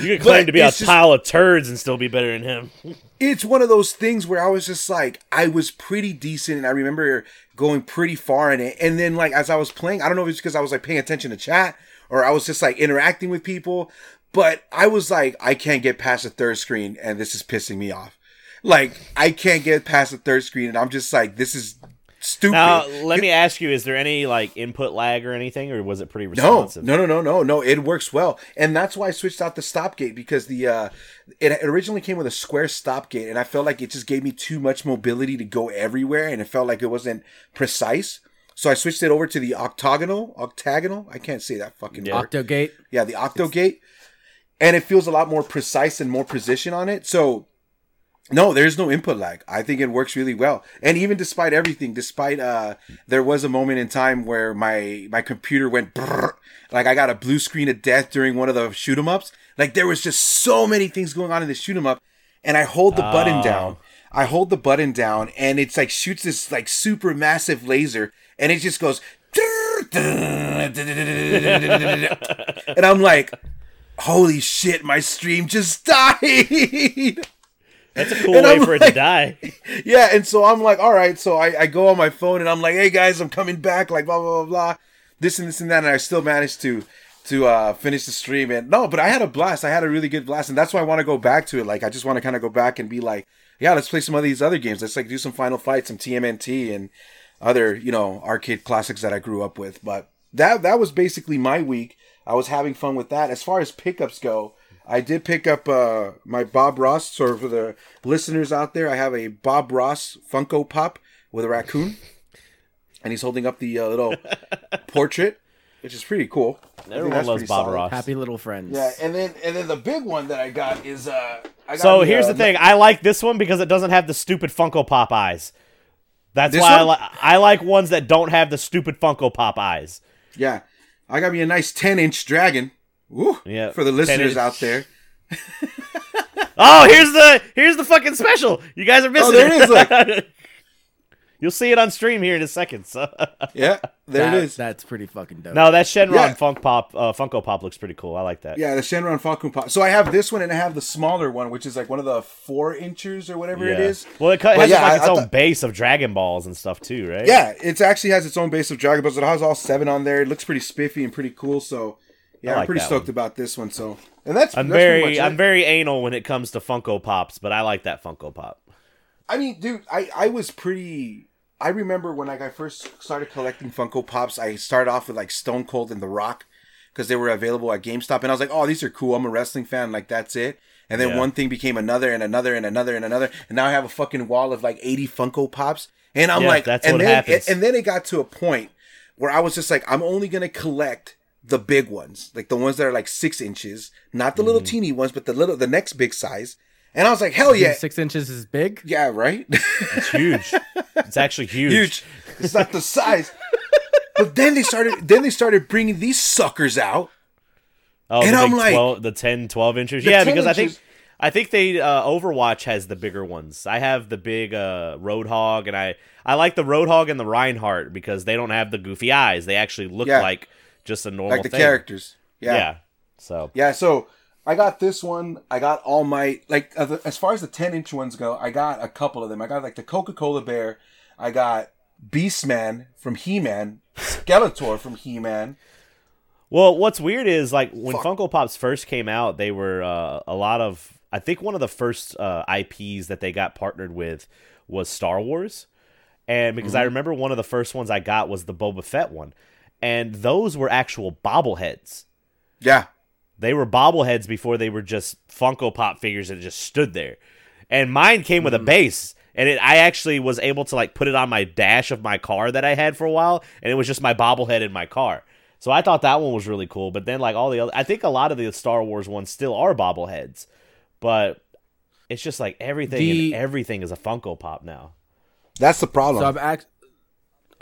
[SPEAKER 1] You could claim
[SPEAKER 2] But
[SPEAKER 1] to be a
[SPEAKER 2] just-
[SPEAKER 1] pile of turds and still be better than him.
[SPEAKER 2] it's one of those things where I was just like, I was pretty decent, and I remember going pretty far in it. And then, like, as I was playing, I don't know if it's because I was like paying attention to chat or I was just like interacting with people, but I was like, I can't get past the third screen, and this is pissing me off. Like, I can't get past the third screen, and I'm just like, this is stupid.
[SPEAKER 1] Now, let me ask you: Is there any like input lag or anything, or was it pretty
[SPEAKER 2] No,
[SPEAKER 1] responsive?
[SPEAKER 2] no, no, no, no, no. It works well, and that's why I switched out the stop gate because the uh, it originally came with a square stop gate, and I felt like it just gave me too much mobility to go everywhere, and it felt like it wasn't precise. So I switched it over to the octagonal, octagonal. I can't say that fucking
[SPEAKER 1] Yeah.
[SPEAKER 2] word.
[SPEAKER 3] Octogate.
[SPEAKER 2] Yeah, the octo gate, and it feels a lot more precise and more precision on it. So. No, there's no input lag. I think it works really well. And even despite everything, despite uh there was a moment in time where my my computer went brrr, like I got a blue screen of death during one of the shoot 'em ups. Like there was just so many things going on in the shoot 'em up and I hold the button
[SPEAKER 1] Oh.
[SPEAKER 2] down. I hold the button down and it's like shoots this like super massive laser and it just goes and I'm like holy shit my stream just died.
[SPEAKER 1] That's a cool
[SPEAKER 2] And
[SPEAKER 1] way
[SPEAKER 2] I'm
[SPEAKER 1] for it to die.
[SPEAKER 2] Yeah, and so I'm like, all right. So I, I go on my phone and I'm like, hey guys, I'm coming back. Like blah blah blah blah, this and this and that, and I still managed to to uh, finish the stream. And no, but I had a blast. I had a really good blast, and that's why I want to go back to it. Like I just want to kind of go back and be like, yeah, let's play some of these other games. Let's like do some Final Fight, some TMNT, and other you know arcade classics that I grew up with. But that that was basically my week. I was having fun with that. As far as pickups go, I did pick up uh, my Bob Ross. So for the listeners out there, I have a Bob Ross Funko Pop with a raccoon, and he's holding up the uh, little portrait, which is pretty cool.
[SPEAKER 1] Everyone loves Bob
[SPEAKER 2] solid.
[SPEAKER 1] Ross.
[SPEAKER 3] Happy little friends.
[SPEAKER 2] Yeah, and then and then the big one that I got is uh. I got
[SPEAKER 1] So
[SPEAKER 2] the,
[SPEAKER 1] here's
[SPEAKER 2] uh,
[SPEAKER 1] the thing: I like this one because it doesn't have the stupid Funko Pop eyes. That's
[SPEAKER 2] This
[SPEAKER 1] why I,
[SPEAKER 2] one?
[SPEAKER 1] li- I like ones that don't have the stupid Funko Pop eyes.
[SPEAKER 2] Yeah, I got me a nice ten inch dragon. Woo,
[SPEAKER 1] Yeah,
[SPEAKER 2] for the listeners out there.
[SPEAKER 1] Oh, here's the here's the fucking special. You guys are missing
[SPEAKER 2] Oh, there it is,
[SPEAKER 1] it. You'll see it on stream here in a second. So.
[SPEAKER 2] Yeah, there
[SPEAKER 3] That-
[SPEAKER 2] it is.
[SPEAKER 3] That's pretty fucking dope.
[SPEAKER 1] no, that Shenron
[SPEAKER 2] Yeah.
[SPEAKER 1] Funk Pop uh, Funko Pop looks pretty cool. I like that.
[SPEAKER 2] Yeah, the Shenron Falcon Pop. So I have this one and I have the smaller one, which is like one of the four inches or whatever it
[SPEAKER 1] Yeah.
[SPEAKER 2] is.
[SPEAKER 1] Well, it
[SPEAKER 2] but
[SPEAKER 1] has
[SPEAKER 2] yeah,
[SPEAKER 1] like
[SPEAKER 2] I-
[SPEAKER 1] its
[SPEAKER 2] I
[SPEAKER 1] own
[SPEAKER 2] thought-
[SPEAKER 1] base of Dragon Balls and stuff too, right?
[SPEAKER 2] Yeah, it actually has its own base of Dragon Balls. It has all seven on there. It looks pretty spiffy and pretty cool. So yeah,
[SPEAKER 1] I
[SPEAKER 2] I'm pretty stoked
[SPEAKER 1] one.
[SPEAKER 2] about this one. So and that's
[SPEAKER 1] I'm
[SPEAKER 2] that's
[SPEAKER 1] very I'm very anal when it comes to Funko Pops, but I like that Funko Pop.
[SPEAKER 2] I mean, dude, I I was pretty. I remember when like I first started collecting Funko Pops. I started off with like Stone Cold and The Rock because they were available at GameStop, and I was like, oh, these are cool. I'm a wrestling fan. Like that's it. And then
[SPEAKER 1] Yeah.
[SPEAKER 2] one thing became another and another and another and another, and now I have a fucking wall of like 80 Funko Pops. And I'm
[SPEAKER 1] Yeah,
[SPEAKER 2] like,
[SPEAKER 1] that's
[SPEAKER 2] and
[SPEAKER 1] what
[SPEAKER 2] then
[SPEAKER 1] happens.
[SPEAKER 2] and then it got to a point where I was just like, I'm only gonna collect the big ones, like the ones that are like six inches, not the little
[SPEAKER 1] Mm.
[SPEAKER 2] teeny ones, but the little the next big size. And I was like, hell yeah,
[SPEAKER 3] Six inches is big.
[SPEAKER 2] yeah, right.
[SPEAKER 1] It's huge. it's actually huge.
[SPEAKER 2] huge. It's not the size. but then they started. Then they started bringing these suckers out,
[SPEAKER 1] Oh,
[SPEAKER 2] And
[SPEAKER 1] the
[SPEAKER 2] I'm like-
[SPEAKER 1] 12, the 10, 12 inches. Yeah,
[SPEAKER 2] 10
[SPEAKER 1] because I think I think they uh, Overwatch has the bigger ones. I have the big uh, Roadhog, and I I like the Roadhog and the Reinhardt because they don't have the goofy eyes. They actually look
[SPEAKER 2] Yeah.
[SPEAKER 1] like just a normal
[SPEAKER 2] like the
[SPEAKER 1] thing.
[SPEAKER 2] characters.
[SPEAKER 1] Yeah.
[SPEAKER 2] Yeah.
[SPEAKER 1] So
[SPEAKER 2] Yeah, so I got this one. I got All Might. Like as far as the ten inch ones go, I got a couple of them. I got like the Coca Cola Bear. I got Beastman from He Man, Skeletor from He Man.
[SPEAKER 1] Well, what's weird is like when
[SPEAKER 2] Fuck.
[SPEAKER 1] Funko Pops first came out, they were uh, a lot of. I think one of the first uh, IPs that they got partnered with was Star Wars, and because I
[SPEAKER 2] Mm-hmm.
[SPEAKER 1] remember one of the first ones I got was the Boba Fett one, and those were actual bobbleheads.
[SPEAKER 2] Yeah,
[SPEAKER 1] They were bobbleheads before they were just Funko Pop figures that just stood there. And mine came with a hmm. base, and it, I actually was able to like put it on my dash of my car that I had for a while, and it was just my bobblehead in my car. So I thought that one was really cool. But then like all the other, I think a lot of the Star Wars ones still are bobbleheads, but it's just like everything
[SPEAKER 3] The-
[SPEAKER 1] and everything is a Funko Pop now.
[SPEAKER 2] that's the problem.
[SPEAKER 3] So I'm act-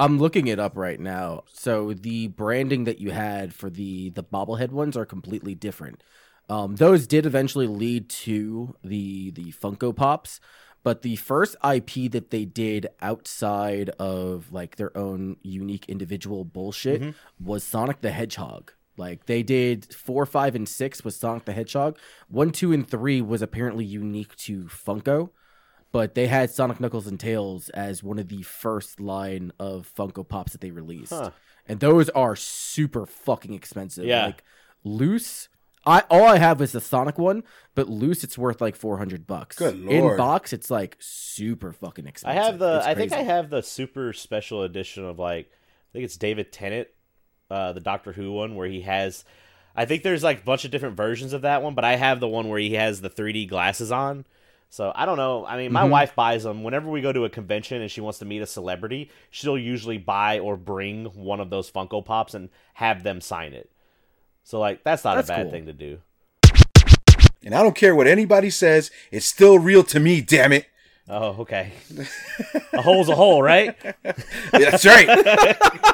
[SPEAKER 3] I'm looking it up right now. So the branding that you had for the the bobblehead ones are completely different. Um, those did eventually lead to the the Funko Pops, but the first IP that they did outside of like their own unique individual bullshit was Sonic the Hedgehog. Like they did four, five, and six was Sonic the Hedgehog. One, two, and three was apparently unique to Funko but they had Sonic Knuckles and Tails as one of the first line of Funko Pops that they released.
[SPEAKER 1] Huh.
[SPEAKER 3] And those are super fucking expensive.
[SPEAKER 1] Yeah.
[SPEAKER 3] Like loose I all I have is the Sonic one, but loose it's worth like 400 bucks.
[SPEAKER 2] Good lord!
[SPEAKER 3] In box it's like super fucking expensive.
[SPEAKER 1] I have the.
[SPEAKER 3] It's
[SPEAKER 1] I think I have the super special edition of like. I think it's David Tennant, uh, the Doctor Who one, where he has. I think there's like a bunch of different versions of that one, but I have the one where he has the 3D glasses on. So I don't know. I mean, my
[SPEAKER 3] Mhm.
[SPEAKER 1] wife buys them whenever we go to a convention and she wants to meet a celebrity. She'll usually buy or bring one of those Funko Pops and have them sign it. So like that's not
[SPEAKER 3] That's
[SPEAKER 1] a bad
[SPEAKER 3] cool.
[SPEAKER 1] thing to do.
[SPEAKER 2] and I don't care what anybody says. It's still real to me. Damn it.
[SPEAKER 1] Oh, okay. a hole's a hole, right?
[SPEAKER 2] That's right.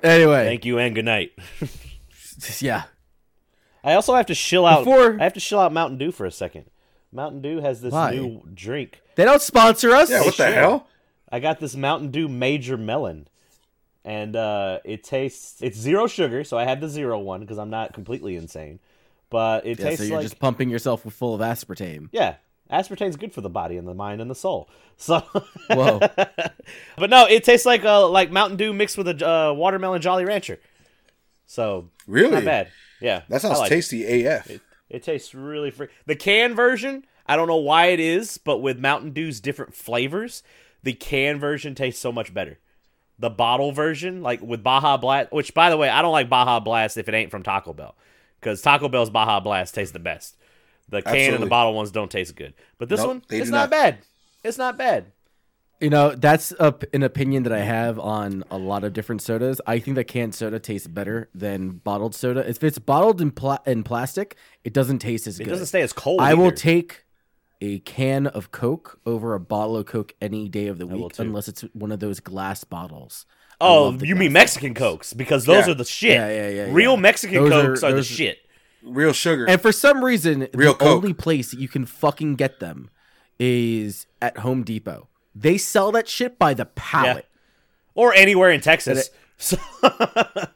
[SPEAKER 3] Anyway,
[SPEAKER 1] Thank you and good night.
[SPEAKER 3] yeah.
[SPEAKER 1] I also have to chill out.
[SPEAKER 3] Before-
[SPEAKER 1] I have to chill out Mountain Dew for a second. Mountain Dew has this
[SPEAKER 3] Why?
[SPEAKER 1] new drink.
[SPEAKER 3] They don't sponsor us.
[SPEAKER 2] Yeah, what the
[SPEAKER 1] sure.
[SPEAKER 2] hell?
[SPEAKER 1] I got this Mountain Dew Major Melon, and uh, it tastes. It's zero sugar, so I had the zero one because I'm not completely insane. But it
[SPEAKER 3] Yeah, so you're
[SPEAKER 1] like
[SPEAKER 3] just pumping yourself full of aspartame.
[SPEAKER 1] yeah, aspartame's good for the body and the mind and the soul. So,
[SPEAKER 3] Whoa.
[SPEAKER 1] but no, it tastes like uh, like Mountain Dew mixed with a uh, watermelon Jolly Rancher. So
[SPEAKER 2] Really?
[SPEAKER 1] not bad. Yeah,
[SPEAKER 2] That sounds
[SPEAKER 1] like it.
[SPEAKER 2] tasty AF.
[SPEAKER 1] It tastes really free. The can version, I don't know why it is, but with Mountain Dew's different flavors, the can version tastes so much better. The bottle version, like with Baja Blast, which by the way, I don't like Baja Blast if it ain't from Taco Bell, because Taco Bell's Baja Blast tastes the best. The can and the bottle ones don't taste good, but this
[SPEAKER 2] Nope,
[SPEAKER 1] one, it's not
[SPEAKER 2] not.
[SPEAKER 1] bad. It's not bad.
[SPEAKER 3] You know, that's a, an opinion that I have on a lot of different sodas. I think that canned soda tastes better than bottled soda. If it's bottled in, pla- in plastic, it doesn't taste as
[SPEAKER 1] It
[SPEAKER 3] good.
[SPEAKER 1] doesn't stay as cold.
[SPEAKER 3] I will take a can of Coke over a bottle of Coke any day of the
[SPEAKER 1] will
[SPEAKER 3] week, unless it's one of those glass bottles. I
[SPEAKER 1] Oh, you mean
[SPEAKER 3] glass
[SPEAKER 1] Mexican Cokes? Because those
[SPEAKER 2] Yeah.
[SPEAKER 1] are the shit.
[SPEAKER 3] Yeah, yeah, yeah,
[SPEAKER 1] Real
[SPEAKER 3] yeah.
[SPEAKER 1] Mexican
[SPEAKER 3] Those
[SPEAKER 1] Cokes are, the
[SPEAKER 3] those-
[SPEAKER 1] shit.
[SPEAKER 2] Real sugar.
[SPEAKER 3] And for some reason,
[SPEAKER 2] Real
[SPEAKER 3] the
[SPEAKER 2] Coke.
[SPEAKER 3] only place that you can fucking get them is at Home Depot. They sell that shit by the pallet.
[SPEAKER 1] Or anywhere in Texas. So,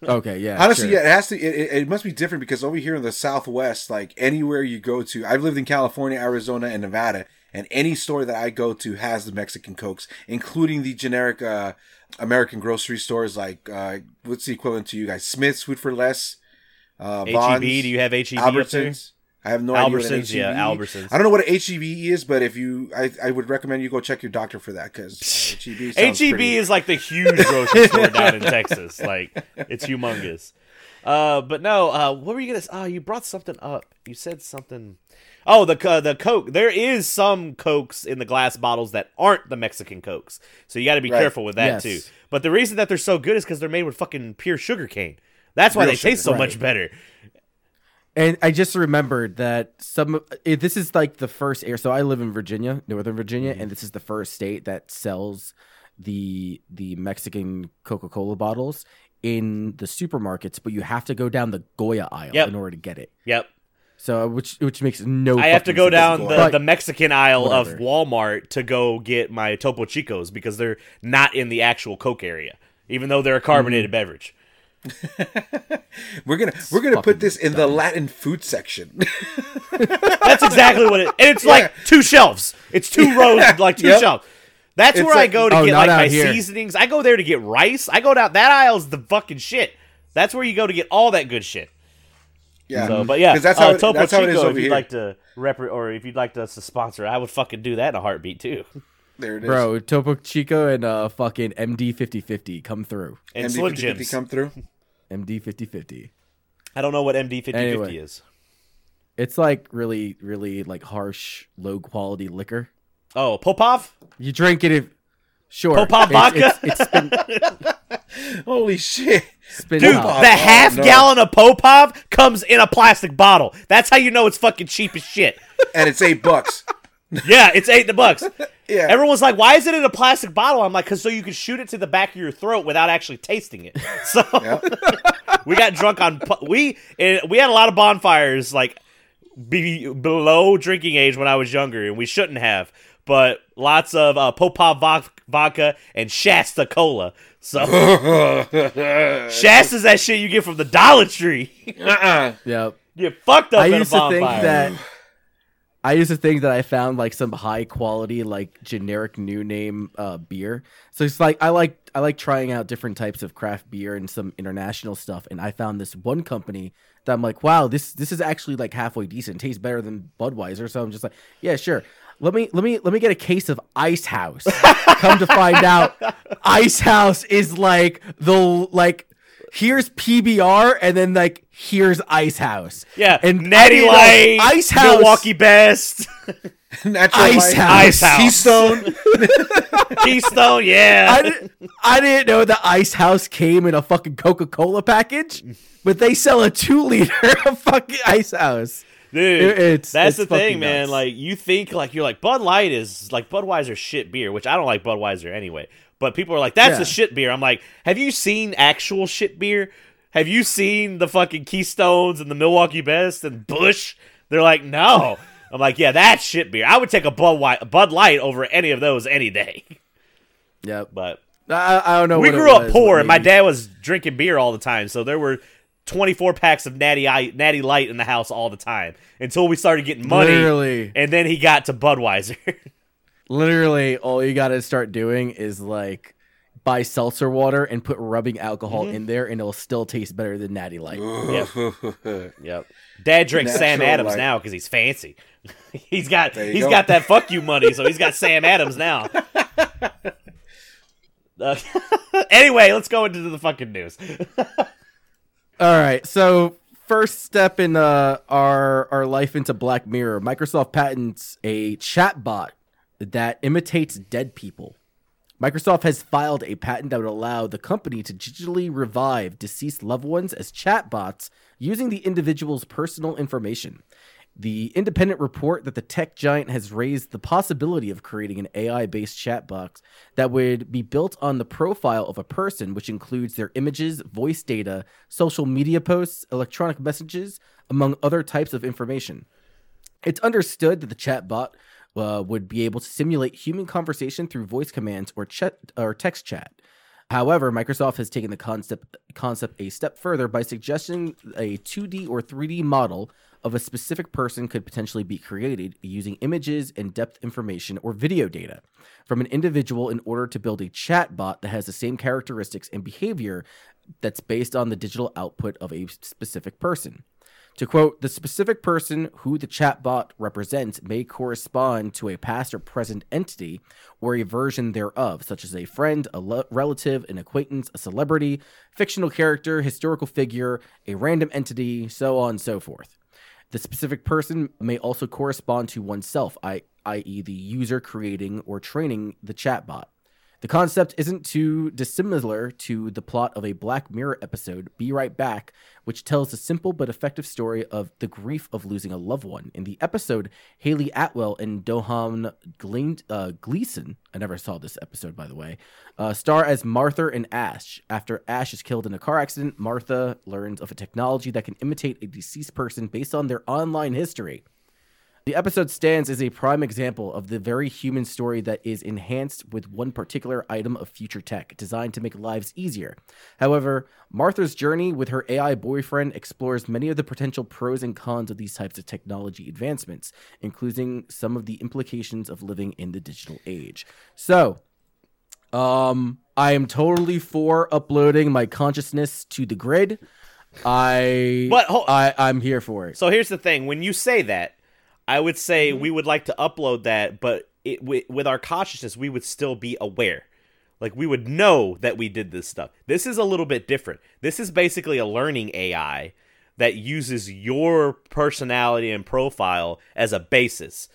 [SPEAKER 3] Okay, yeah.
[SPEAKER 2] Honestly,
[SPEAKER 3] sure.
[SPEAKER 2] yeah, it has to. It, it- it must be different because over here in the Southwest, like anywhere you go to, I've lived in California, Arizona, and Nevada, and any store that I go to has the Mexican Cokes, including the generic uh, American grocery stores. Like, uh, what's the equivalent to you guys? Smith's, Food for Less, uh,
[SPEAKER 1] HEB,
[SPEAKER 2] Vons,
[SPEAKER 1] do you have HEB up there?
[SPEAKER 2] Albertsons. I have no idea what
[SPEAKER 1] Albertsons, yeah,
[SPEAKER 2] HEB
[SPEAKER 1] Albertsons.
[SPEAKER 2] I don't know what an HEB is, but if you, I, I would recommend you go check your doctor for that because HEB. sounds
[SPEAKER 1] HEB
[SPEAKER 2] pretty-
[SPEAKER 1] E is like the huge grocery store down in Texas. Like it's humongous. Uh, but no, uh, what were you gonna? s- Oh, you brought something up. You said something. Oh, the uh, the Coke. There is some Cokes in the glass bottles that aren't the Mexican Cokes, so you got to be
[SPEAKER 2] Right.
[SPEAKER 1] careful with that
[SPEAKER 3] Yes.
[SPEAKER 1] too. But the reason that they're so good is because they're made with fucking pure sugar cane. That's why
[SPEAKER 2] Real
[SPEAKER 1] they taste so
[SPEAKER 3] sugar.
[SPEAKER 1] much better.
[SPEAKER 3] And I just remembered that some eh, this is like the first air. So I live in Virginia, Northern Virginia,
[SPEAKER 1] Mm-hmm.
[SPEAKER 3] and this is the first state that sells the the Mexican Coca Cola bottles in the supermarkets, but you have to go down the Goya aisle
[SPEAKER 1] Yep.
[SPEAKER 3] in order to get it.
[SPEAKER 1] Yep.
[SPEAKER 3] So which which makes no. Sense.
[SPEAKER 1] I have to go down the, the Mexican aisle of. Walmart to go get my Topo Chicos because they're not in the actual Coke area, even though they're a carbonated
[SPEAKER 3] Mm-hmm.
[SPEAKER 1] beverage.
[SPEAKER 2] We're gonna we're gonna put this in the Latin food section.
[SPEAKER 1] That's exactly what it. And it's like two shelves. It's two rows, like two
[SPEAKER 2] Yep.
[SPEAKER 1] shelves. That's
[SPEAKER 2] It's
[SPEAKER 1] where I go to
[SPEAKER 3] Oh,
[SPEAKER 1] get like my
[SPEAKER 3] here.
[SPEAKER 1] seasonings. I go there to get rice. I go down that aisle's the fucking shit. That's where you go to get all that good shit.
[SPEAKER 2] yeah,
[SPEAKER 1] So, but yeah,
[SPEAKER 2] 'Cause that's
[SPEAKER 1] uh,
[SPEAKER 2] how it,
[SPEAKER 1] Topo
[SPEAKER 2] that's how it is
[SPEAKER 1] Chico.
[SPEAKER 2] over
[SPEAKER 1] If you'd
[SPEAKER 2] here.
[SPEAKER 1] like to rep or if you'd like us to sponsor, I would fucking do that in a heartbeat too.
[SPEAKER 2] There it is,
[SPEAKER 3] Bro, Topo Chico and uh fucking MD fifty fifty come through.
[SPEAKER 1] And
[SPEAKER 2] MD
[SPEAKER 1] Slim
[SPEAKER 2] 50
[SPEAKER 1] Jims.
[SPEAKER 2] come through.
[SPEAKER 3] MD fifty fifty.
[SPEAKER 1] I don't know what MD fifty fifty
[SPEAKER 3] Anyway.
[SPEAKER 1] is.
[SPEAKER 3] It's like really, really like harsh, low quality liquor.
[SPEAKER 1] Oh, Popov.
[SPEAKER 3] You drink it if sure.
[SPEAKER 1] Popov
[SPEAKER 3] It's-
[SPEAKER 1] vodka?
[SPEAKER 3] It's, it's spin,
[SPEAKER 2] Holy shit!
[SPEAKER 3] spin
[SPEAKER 1] Dude,
[SPEAKER 3] top.
[SPEAKER 1] the
[SPEAKER 2] Oh,
[SPEAKER 1] half
[SPEAKER 2] no.
[SPEAKER 1] gallon of Popov comes in a plastic bottle. That's how you know it's fucking cheap as shit.
[SPEAKER 2] And it's eight bucks.
[SPEAKER 1] Yeah, it's eight the bucks.
[SPEAKER 2] Yeah.
[SPEAKER 1] Everyone's like, "Why is it in a plastic bottle?" I'm like, "Cause so you can shoot it to the back of your throat without actually tasting it." So we got drunk on we and we had a lot of bonfires like be, below drinking age when I was younger, and we shouldn't have. But lots of uh, Popov vodka and Shasta cola. So Shasta's that shit you get from the Dollar Tree.
[SPEAKER 2] uh-uh.
[SPEAKER 3] Yep.
[SPEAKER 1] You get fucked up
[SPEAKER 3] I
[SPEAKER 1] in a
[SPEAKER 3] used to think that I used to think that I found like some high quality like generic new name uh, beer. So it's like I like I like trying out different types of craft beer and some international stuff. And I found this one company that I'm like, wow, this this is actually like halfway decent. Tastes better than Budweiser. So I'm just like, yeah, sure. Let me let me let me get a case of Ice House. Come to find out, Ice House is like the like here's PBR and then like here's Ice House.
[SPEAKER 1] yeah,
[SPEAKER 3] and I
[SPEAKER 1] Natty
[SPEAKER 3] didn't know
[SPEAKER 1] Light,
[SPEAKER 3] Ice House,
[SPEAKER 1] Milwaukee Best,
[SPEAKER 2] Natural
[SPEAKER 3] Ice
[SPEAKER 2] light.
[SPEAKER 3] House.
[SPEAKER 1] Ice House.
[SPEAKER 2] Keystone.
[SPEAKER 1] Keystone. Yeah,
[SPEAKER 3] I didn't, I didn't know the Ice House came in a fucking Coca Cola package, but they sell a two liter of fucking Ice House.
[SPEAKER 1] Dude,
[SPEAKER 3] It- it's-
[SPEAKER 1] that's
[SPEAKER 3] it's
[SPEAKER 1] the thing,
[SPEAKER 3] fucking
[SPEAKER 1] man.
[SPEAKER 3] nuts.
[SPEAKER 1] Like you think like you're like Bud Light is like Budweiser shit beer, which I don't like Budweiser anyway. But people are like, that's
[SPEAKER 3] Yeah.
[SPEAKER 1] a shit beer. I'm like, have you seen actual shit beer? Have you seen the fucking Keystones and the Milwaukee Best and Busch? They're like, no. I'm like, yeah, that's shit beer. I would take a Bud White, Bud Light over any of those any day.
[SPEAKER 3] Yep.
[SPEAKER 1] But
[SPEAKER 3] I, I don't know.
[SPEAKER 1] we
[SPEAKER 3] what it
[SPEAKER 1] grew up
[SPEAKER 3] was,
[SPEAKER 1] poor, and my dad was drinking beer all the time, so there were 24 packs of Natty Natty Light in the house all the time until we started getting money,
[SPEAKER 3] Literally,
[SPEAKER 1] and then he got to Budweiser.
[SPEAKER 3] literally, all you got to start doing is like buy seltzer water and put rubbing alcohol
[SPEAKER 1] Mm-hmm.
[SPEAKER 3] in there, and it'll still taste better than Natty Light.
[SPEAKER 1] yep, yep. Dad drinks Sam Adams
[SPEAKER 2] Light.
[SPEAKER 1] now because he's fancy. he's got
[SPEAKER 2] There you
[SPEAKER 1] he's
[SPEAKER 2] go.
[SPEAKER 1] got that fuck you money, so he's got Sam Adams now. Uh, anyway, let's go into the fucking news.
[SPEAKER 3] All right. So first step in uh, our our life into Black Mirror, Microsoft patents a chatbot that imitates dead people. Microsoft has filed a patent that would allow the company to digitally revive deceased loved ones as chatbots using the individual's personal information. The independent report that the tech giant has raised the possibility of creating an AI based chat box that would be built on the profile of a person, which includes their images, voice data, social media posts, electronic messages, among other types of information. It's understood that the chatbot uh, would be able to simulate human conversation through voice commands or chat or text chat. However, Microsoft has taken the concept concept a step further by suggesting a 2D or 3D model of a specific person could potentially be created using images and depth information or video data from an individual in order to build a chatbot that has the same characteristics and behavior that's based on the digital output of a specific person. To quote, the specific person who the chatbot represents may correspond to a past or present entity or a version thereof, such as a friend, a relative, an acquaintance, a celebrity, fictional character, historical figure, a random entity, so on and so forth. The specific person may also correspond to oneself, I, i.e., the user creating or training the chatbot. The concept isn't too dissimilar to the plot of a Black Mirror episode, Be Right Back, which tells a simple but effective story of the grief of losing a loved one. In the episode, Hayley Atwell and Dohan uh, Gleeson, I never saw this episode by the way, uh, star as Martha and Ash. After Ash is killed in a car accident, Martha learns of a technology that can imitate a deceased person based on their online history. The episode stands as a prime example of the very human story that is enhanced with one particular item of future tech designed to make lives easier. However, Martha's journey with her AI boyfriend explores many of the potential pros and cons of these types of technology advancements, including some of the implications of living in the digital age. So, um, I am totally for uploading my consciousness to the grid. I
[SPEAKER 1] But hol-
[SPEAKER 3] I I'm here for it.
[SPEAKER 1] So here's the thing: when you say that, I would say mm-hmm. we would like to upload that, but it, wi- with our consciousness, we would still be aware. Like we would know that we did this stuff. This is a little bit different. This is basically a learning AI that uses your personality and profile as a basis.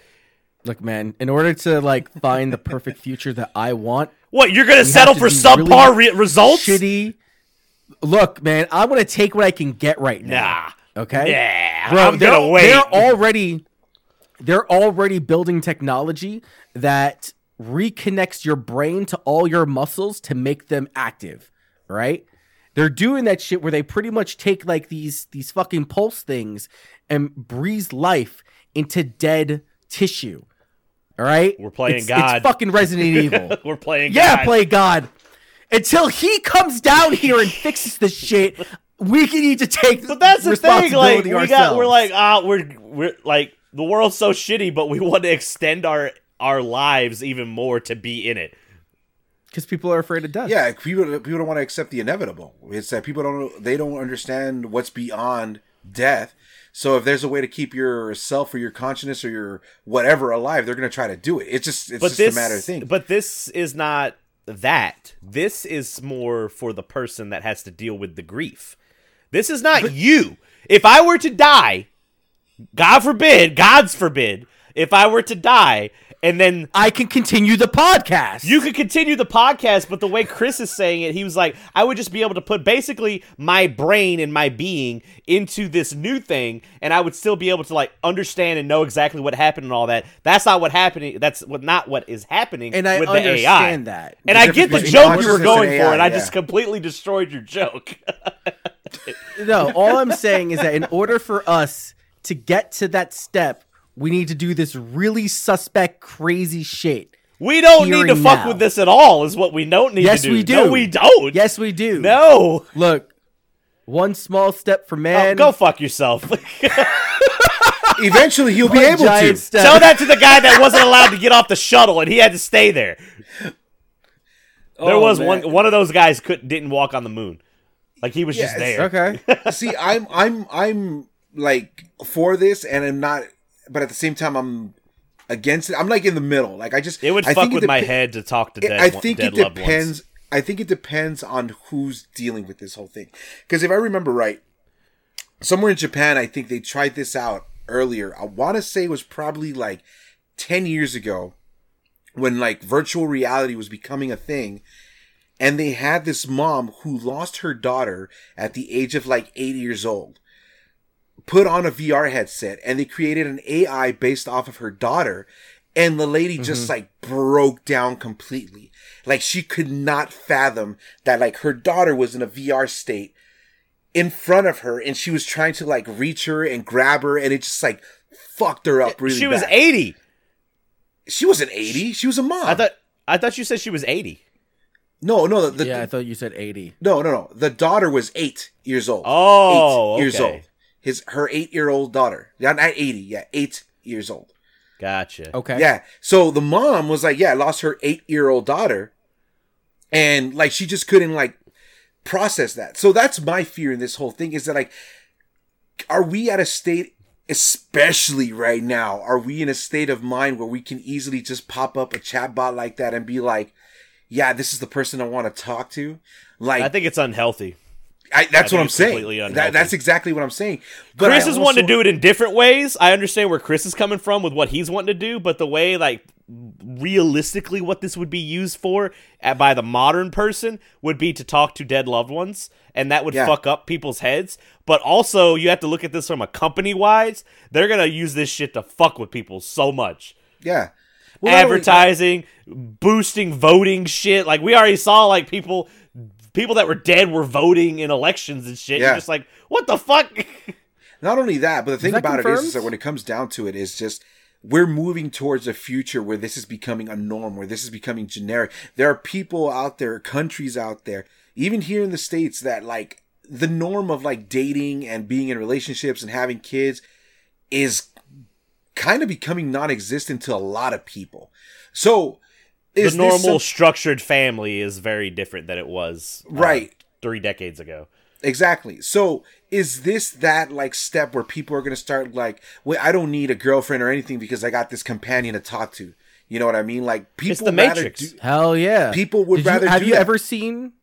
[SPEAKER 3] Look, man, in order to like find the perfect future that I want,
[SPEAKER 1] What you're gonna settle for subpar
[SPEAKER 3] really
[SPEAKER 1] re- results?
[SPEAKER 3] shitty. Look, man, I'm gonna take what I can get right now.
[SPEAKER 1] Nah,
[SPEAKER 3] Okay.
[SPEAKER 1] yeah,
[SPEAKER 3] Bro,
[SPEAKER 1] I'm gonna wait.
[SPEAKER 3] they're already they're already building technology that reconnects your brain to all your muscles to make them active, right? They're doing that shit where they pretty much take like these these fucking pulse things and breathe life into dead tissue. All right?
[SPEAKER 1] We're playing
[SPEAKER 3] It's-
[SPEAKER 1] God.
[SPEAKER 3] It's fucking Resident Evil.
[SPEAKER 1] We're playing.
[SPEAKER 3] Yeah,
[SPEAKER 1] God.
[SPEAKER 3] play God. Until he comes down here and fixes the shit, we can need to take
[SPEAKER 1] But that's the thing. Like we got, we're like, ah, we're we're like the world's so shitty, but we want to extend our our lives even more to be in it.
[SPEAKER 3] because people are afraid of death.
[SPEAKER 2] Yeah, people people don't want to accept the inevitable. It's that people don't they don't understand what's beyond death. So if there's a way to keep yourself or your consciousness or your whatever alive, they're going to try to do it. It's just it's
[SPEAKER 1] But
[SPEAKER 2] just
[SPEAKER 1] this,
[SPEAKER 2] a matter of thing.
[SPEAKER 1] but this is not that. This is more for the person that has to deal with the grief. This is not you. If I were to die, God forbid, God's forbid, if I were to die, and then
[SPEAKER 3] I can continue the podcast.
[SPEAKER 1] You could continue the podcast, but the way Chris is saying it, he was like, I would just be able to put basically my brain and my being into this new thing, and I would still be able to like understand and know exactly what happened and all that. That's not what happening. That's what not what is happening
[SPEAKER 3] and I
[SPEAKER 1] with the AI.
[SPEAKER 3] understand that.
[SPEAKER 1] And
[SPEAKER 2] The
[SPEAKER 1] I get the joke you were going
[SPEAKER 2] and
[SPEAKER 1] for,
[SPEAKER 2] AI,
[SPEAKER 1] and I just completely destroyed your joke.
[SPEAKER 3] no, all I'm saying is that in order for us to get to that step, we need to do this really suspect, crazy shit.
[SPEAKER 1] we don't need to
[SPEAKER 3] and
[SPEAKER 1] fuck with this at all. Is what we don't need
[SPEAKER 3] Yes,
[SPEAKER 1] to do.
[SPEAKER 3] we do.
[SPEAKER 1] No, we don't.
[SPEAKER 3] Yes, we do.
[SPEAKER 1] No.
[SPEAKER 3] Look, one small step for
[SPEAKER 1] Oh,
[SPEAKER 3] man.
[SPEAKER 1] go fuck yourself.
[SPEAKER 2] Eventually, he'll be able to.
[SPEAKER 3] step.
[SPEAKER 1] Tell that to the guy that wasn't allowed to get off the shuttle and he had to stay there. There
[SPEAKER 2] Oh,
[SPEAKER 1] was
[SPEAKER 2] man.
[SPEAKER 1] one one of those guys couldn't didn't walk on the moon. Like he was just there.
[SPEAKER 3] Okay.
[SPEAKER 2] See, I'm I'm I'm like for this, and I'm not. But at the same time, I'm against it. I'm like in the middle. Like I just
[SPEAKER 1] It would
[SPEAKER 2] I
[SPEAKER 1] fuck with my head to talk to
[SPEAKER 2] it-
[SPEAKER 1] dead,
[SPEAKER 2] I think
[SPEAKER 1] dead
[SPEAKER 2] it depends.
[SPEAKER 1] ones.
[SPEAKER 2] I think it depends on who's dealing with this whole thing. Because if I remember right, somewhere in Japan, I think they tried this out earlier. I want to say it was probably like ten years ago, when like virtual reality was becoming a thing. And they had this mom who lost her daughter at the age of like eight years old put on a VR headset and they created an AI based off of her daughter. And the lady just mm-hmm. like broke down completely. Like she could not fathom that like her daughter was in a VR state in front of her and she was trying to like reach her and grab her and it just like fucked her up really
[SPEAKER 1] she was
[SPEAKER 2] bad.
[SPEAKER 1] 80.
[SPEAKER 2] She wasn't 80. She was a mom.
[SPEAKER 1] I thought I thought you said she was 80.
[SPEAKER 2] no, no, the,
[SPEAKER 3] yeah, I thought you said 80.
[SPEAKER 2] no, no, no. The daughter was eight years old.
[SPEAKER 1] Oh,
[SPEAKER 2] eight years
[SPEAKER 1] okay.
[SPEAKER 2] old. His her eight year old daughter. Yeah, not eighty. Yeah, eight years old.
[SPEAKER 1] Gotcha.
[SPEAKER 3] Okay.
[SPEAKER 2] Yeah. So the mom was like, yeah, I lost her eight year old daughter. And like she just couldn't like process that. So that's my fear in this whole thing is that like are we at a state especially right now, are we in a state of mind where we can easily just pop up a chatbot like that and be like, yeah, this is the person I want to talk to? Like
[SPEAKER 1] I think it's unhealthy.
[SPEAKER 2] I, that's
[SPEAKER 1] I
[SPEAKER 2] what I'm saying. That, that's exactly what I'm saying. But
[SPEAKER 1] Chris
[SPEAKER 2] I
[SPEAKER 1] is wanting to do it in different ways. I understand where Chris is coming from with what he's wanting to do, but the way like realistically what this would be used for uh, by the modern person would be to talk to dead loved ones and that would
[SPEAKER 2] Yeah.
[SPEAKER 1] fuck up people's heads but also you have to look at this from a company wise they're gonna use this shit to fuck with people so much
[SPEAKER 2] Yeah. Well,
[SPEAKER 1] advertising boosting voting shit like we already saw like people people that were dead were voting in elections and shit
[SPEAKER 2] Yeah.
[SPEAKER 1] you're just like what the fuck
[SPEAKER 2] Not only that, but the thing
[SPEAKER 3] that
[SPEAKER 2] about it is, is that when it comes down to it, is just we're moving towards a future where this is becoming a norm, where this is becoming generic. There are people out there, countries out there, even here in the states, that like the norm of like dating and being in relationships and having kids is kind of becoming non-existent to a lot of people. So,
[SPEAKER 1] the
[SPEAKER 2] is this
[SPEAKER 1] normal
[SPEAKER 2] some-
[SPEAKER 1] structured family is very different than it was uh,
[SPEAKER 2] Right.
[SPEAKER 1] three decades ago
[SPEAKER 2] Exactly. So is this that like step where people are going to start like, wait, I don't need a girlfriend or anything because I got this companion to talk to. You know what I mean? Like people
[SPEAKER 1] It's the Matrix.
[SPEAKER 2] do-
[SPEAKER 3] Hell yeah.
[SPEAKER 2] People would
[SPEAKER 3] Did you-
[SPEAKER 2] rather
[SPEAKER 3] have
[SPEAKER 2] do
[SPEAKER 3] you
[SPEAKER 2] that.
[SPEAKER 3] ever seen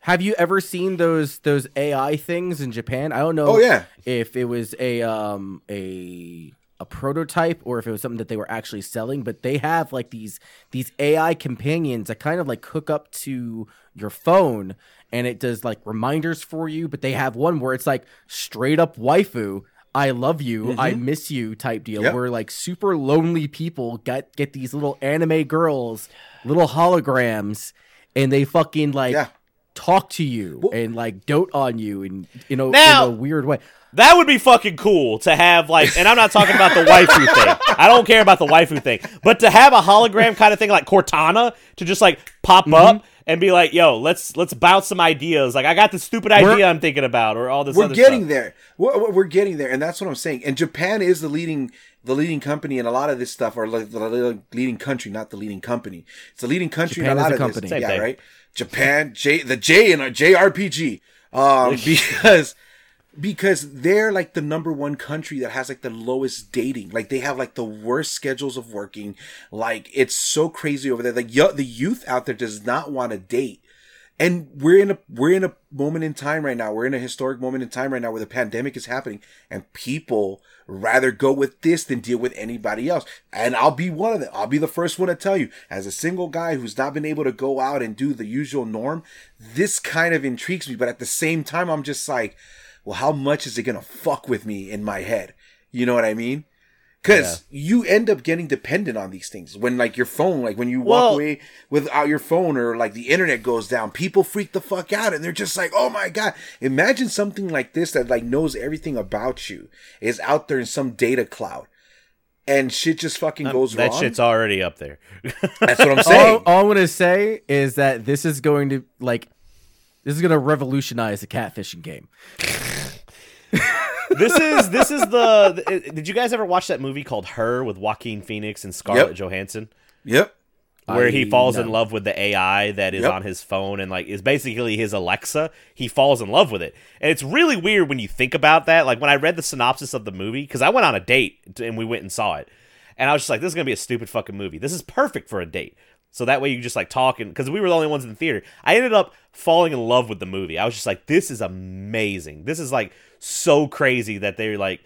[SPEAKER 3] have you ever seen those those AI things in Japan? I don't know
[SPEAKER 2] Oh, yeah.
[SPEAKER 3] if it was a um a a prototype or if it was something that they were actually selling, but they have like these these AI companions that kind of like hook up to your phone and it does like reminders for you, but they have one where it's like straight up waifu I love you, I miss you type deal
[SPEAKER 2] Mm-hmm. Yep.
[SPEAKER 3] where like super lonely people get get these little anime girls, little holograms, and they fucking like
[SPEAKER 2] Yeah.
[SPEAKER 3] Talk to you and like dote on you and you know
[SPEAKER 1] Now-
[SPEAKER 3] in a weird way.
[SPEAKER 1] That would be fucking cool to have like, and I'm not talking about the waifu thing. I don't care about the waifu thing, but to have a hologram kind of thing like Cortana to just like pop
[SPEAKER 2] Mm-hmm.
[SPEAKER 1] up and be like, "Yo, let's let's bounce some ideas." Like, I got this stupid idea
[SPEAKER 3] We're-
[SPEAKER 1] I'm thinking about, or all this.
[SPEAKER 2] We're
[SPEAKER 1] other
[SPEAKER 2] getting
[SPEAKER 1] stuff.
[SPEAKER 2] there. We're, we're- getting there, and that's what I'm saying. And Japan is the leading the leading company in a lot of this stuff, or like the leading country, not the leading company. It's the leading country
[SPEAKER 3] Japan
[SPEAKER 2] in a lot
[SPEAKER 3] a
[SPEAKER 2] of
[SPEAKER 3] company.
[SPEAKER 2] this.
[SPEAKER 1] Same
[SPEAKER 2] yeah,
[SPEAKER 1] thing.
[SPEAKER 2] right. Japan, J the J in a JRPG, um, because because they're like the number one country that has like the lowest dating. Like they have like the worst schedules of working. Like it's so crazy over there. Like yo- the youth out there does not want to date. And we're in a we're in a moment in time right now. We're in a historic moment in time right now where the pandemic is happening and people rather go with this than deal with anybody else. And I'll be one of them. I'll be the first one to tell you as a single guy who's not been able to go out and do the usual norm, this kind of intrigues me, but at the same time I'm just like, well, how much is it going to fuck with me in my head? You know what I mean? Cause you end up getting dependent on these things when like your phone, like when you walk
[SPEAKER 1] Well-
[SPEAKER 2] away without your phone or like the internet goes down, people freak the fuck out and they're just like, oh my god. Imagine something like this that like knows everything about you is out there in some data cloud, and shit just fucking goes
[SPEAKER 1] Um, That
[SPEAKER 2] wrong.
[SPEAKER 1] shit's already up there.
[SPEAKER 2] That's what I'm
[SPEAKER 3] All,
[SPEAKER 2] saying.
[SPEAKER 3] all I'm gonna say is that this is going to like this is gonna revolutionize the catfishing game.
[SPEAKER 1] This is this is the, the- Did you guys ever watch that movie called Her with Joaquin Phoenix and Scarlett
[SPEAKER 2] Yep.
[SPEAKER 1] Johansson?
[SPEAKER 2] yep.
[SPEAKER 1] where he falls
[SPEAKER 3] no.
[SPEAKER 1] in love with the AI that is
[SPEAKER 2] Yep.
[SPEAKER 1] on his phone and like is basically his Alexa. He falls in love with it, and it's really weird when you think about that. Like when I read the synopsis of the movie, because I went on a date and we went and saw it, and I was just like, "This is gonna be a stupid fucking movie. This is perfect for a date." So that way you just like talking because we were the only ones in the theater. I ended up falling in love with the movie. I was just like, "This is amazing. This is like so crazy that they're like."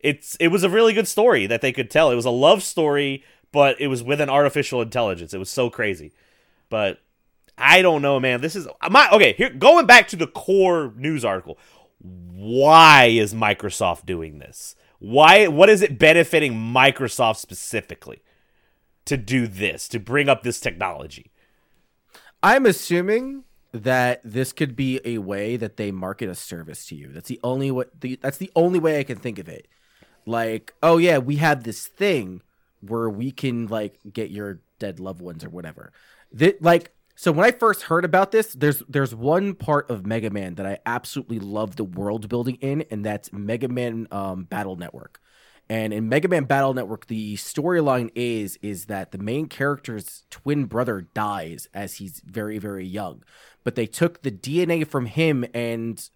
[SPEAKER 1] It's it was a really good story that they could tell. It was a love story, but it was with an artificial intelligence. It was so crazy. But I don't know, man. This is my okay. Here, going back to the core news article. Why is Microsoft doing this? Why? What is it benefiting Microsoft specifically to do this? To bring up this technology?
[SPEAKER 3] I'm assuming that this could be a way that they market a service to you. That's the only. The, that's the only way I can think of it. Like, oh yeah, we have this thing where we can like get your dead loved ones or whatever. That like, so when I first heard about this, there's there's one part of Mega Man that I absolutely love the world building in, and that's Mega Man um, Battle Network. And in Mega Man Battle Network, the storyline is is that the main character's twin brother dies as he's very very young, but they took the DNA from him and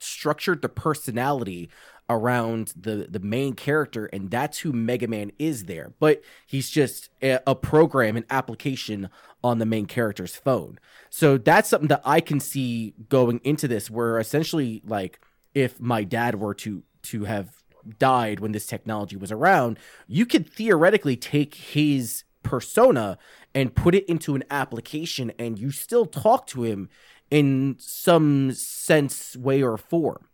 [SPEAKER 3] structured the personality around the the main character and that's who Mega Man is there. But he's just a, a program an application on the main character's phone. So that's something that I can see going into this where essentially like if my dad were to to have died when this technology was around, you could theoretically take his persona and put it into an application and you still talk to him in some sense, way, or form.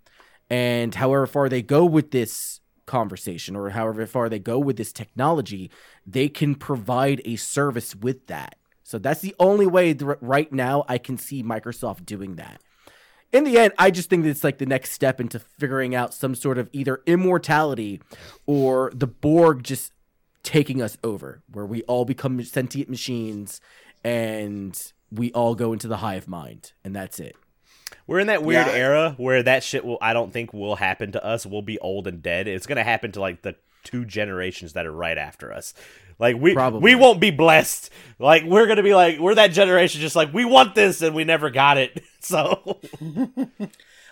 [SPEAKER 3] And however far they go with this conversation or however far they go with this technology, they can provide a service with that. So that's the only way th- right now I can see Microsoft doing that. In the end, I just think that it's like the next step into figuring out some sort of either immortality or the Borg just taking us over, where we all become sentient machines and we all go into the hive mind, and that's it.
[SPEAKER 1] We're in that weird
[SPEAKER 2] Yeah.
[SPEAKER 1] era where that shit will I don't think will happen to us. We'll be old and dead. It's gonna happen to like the two generations that are right after us. Like we
[SPEAKER 3] Probably.
[SPEAKER 1] we won't be blessed. Like we're gonna be like we're that generation just like we want this and we never got it. So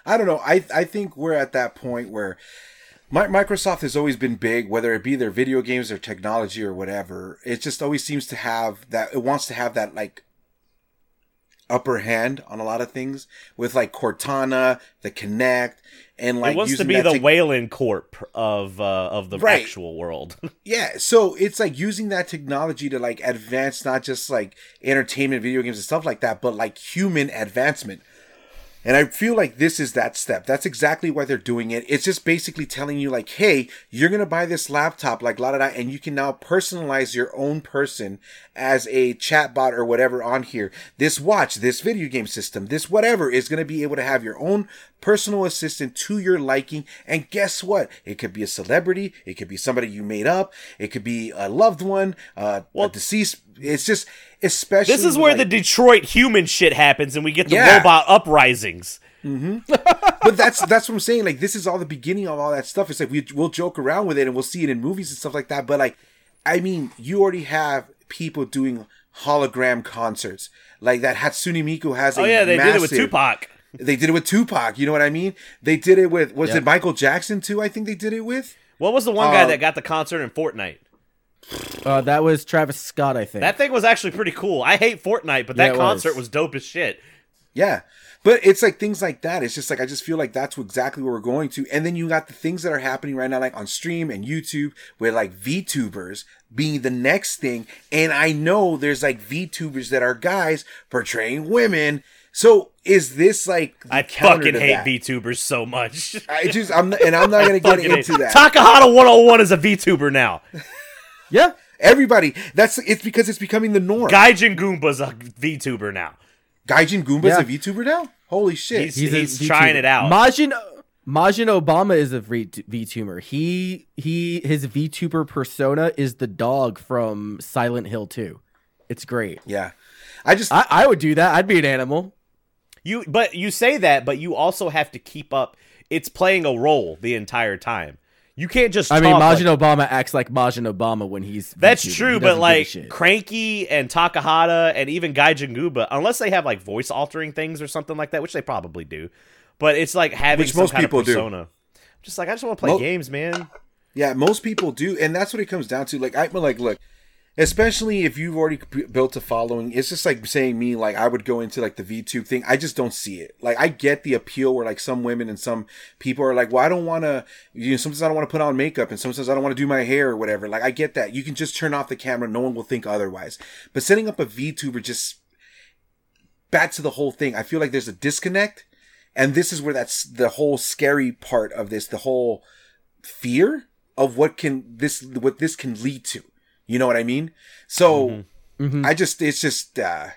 [SPEAKER 2] I don't know. I I think we're at that point where Mi- Microsoft has always been big, whether it be their video games or technology or whatever. It just always seems to have that. It wants to have that like upper hand on a lot of things with like Cortana, the Kinect, and like
[SPEAKER 1] it wants to be the
[SPEAKER 2] tech-
[SPEAKER 1] Weyland Corp of uh, of the
[SPEAKER 2] Right.
[SPEAKER 1] actual world.
[SPEAKER 2] Yeah, so it's like using that technology to like advance not just like entertainment, video games and stuff like that, but like human advancement. And I feel like this is that step. That's exactly why they're doing it. It's just basically telling you like, hey, you're gonna buy this laptop, like la da da, and you can now personalize your own person as a chatbot or whatever on here. This watch, this video game system, this whatever is gonna be able to have your own personal assistant to your liking. And guess what? It could be a celebrity, it could be somebody you made up, it could be a loved one, uh, a deceased. It's just especially
[SPEAKER 1] this is where the Detroit human shit happens and we get the
[SPEAKER 2] Yeah.
[SPEAKER 1] robot uprisings.
[SPEAKER 2] but that's that's what I'm saying. Like this is all the beginning of all that stuff. It's like we we'll joke around with it and we'll see it in movies and stuff like that. But like, I mean, you already have people doing hologram concerts like that. Hatsune Miku has.
[SPEAKER 1] Oh
[SPEAKER 2] a
[SPEAKER 1] yeah, they did it with Tupac.
[SPEAKER 2] They did it with Tupac. You know what I mean? They did it with was
[SPEAKER 3] Yep.
[SPEAKER 2] it Michael Jackson too? I think they did it with.
[SPEAKER 1] What was the one guy
[SPEAKER 2] Uh,
[SPEAKER 1] that got the concert in Fortnite?
[SPEAKER 3] Uh, that was Travis Scott, I think.
[SPEAKER 1] That thing was actually pretty cool. I hate Fortnite, but that
[SPEAKER 3] it
[SPEAKER 1] concert
[SPEAKER 3] was.
[SPEAKER 1] was. dope as shit.
[SPEAKER 2] Yeah. But it's like things like that. It's just like I just feel like that's exactly where we're going to. And then you got the things that are happening right now, like on stream and YouTube, with like VTubers being the next thing. And I know there's like VTubers that are guys portraying women. So is this like
[SPEAKER 1] I
[SPEAKER 2] counter
[SPEAKER 1] fucking hate
[SPEAKER 2] that?
[SPEAKER 1] VTubers so much.
[SPEAKER 2] I just I'm and I'm not gonna get
[SPEAKER 1] Fucking hate-
[SPEAKER 2] into that.
[SPEAKER 1] Takahata 101 is a VTuber now.
[SPEAKER 3] yeah.
[SPEAKER 2] Everybody, that's it's because it's becoming the norm.
[SPEAKER 1] Gaijin Goomba's a VTuber now.
[SPEAKER 2] Gaijin Goomba's
[SPEAKER 3] Yeah.
[SPEAKER 2] a VTuber now. Holy shit!
[SPEAKER 1] He's,
[SPEAKER 3] He's,
[SPEAKER 1] he's, trying it out.
[SPEAKER 3] Majin Majin Obama is a v- VTuber. He he his VTuber persona is the dog from Silent Hill 2. It's great.
[SPEAKER 2] yeah, I just
[SPEAKER 3] I, I would do that. I'd be an animal.
[SPEAKER 1] You but you say that, but you also have to keep up. It's playing a role the entire time. You can't just.
[SPEAKER 3] I mean,
[SPEAKER 1] talk like-
[SPEAKER 3] Majin Obama acts like Majin Obama when he's.
[SPEAKER 1] That's
[SPEAKER 3] VTubing.
[SPEAKER 1] True,
[SPEAKER 3] doesn't
[SPEAKER 1] but like. Cranky and Takahata and even Gaijin Goomba, unless they have like voice altering things or something like that, which they probably do, but it's like having
[SPEAKER 2] Which
[SPEAKER 1] some
[SPEAKER 2] most
[SPEAKER 1] kind
[SPEAKER 2] people
[SPEAKER 1] of
[SPEAKER 2] do.
[SPEAKER 1] Just like I just want to play
[SPEAKER 2] Mo-
[SPEAKER 1] games, man.
[SPEAKER 2] Yeah, most people do, and that's what it comes down to. Like I'm like, look, especially if you've already built a following, it's just like saying me, like I would go into like the VTube thing. I just don't see it. Like I get the appeal where like some women and some people are like, well, I don't want to. You know, sometimes I don't want to put on makeup, and sometimes I don't want to do my hair or whatever. Like I get that. You can just turn off the camera; no one will think otherwise. But setting up a VTuber just back to the whole thing. I feel like there's a disconnect, and this is where that's the whole scary part of this. The whole fear of what can this what this can lead to. You know what I mean? So
[SPEAKER 3] Mhm.
[SPEAKER 2] I just it's just uh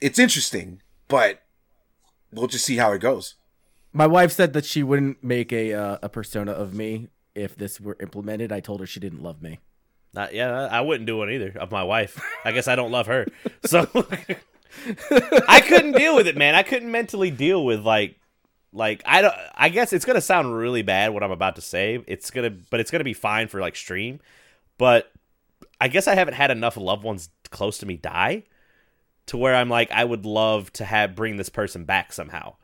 [SPEAKER 2] it's interesting, but we'll just see how it goes.
[SPEAKER 3] My wife said that she wouldn't make a uh, a persona of me if this were implemented. I told her she didn't love me.
[SPEAKER 1] Not, yeah, I wouldn't do one either of my wife. I guess I don't love her, so I couldn't deal with it, man. I couldn't mentally deal with like, like I don't. I guess it's gonna sound really bad what I'm about to say. It's gonna, but it's gonna be fine for like stream. But I guess I haven't had enough loved ones close to me die to where I'm like, I would love to have bring this person back somehow.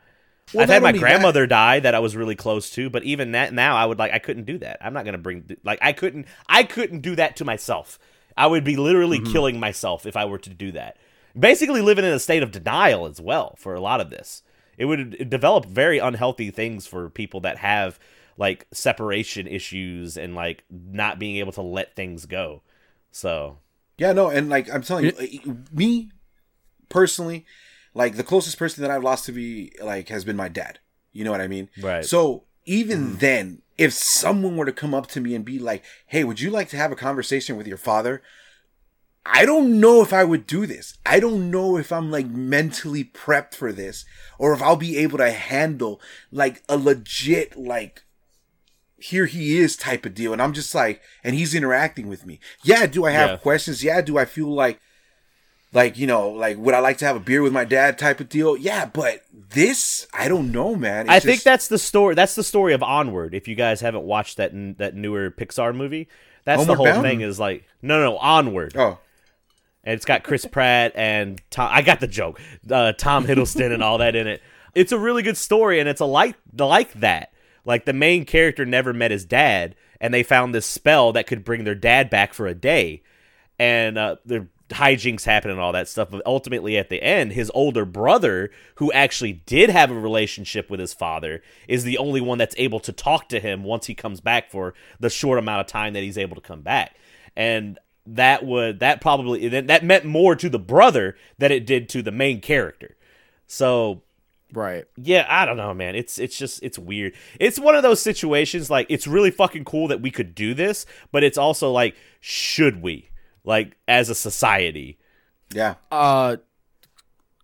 [SPEAKER 2] Well,
[SPEAKER 1] I've had my
[SPEAKER 2] only that-
[SPEAKER 1] grandmother die that I was really close to, but even that now I would like I couldn't do that. I'm not gonna bring like I couldn't I couldn't do that to myself. I would be literally
[SPEAKER 2] Mm-hmm.
[SPEAKER 1] killing myself if I were to do that. Basically, living in a state of denial as well for a lot of this. It would develop very unhealthy things for people that have like separation issues and like not being able to let things go. So
[SPEAKER 2] Yeah, no, and like I'm telling you, me personally, like the closest person that I've lost to be like has been my dad. You know what I mean?
[SPEAKER 1] Right.
[SPEAKER 2] So even mm-hmm. then, if someone were to come up to me and be like, "Hey, would you like to have a conversation with your father?" I don't know if I would do this. I don't know if I'm like mentally prepped for this or if I'll be able to handle like a legit like here he is type of deal and I'm just like and he's interacting with me. Yeah, do I have
[SPEAKER 1] Yeah.
[SPEAKER 2] questions? Yeah, do I feel like like you know like would I like to have a beer with my dad type of deal? Yeah, but this I don't know, man. It's
[SPEAKER 1] I think
[SPEAKER 2] just-
[SPEAKER 1] that's the story. That's the story of Onward. If you guys haven't watched that n- that newer Pixar movie, that's the whole
[SPEAKER 2] Bound?
[SPEAKER 1] thing. Is like no, no, Onward.
[SPEAKER 2] Oh.
[SPEAKER 1] and it's got Chris Pratt and Tom. I got the joke. Uh, Tom Hiddleston and all that in it. It's a really good story, and it's a like like that. Like the main character never met his dad, and they found this spell that could bring their dad back for a day, and uh, the hijinks happen and all that stuff. But ultimately, at the end, his older brother, who actually did have a relationship with his father, is the only one that's able to talk to him once he comes back for the short amount of time that he's able to come back. And that would that probably that meant more to the brother than it did to the main character. So
[SPEAKER 3] Right.
[SPEAKER 1] yeah, I don't know, man. It's it's just it's weird. It's one of those situations like it's really fucking cool that we could do this, but it's also like should we? Like as a society.
[SPEAKER 2] Yeah.
[SPEAKER 3] Uh,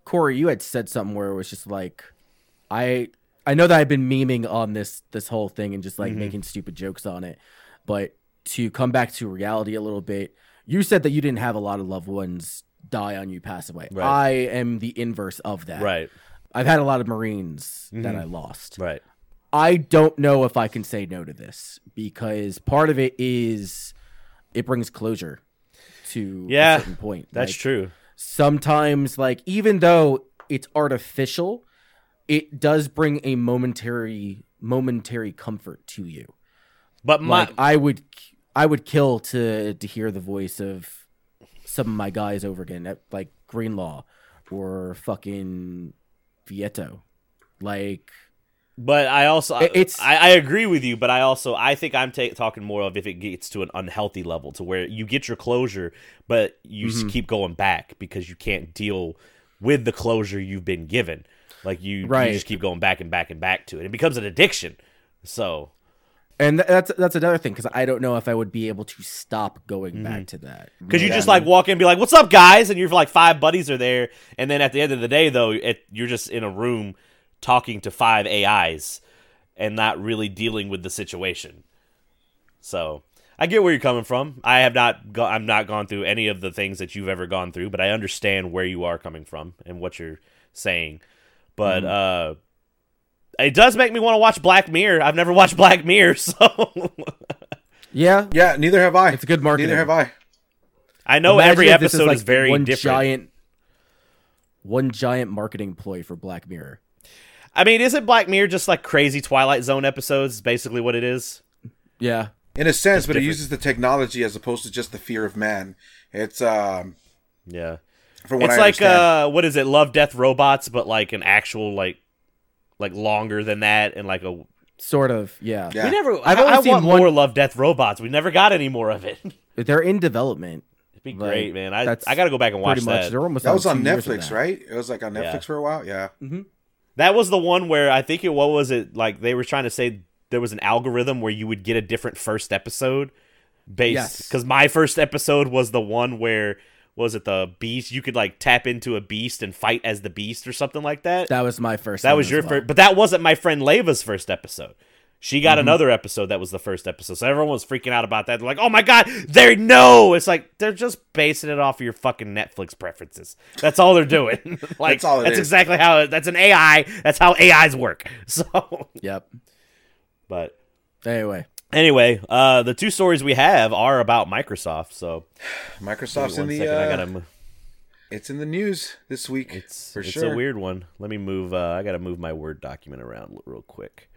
[SPEAKER 3] Corey, you had said something where it was just like, I I know that I've been memeing on this this whole thing and just like making stupid jokes on it, but to come back to reality a little bit, you said that you didn't have a lot of loved ones die on you pass away.
[SPEAKER 1] Right.
[SPEAKER 3] I am the inverse of that.
[SPEAKER 1] Right.
[SPEAKER 3] I've had a lot of Marines that mm-hmm. I lost.
[SPEAKER 1] Right.
[SPEAKER 3] I don't know if I can say no to this because part of it is it brings closure to
[SPEAKER 1] Yeah,
[SPEAKER 3] a certain point.
[SPEAKER 1] That's
[SPEAKER 3] Like,
[SPEAKER 1] true.
[SPEAKER 3] sometimes like even though it's artificial it does bring a momentary momentary comfort to you
[SPEAKER 1] But my
[SPEAKER 3] like i would i would kill to to hear the voice of some of my guys over again at like greenlaw or fucking vieto like
[SPEAKER 1] But I also
[SPEAKER 3] it's-
[SPEAKER 1] I, I agree with you, but I also I think I'm ta- talking more of if it gets to an unhealthy level to where you get your closure, but you
[SPEAKER 3] Mm-hmm.
[SPEAKER 1] keep going back because you can't deal with the closure you've been given. Like you, you just keep going back and back and back to it. It becomes an addiction. So
[SPEAKER 3] and that's that's another thing because i don't know if i would be able to stop going back to that
[SPEAKER 1] because you
[SPEAKER 2] Yeah,
[SPEAKER 1] just like walk in and be like, "What's up, guys?" and you're like five buddies are there, and then at the end of the day, though, it, you're just in a room talking to five AIs and not really dealing with the situation. So I get where you're coming from. I have not go- I'm not gone through any of the things that you've ever gone through, but I understand where you are coming from and what you're saying. But uh it does make me want to watch Black Mirror. I've never watched Black Mirror, so
[SPEAKER 3] yeah
[SPEAKER 2] Yeah, neither have I.
[SPEAKER 3] It's a good marketing.
[SPEAKER 2] Neither have I.
[SPEAKER 1] I know
[SPEAKER 3] Imagine
[SPEAKER 1] every
[SPEAKER 3] if this
[SPEAKER 1] episode
[SPEAKER 3] like
[SPEAKER 1] is very
[SPEAKER 3] one
[SPEAKER 1] different.
[SPEAKER 3] giant one giant marketing ploy for black mirror
[SPEAKER 1] I mean, isn't Black Mirror just like crazy Twilight Zone episodes? Is Basically, what it is.
[SPEAKER 3] yeah
[SPEAKER 2] In a sense, but it uses the technology as opposed to just the fear of man. It's um
[SPEAKER 1] Yeah,
[SPEAKER 2] from what
[SPEAKER 1] it's
[SPEAKER 2] I
[SPEAKER 1] like
[SPEAKER 2] understand.
[SPEAKER 1] uh, what is it? Love, Death, Robots, but like an actual like, like longer than that, and like a.
[SPEAKER 3] sort of yeah,
[SPEAKER 2] Yeah.
[SPEAKER 1] We never.
[SPEAKER 3] I've only
[SPEAKER 1] I
[SPEAKER 3] seen
[SPEAKER 1] want
[SPEAKER 3] one-
[SPEAKER 1] more Love, Death, Robots. We never got any more of it. It'd
[SPEAKER 3] they're in development It'd
[SPEAKER 1] be
[SPEAKER 3] Like,
[SPEAKER 1] great, man. I I got to go back and watch
[SPEAKER 3] pretty much
[SPEAKER 1] that.
[SPEAKER 3] they're almost
[SPEAKER 2] that was on
[SPEAKER 3] two years of
[SPEAKER 2] Netflix, right? It was like on Netflix
[SPEAKER 1] Yeah.
[SPEAKER 2] for a while. Yeah. Mm-hmm.
[SPEAKER 1] That was the one where I think it. What was it? Like they were trying to say there was an algorithm where you would get a different first episode, based
[SPEAKER 3] Yes.
[SPEAKER 1] because my first episode was the one where was it the beast? You could like tap into a beast and fight as the beast or something like that.
[SPEAKER 3] that was my first
[SPEAKER 1] That
[SPEAKER 3] one
[SPEAKER 1] was your
[SPEAKER 3] well.
[SPEAKER 1] first, but that wasn't my friend Leva's first episode. She got
[SPEAKER 3] Mm-hmm.
[SPEAKER 1] another episode that was the first episode. So everyone was freaking out about that. They're like, "Oh my god, they know!" It's like they're just basing it off of your fucking Netflix preferences. That's all they're doing. like
[SPEAKER 2] That's all it
[SPEAKER 1] that's
[SPEAKER 2] is.
[SPEAKER 1] exactly how it, that's an AI. That's how AIs work. So,
[SPEAKER 3] yep
[SPEAKER 1] but
[SPEAKER 3] anyway
[SPEAKER 1] anyway, uh, the two stories we have are about Microsoft. So
[SPEAKER 2] Microsoft's in
[SPEAKER 1] one
[SPEAKER 2] the
[SPEAKER 1] second, I
[SPEAKER 2] uh,
[SPEAKER 1] gotta. mo-
[SPEAKER 2] it's in the news this week.
[SPEAKER 1] It's
[SPEAKER 2] for
[SPEAKER 1] it's
[SPEAKER 2] sure.
[SPEAKER 1] a weird one. Let me move. Uh, I gotta move my Word document around real quick.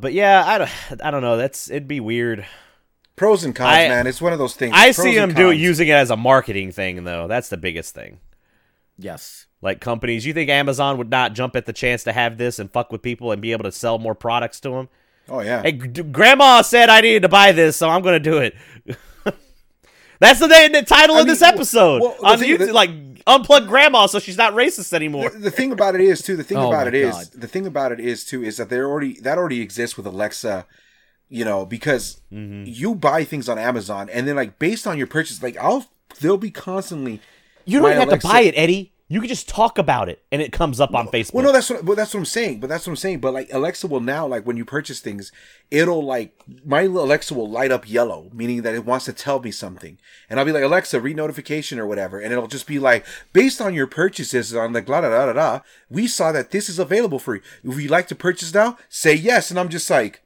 [SPEAKER 1] But yeah, I don't. I don't know. That's it'd be weird.
[SPEAKER 2] Pros and cons,
[SPEAKER 1] I-
[SPEAKER 2] man. It's one of those things.
[SPEAKER 1] I
[SPEAKER 2] Pros
[SPEAKER 1] see
[SPEAKER 2] and
[SPEAKER 1] them do using it as a marketing thing, though. That's the biggest thing.
[SPEAKER 3] yes
[SPEAKER 1] Like companies, you think Amazon would not jump at the chance to have this and fuck with people and be able to sell more products to them?
[SPEAKER 2] Oh yeah.
[SPEAKER 1] Hey, g- Grandma said I needed to buy this, so I'm going to do it. That's the the title
[SPEAKER 2] I
[SPEAKER 1] of this
[SPEAKER 2] mean, well-
[SPEAKER 1] episode
[SPEAKER 2] well, the
[SPEAKER 1] on
[SPEAKER 2] thing-
[SPEAKER 1] YouTube.
[SPEAKER 2] the-
[SPEAKER 1] like unplug Grandma, so she's not racist anymore.
[SPEAKER 2] the thing about it is too. The thing
[SPEAKER 3] Oh
[SPEAKER 2] about it is
[SPEAKER 3] God.
[SPEAKER 2] the thing about it is too is that there already that already exists with Alexa. You know, because
[SPEAKER 1] Mm-hmm.
[SPEAKER 2] you buy things on Amazon, and then like based on your purchase, like I'll they'll be constantly.
[SPEAKER 1] You don't even have
[SPEAKER 2] Alexa-
[SPEAKER 1] to buy it, Eddie. You can just talk about it, and it comes up on Facebook.
[SPEAKER 2] Well, no, that's what. But that's what I'm saying. But that's what I'm saying. But like Alexa will now, like when you purchase things, it'll like my Alexa will light up yellow, meaning that it wants to tell me something, and I'll be like Alexa, read notification or whatever, and it'll just be like based on your purchases on like la da da da da. We saw that this is available for you. If you like to purchase now, say yes, and I'm just like,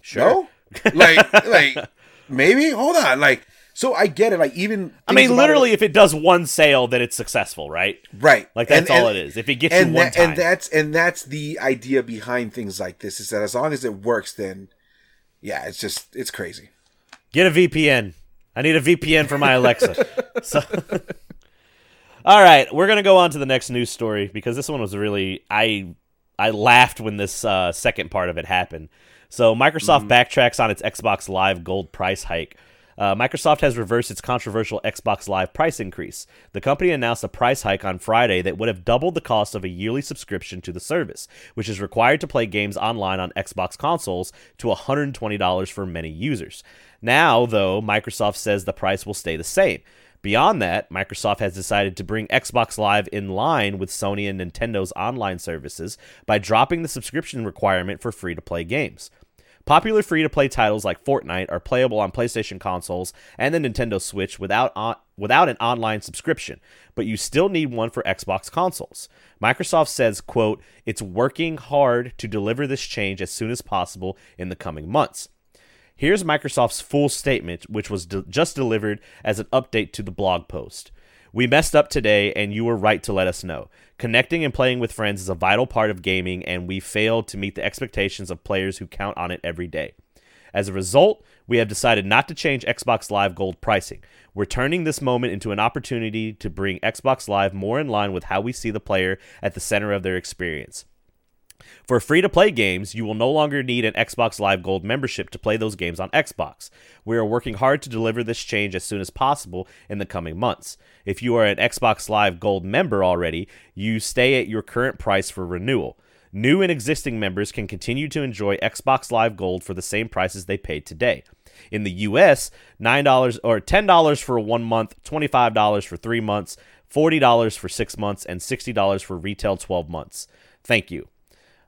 [SPEAKER 1] sure.
[SPEAKER 2] no, like like maybe hold on, like so I get it. Like even
[SPEAKER 1] I mean,
[SPEAKER 2] about it-
[SPEAKER 1] literally, if it does one sale, then it's successful, right?
[SPEAKER 2] Right.
[SPEAKER 1] Like that's all it is. If it gets you
[SPEAKER 2] and
[SPEAKER 1] one
[SPEAKER 2] that-
[SPEAKER 1] time,
[SPEAKER 2] and that's and that's the idea behind things like this is that as long as it works, then yeah, it's just it's crazy.
[SPEAKER 1] Get a VPN. I need a VPN for my Alexa. so, all right, we're gonna go on to the next news story because this one was really I I laughed when this uh, second part of it happened. So Microsoft backtracks on its Xbox Live Gold price hike. Uh, Microsoft has reversed its controversial Xbox Live price increase. The company announced a price hike on Friday that would have doubled the cost of a yearly subscription to the service, which is required to play games online on Xbox consoles to $120 for many users. Now, though, Microsoft says the price will stay the same. Beyond that, Microsoft has decided to bring Xbox Live in line with Sony and Nintendo's online services by dropping the subscription requirement for free to play games. Popular free to play titles like Fortnite are playable on PlayStation consoles and the Nintendo Switch without on, without an online subscription, but you still need one for Xbox consoles. Microsoft says, quote, "It's working hard to deliver this change as soon as possible in the coming months." Here's Microsoft's full statement, which was de- just delivered as an update to the blog post. We messed up today, and you were right to let us know. Connecting and playing with friends is a vital part of gaming, and we failed to meet the expectations of players who count on it every day. As a result, we have decided not to change Xbox Live Gold pricing. We're turning this moment into an opportunity to bring Xbox Live more in line with how we see the player at the center of their experience. For free to play games, you will no longer need an Xbox Live Gold membership to play those games on Xbox. We are working hard to deliver this change as soon as possible in the coming months. If you are an Xbox Live Gold member already, you stay at your current price for renewal. New and existing members can continue to enjoy Xbox Live Gold for the same prices they paid today. In the US, $9 or $10 for one month, $25 for 3 months, $40 for 6 months and $60 for retail 12 months. Thank you.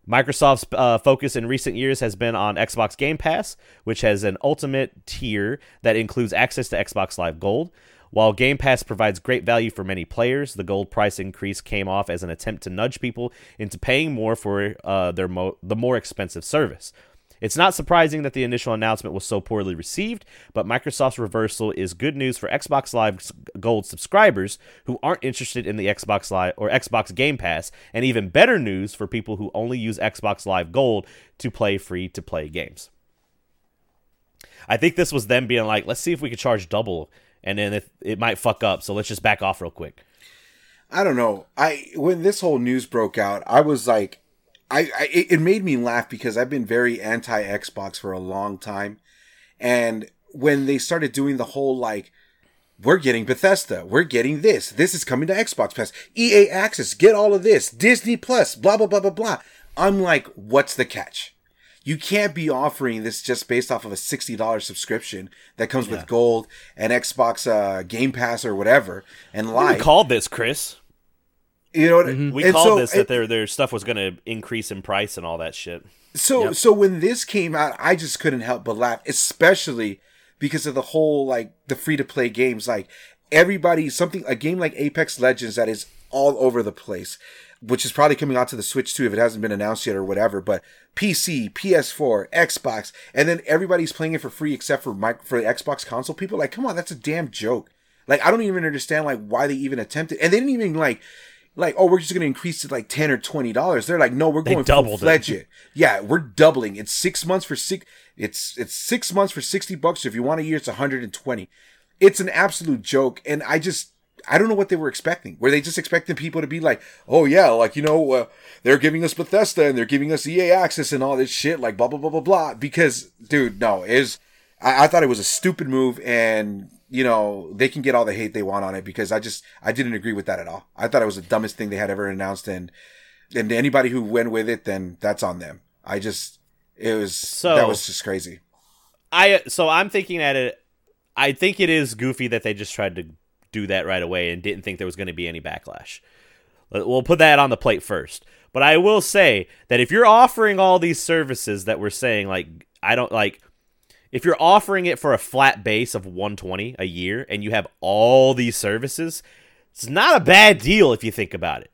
[SPEAKER 1] Microsoft's uh, focus in recent years has been on Xbox Game Pass, which has an ultimate tier that includes access to Xbox Live Gold. While Game Pass provides great value for many players, the gold price increase came off as an attempt to nudge people into paying more for uh, their mo- the more expensive service. It's not surprising that the initial announcement was so poorly received, but Microsoft's reversal is good news for Xbox Live Gold subscribers who aren't interested in the Xbox Live or Xbox Game Pass, and even better news for people who only use Xbox Live Gold to play free to play games. I think this was them being like, let's see if we could charge double, and then if it might fuck up, so let's just back off real quick.
[SPEAKER 2] I don't know. I when this whole news broke out, I was like, I, I it made me laugh because I've been very anti Xbox for a long time, and when they started doing the whole like, we're getting Bethesda, we're getting this, this is coming to Xbox Pass, EA Access, get all of this, Disney Plus, blah blah blah blah blah. I'm like, what's the catch? You can't be offering this just based off of a sixty dollars subscription that comes with gold and Xbox uh, Game Pass or whatever and live.
[SPEAKER 1] called this, Chris.
[SPEAKER 2] You know, what-
[SPEAKER 1] mm-hmm.
[SPEAKER 2] We
[SPEAKER 1] called
[SPEAKER 2] so
[SPEAKER 1] this
[SPEAKER 2] it-
[SPEAKER 1] that their their stuff was going to increase in price and all that shit.
[SPEAKER 2] So so when this came out, I just couldn't help but laugh, especially because of the whole like the free to play games. Like everybody, something a game like Apex Legends that is all over the place, which is probably coming out to the Switch too if it hasn't been announced yet or whatever. But PC, PS4, Xbox, and then everybody's playing it for free except for my for the Xbox console people. Like, come on, that's a damn joke. Like I don't even understand like why they even attempted, and they didn't even like. Like oh we're just gonna increase it like ten or twenty dollars. They're like no we're going
[SPEAKER 1] doubled it.
[SPEAKER 2] fledged it. Yeah, we're doubling. It's six months for six. It's it's six months for sixty bucks. If you want a year, it's one hundred and twenty. It's an absolute joke, and I just I don't know what they were expecting. Were they just expecting people to be like, oh yeah, like you know, uh, they're giving us Bethesda and they're giving us EA access and all this shit, like blah blah blah blah blah. Because, dude, no, is I, I thought it was a stupid move, and you know they can get all the hate they want on it because I just I didn't agree with that at all. I thought it was the dumbest thing they had ever announced, and and anybody who went with it, then that's on them. I just it was
[SPEAKER 1] So-
[SPEAKER 2] that was just crazy.
[SPEAKER 1] I so I'm thinking at it. I think it is goofy that they just tried to do that right away and didn't think there was going to be any backlash. We'll put that on the plate first. But I will say that if you're offering all these services that we're saying, like I don't like, if you're offering it for a flat base of 120 a year and you have all these services, it's not a bad deal if you think about it.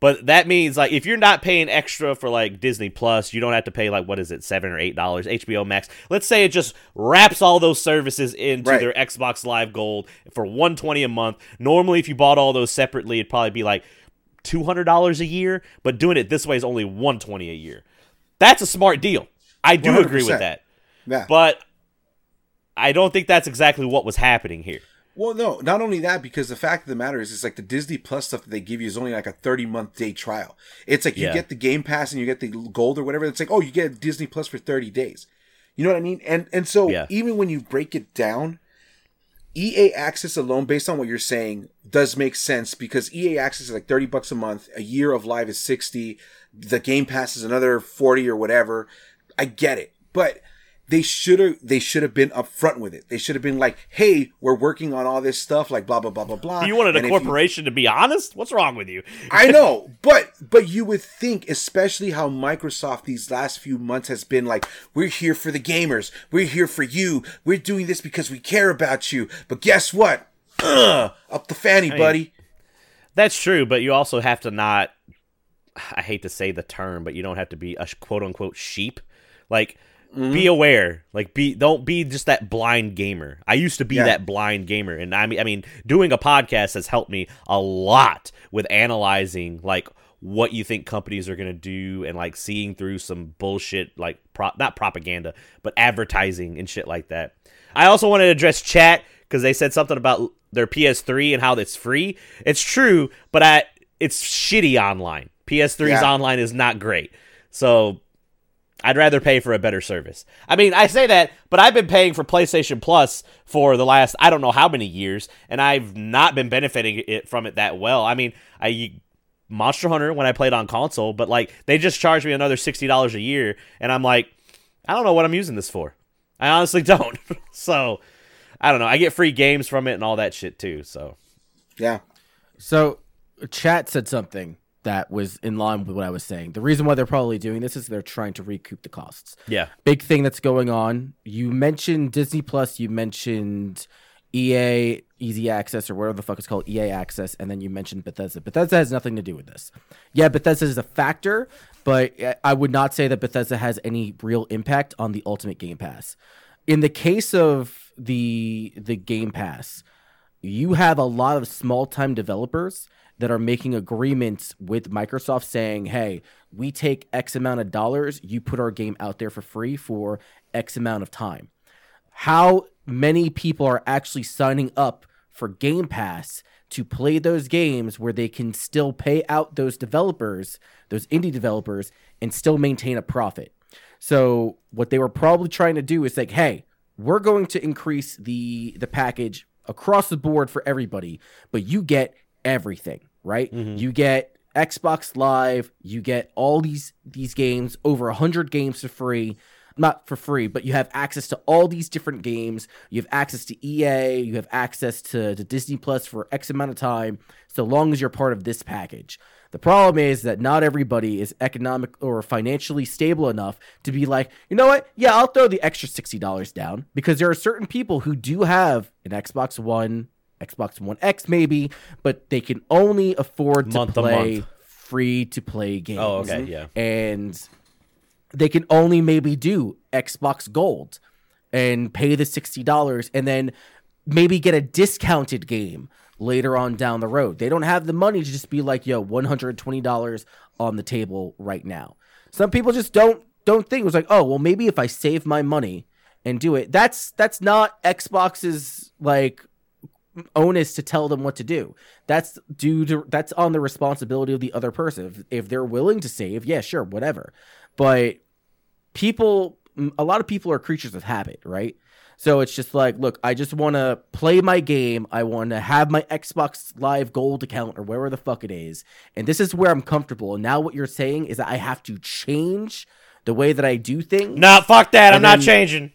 [SPEAKER 1] But that means like if you're not paying extra for like Disney Plus, you don't have to pay like what is it, seven or eight dollars, HBO Max. Let's say it just wraps all those services into
[SPEAKER 2] Right.
[SPEAKER 1] their Xbox Live Gold for one twenty a month. Normally, if you bought all those separately, it'd probably be like two hundred dollars a year. But doing it this way is only one twenty a year. That's a smart deal. I do agree
[SPEAKER 2] 100%.
[SPEAKER 1] with that,
[SPEAKER 2] Yeah.
[SPEAKER 1] but I don't think that's exactly what was happening here.
[SPEAKER 2] Well, no, not only that, because the fact of the matter is, it's like the Disney Plus stuff that they give you is only like a 30 month day trial. It's like you
[SPEAKER 1] Yeah.
[SPEAKER 2] get the Game Pass and you get the gold or whatever. It's like, oh, you get Disney Plus for 30 days. You know what I mean? And and so
[SPEAKER 1] Yeah.
[SPEAKER 2] even when you break it down, EA Access alone, based on what you're saying, does make sense because EA Access is like 30 bucks a month. A year of live is 60. The Game Pass is another 40 or whatever. I get it. But they should have they should have been upfront with it. They should have been like, "Hey, we're working on all this stuff, like blah blah blah blah blah."
[SPEAKER 1] You wanted a
[SPEAKER 2] And you-
[SPEAKER 1] corporation to be honest? What's wrong with you?
[SPEAKER 2] I know, but but you would think, especially how Microsoft these last few months has been like, we're here for the gamers, we're here for you, we're doing this because we care about you. But guess what? Ugh, up the fanny, buddy.
[SPEAKER 1] That's true, but you also have to not. I hate to say the term, but you don't have to be a quote unquote sheep. Like, be mm-hmm. aware. Like, be don't be just that blind gamer. I used to be
[SPEAKER 2] Yeah.
[SPEAKER 1] that blind gamer, and I mean, I mean, doing a podcast has helped me a lot with analyzing like what you think companies are gonna do and like seeing through some bullshit like pro- not propaganda but advertising and shit like that. I also wanted to address chat because they said something about their PS3 and how it's free. It's true, but I it's shitty online. PS3's
[SPEAKER 2] Yeah.
[SPEAKER 1] online is not great. So I'd rather pay for a better service. I mean, I say that, but I've been paying for PlayStation Plus for the last I don't know how many years, and I've not been benefiting it from it that well. I mean, I Monster Hunter when I played on console, but like they just charged me another sixty dollars a year, and I'm like, I don't know what I'm using this for. I honestly don't. so I don't know. I get free games from it and all that shit too. So
[SPEAKER 2] Yeah,
[SPEAKER 3] So, chat said something that was in line with what I was saying. The reason why they're probably doing this is they're trying to recoup the costs.
[SPEAKER 1] yeah,
[SPEAKER 3] Big thing that's going on. You mentioned Disney Plus, you mentioned EA Easy Access or whatever the fuck it's called, EA Access, and then you mentioned Bethesda. Bethesda has nothing to do with this. Yeah, Bethesda is a factor, but I- I would not say that Bethesda has any real impact on the Ultimate Game Pass. In the case of the the Game Pass, you have a lot of small time developers that are making agreements with Microsoft saying, hey, we take X amount of dollars, you put our game out there for free for X amount of time. How many people are actually signing up for Game Pass to play those games where they can still pay out those developers, those indie developers, and still maintain a profit? So what they were probably trying to do is like, hey, we're going to increase the the package across the board for everybody, but you get everything, right? Mm-hmm. You get Xbox Live, you get all these these games, over 100 games for free. Not for free, but you have access to all these different games. You have access to EA, you have access to, to Disney Plus for X amount of time, so long as you're part of this package. The problem is that not everybody is economic or financially stable enough to be like, you know what? Yeah, I'll throw the extra $60 down because there are certain people who do have an Xbox One, Xbox One X maybe, but they can only afford to
[SPEAKER 1] Month to
[SPEAKER 3] play free to play games.
[SPEAKER 1] Oh, okay, yeah.
[SPEAKER 3] And they can only maybe do Xbox Gold and pay the $60 and then maybe get a discounted game later on down the road. They don't have the money to just be like, yo, $120 on the table right now. Some people just don't don't think it was like, oh, well maybe if I save my money and do it. That's that's not Xbox's like onus to tell them what to do. That's due to that's on the responsibility of the other person. If, if they're willing to save, yeah, sure, whatever. But people, a lot of people are creatures of habit, right? So it's just like, look, I just want to play my game. I want to have my Xbox Live Gold account or wherever the fuck it is. And this is where I'm comfortable. And now what you're saying is that I have to change the way that I do things.
[SPEAKER 1] Nah, fuck that. I'm
[SPEAKER 3] And
[SPEAKER 1] not changing.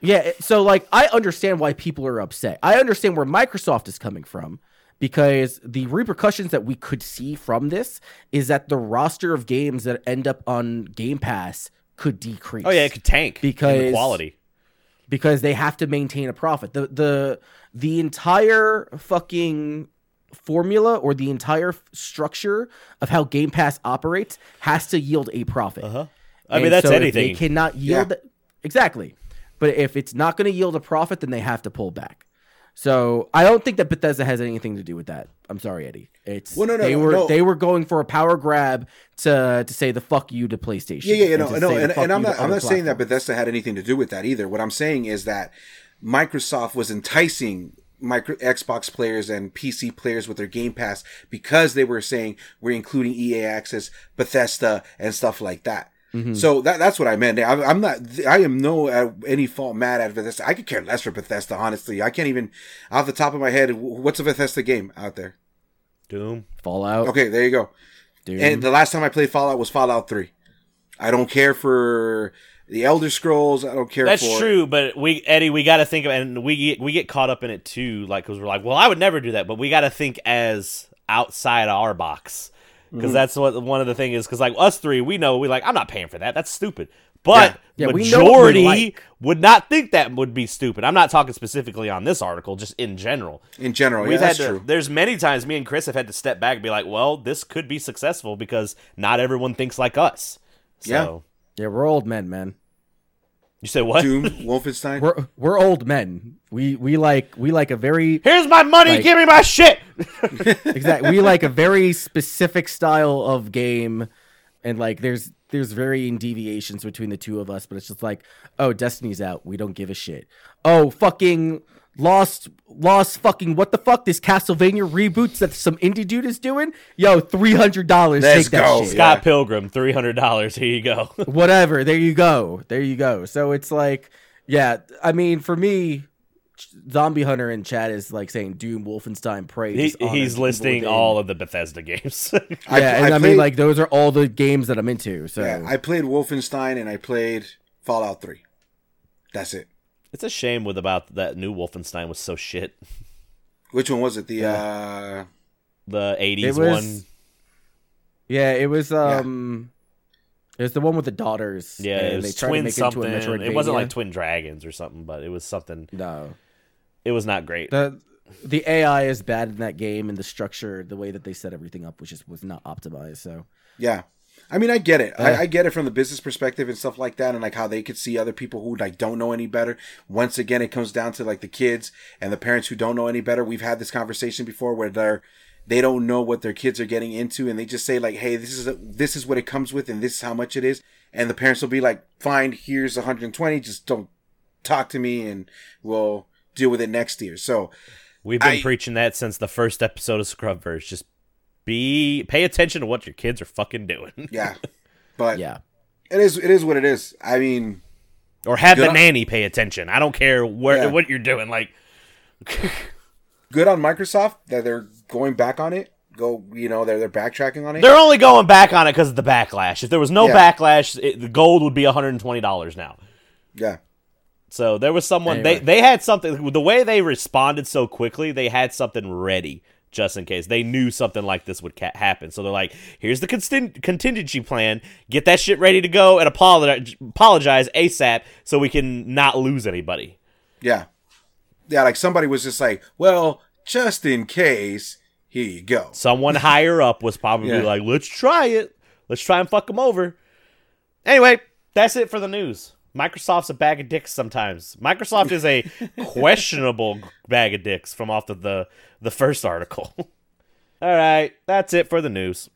[SPEAKER 3] Yeah, so like I understand why people are upset. I understand where Microsoft is coming from because the repercussions that we could see from this is that the roster of games that end up on Game Pass could decrease.
[SPEAKER 1] Oh yeah, it could tank
[SPEAKER 3] Because-
[SPEAKER 1] quality.
[SPEAKER 3] because they have to maintain a profit. The the the entire fucking formula or the entire f- structure of how Game Pass operates has to yield a profit.
[SPEAKER 1] Uh-huh. I
[SPEAKER 3] And
[SPEAKER 1] mean, that's
[SPEAKER 3] so
[SPEAKER 1] anything.
[SPEAKER 3] They cannot yield exactly. But if it's not going to yield a profit, then they have to pull back. So I don't think that Bethesda has anything to do with that. I'm sorry, Eddie. It's
[SPEAKER 2] Well, no, no,
[SPEAKER 3] they
[SPEAKER 2] no,
[SPEAKER 3] were
[SPEAKER 2] no.
[SPEAKER 3] they were going for a power grab to to say the fuck you to PlayStation.
[SPEAKER 2] Yeah, yeah, yeah,
[SPEAKER 3] and
[SPEAKER 2] no, no, and, and I'm not, I'm not saying that. Bethesda had anything to do with that either. What I'm saying is that Microsoft was enticing micro Xbox players and PC players with their Game Pass because they were saying we're including EA Access, Bethesda, and stuff like that.
[SPEAKER 3] Mm-hmm.
[SPEAKER 2] So that that's what I meant. I'm, I'm not. I am no at any fault mad at Bethesda. I could care less for Bethesda. Honestly, I can't even off the top of my head. What's a Bethesda game out there?
[SPEAKER 1] Doom.
[SPEAKER 3] Fallout.
[SPEAKER 2] Okay, there you go.
[SPEAKER 3] Dude.
[SPEAKER 2] And the last time I played Fallout was Fallout 3. I don't care for the Elder Scrolls. I don't care
[SPEAKER 1] That's
[SPEAKER 2] for
[SPEAKER 1] true, but we Eddie, we got to think of, and we get, we get caught up in it too, like because we're like, well, I would never do that, but we got to think as outside our box because
[SPEAKER 3] Mm-hmm.
[SPEAKER 1] that's what one of the thing is. Because like us three, we know we like, I'm not paying for that. That's stupid. But
[SPEAKER 3] Yeah, we know what we
[SPEAKER 1] majority
[SPEAKER 3] like.
[SPEAKER 1] would not think that would be stupid. I'm not talking specifically on this article, just in general.
[SPEAKER 2] in general.
[SPEAKER 1] We've
[SPEAKER 2] yeah, that's
[SPEAKER 1] had to,
[SPEAKER 2] true.
[SPEAKER 1] There's many times me and Chris have had to step back and be like, well, this could be successful because not everyone thinks like us. So,
[SPEAKER 3] yeah, we're old men, man.
[SPEAKER 1] you say what?
[SPEAKER 2] Doom, Wolfenstein.
[SPEAKER 3] We're we're old men. We we like we like a very
[SPEAKER 1] Here's my money.
[SPEAKER 3] Like-
[SPEAKER 1] give me my shit.
[SPEAKER 3] exact we like a very specific style of game and like there's there's varying deviations between the two of us but it's just like oh destiny's out we don't give a shit oh fucking lost lost fucking what the fuck this castlevania reboots that some indie dude is doing yo $300
[SPEAKER 2] Let's
[SPEAKER 3] take that
[SPEAKER 2] go.
[SPEAKER 3] shit
[SPEAKER 1] Scott
[SPEAKER 2] Yeah.
[SPEAKER 1] Pilgrim, three hundred dollars. Here you go.
[SPEAKER 3] whatever there you go there you go so it's like yeah i mean for me zombie hunter in chat is like saying doom wolfenstein prey
[SPEAKER 1] he, he's listing
[SPEAKER 3] Within.
[SPEAKER 1] all of the Bethesda games.
[SPEAKER 2] I,
[SPEAKER 3] yeah, and I,
[SPEAKER 2] played,
[SPEAKER 3] mean, like those are all the games that I'm into. So
[SPEAKER 2] yeah, I played Wolfenstein and I played Fallout 3. That's it.
[SPEAKER 1] it's a shame with about that new Wolfenstein was so shit.
[SPEAKER 2] Which one was it? The uh
[SPEAKER 1] The
[SPEAKER 3] It
[SPEAKER 1] '80s
[SPEAKER 3] was-
[SPEAKER 1] one.
[SPEAKER 3] yeah, it was um, it was the one with the daughters.
[SPEAKER 1] Yeah,
[SPEAKER 3] and
[SPEAKER 1] it
[SPEAKER 3] they
[SPEAKER 1] was
[SPEAKER 3] tried to
[SPEAKER 1] Twin
[SPEAKER 3] make it into a
[SPEAKER 1] something. It wasn't like Twin Dragons or something, but it was something.
[SPEAKER 3] no.
[SPEAKER 1] It was not great.
[SPEAKER 3] The the AI is bad in that game, and the structure, the way that they set everything up, was just was not optimized. So
[SPEAKER 2] yeah. I mean, I get it.
[SPEAKER 3] Yeah.
[SPEAKER 2] I, I get it from the business perspective and stuff like that, and like how they could see other people who like don't know any better. Once again, it comes down to like the kids and the parents who don't know any better. We've had this conversation before where they're they don't know what their kids are getting into, and they just say like, "Hey, this is a, this is what it comes with, and this is how much it is." And the parents will be like, "Fine, here's 120. Just don't talk to me, and we'll deal with it next year." So
[SPEAKER 1] We've been
[SPEAKER 2] I-
[SPEAKER 1] preaching that since the first episode of Scrubverse. Just be pay attention to what your kids are fucking doing,
[SPEAKER 2] yeah, but
[SPEAKER 3] yeah,
[SPEAKER 2] it is it is what it is. I mean,
[SPEAKER 1] or have the
[SPEAKER 2] on-
[SPEAKER 1] nanny pay attention. I don't care where
[SPEAKER 2] Yeah.
[SPEAKER 1] what you're doing. Like,
[SPEAKER 2] good on Microsoft that they're going back on it. Go, you know, they're they're backtracking on it.
[SPEAKER 1] they're only going back on it because of the backlash. If there was no
[SPEAKER 2] Yeah.
[SPEAKER 1] backlash, it, the gold would be 120 dollars now.
[SPEAKER 2] yeah,
[SPEAKER 1] So there was someone
[SPEAKER 3] Anyway.
[SPEAKER 1] they they had something. The way they responded so quickly, they had something ready just in case they knew something like this would ca- happen. So they're like, "Here's the constin- contingency plan. Get that shit ready to go and apologize apologize ASAP so we can not lose anybody."
[SPEAKER 2] yeah, yeah. Like somebody was just like, well, just in case, here you go.
[SPEAKER 1] Someone higher up was probably
[SPEAKER 2] Yeah.
[SPEAKER 1] like, "Let's try it. Let's try and fuck them over." Anyway, that's it for the news. Microsoft's a bag of dicks sometimes. Microsoft is a questionable bag of dicks from off of the the first article. All right, that's it for the news.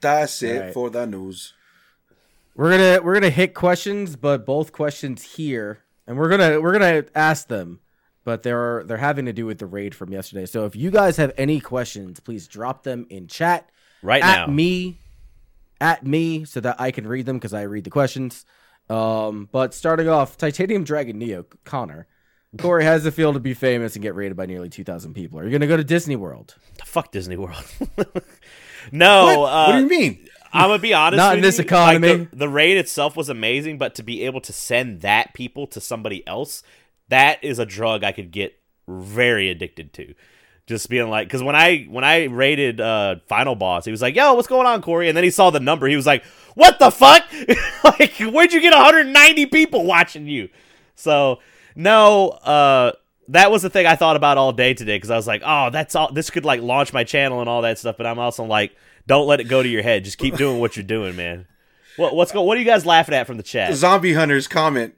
[SPEAKER 2] That's it
[SPEAKER 3] Right.
[SPEAKER 2] for the news.
[SPEAKER 3] we're gonna we're gonna hit questions, but both questions here, and we're gonna we're gonna ask them but they're they're having to do with the raid from yesterday. So if you guys have any questions, please drop them in chat
[SPEAKER 1] Right
[SPEAKER 3] at
[SPEAKER 1] now.
[SPEAKER 3] me, at me, so that I can read them because I read the questions. Um, but starting off, Titanium Dragon Neo Connor. Corey has the feel to be famous and get rated by nearly 2,000 people. Are you going to go to Disney World?
[SPEAKER 1] Fuck Disney World. no,
[SPEAKER 2] what?
[SPEAKER 1] Uh,
[SPEAKER 2] what do you mean?
[SPEAKER 1] I'm gonna be honest.
[SPEAKER 3] Not in this
[SPEAKER 1] you,
[SPEAKER 3] economy.
[SPEAKER 1] Like, the, the raid itself was amazing, but to be able to send that people to somebody else, that is a drug I could get very addicted to. Just being like, because when I when I rated uh, Final Boss, he was like, "Yo, what's going on, Corey?" And then he saw the number. He was like, "What the fuck? like, where'd you get 190 people watching you?" So no, uh, that was the thing I thought about all day today because I was like, "Oh, that's all. This could like launch my channel and all that stuff." But I'm also like, don't let it go to your head. Just keep doing what you're doing, man. What what's go? What are you guys laughing at from the chat?
[SPEAKER 2] Zombie Hunters comment.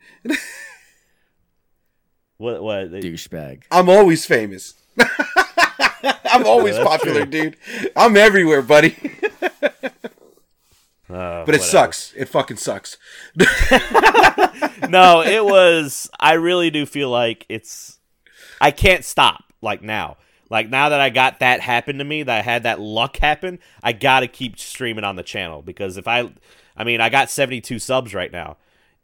[SPEAKER 1] What what?
[SPEAKER 3] Douchebag.
[SPEAKER 2] I'm always famous. I'm always
[SPEAKER 1] That's
[SPEAKER 2] popular,
[SPEAKER 1] true.
[SPEAKER 2] dude. I'm everywhere, buddy.
[SPEAKER 1] Uh,
[SPEAKER 2] But it
[SPEAKER 1] whatever.
[SPEAKER 2] sucks. It fucking sucks.
[SPEAKER 1] no, it was. I really do feel like it's. I can't stop like now. Like now that I got that happen to me, that I had that luck happen, I gotta keep streaming on the channel because if I, I mean, I got seventy two subs right now.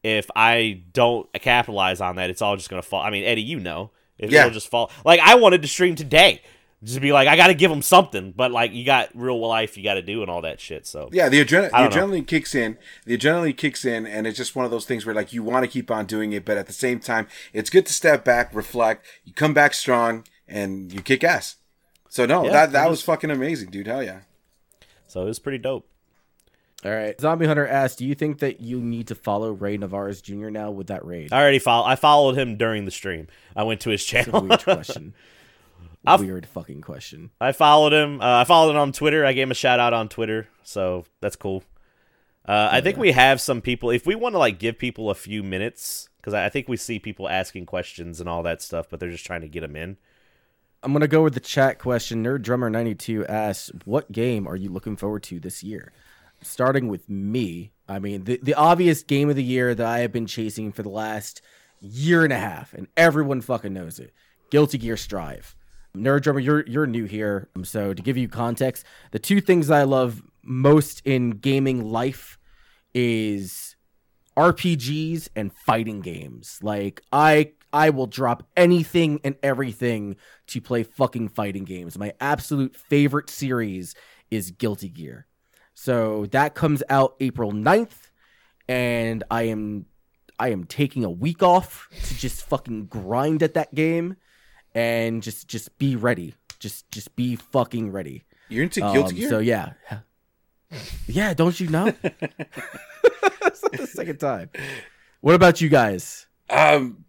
[SPEAKER 1] If I don't capitalize on that, it's all just gonna fall. I mean, Eddie, you know,
[SPEAKER 2] Yeah.
[SPEAKER 1] it'll just fall. Like I wanted to stream today, just be like, I gotta give them something, but like you got real life, you got to do and all that shit. So
[SPEAKER 2] Yeah, the, adren- the
[SPEAKER 1] I know.
[SPEAKER 2] adrenaline kicks in. The adrenaline kicks in, and it's just one of those things where like you want to keep on doing it, but at the same time, it's good to step back, reflect. You come back strong, and you kick ass. So no,
[SPEAKER 1] Yeah,
[SPEAKER 2] that that
[SPEAKER 1] it
[SPEAKER 2] was fucking amazing, dude. Hell yeah.
[SPEAKER 1] so it was pretty dope.
[SPEAKER 3] All right. Zombie Hunter asked, "Do you think that you need to follow Ray Narvaez Jr. now with that raid?"
[SPEAKER 1] I already follow. I followed him during the stream. I went to his
[SPEAKER 3] It's a
[SPEAKER 1] channel.
[SPEAKER 3] weird question.
[SPEAKER 1] I've-
[SPEAKER 3] weird fucking question.
[SPEAKER 1] I followed him. Uh, I followed him on Twitter. I gave him a shout out on Twitter, so that's cool. Uh, I think we have some people. If we want to like give people a few minutes, because I I think we see people asking questions and all that stuff, but they're just trying to get them in.
[SPEAKER 3] I'm gonna go with the chat question. Nerd Drummer 92 asks, "What game are you looking forward to this year?" Starting with me, I mean the the obvious game of the year that I have been chasing for the last year and a half, and everyone fucking knows it. Guilty Gear Strive. Nerd Drummer, you're you're new here, um, so to give you context, the two things I love most in gaming life is RPGs and fighting games. Like I I will drop anything and everything to play fucking fighting games. My absolute favorite series is Guilty Gear. So that comes out April 9th and I am I am taking a week off to just fucking grind at that game and just just be ready. Just just be fucking ready.
[SPEAKER 2] You're into Guilty
[SPEAKER 3] Um,
[SPEAKER 2] Gear.
[SPEAKER 3] So yeah. Yeah, don't you know? It's not the second time. What about you guys?
[SPEAKER 2] um,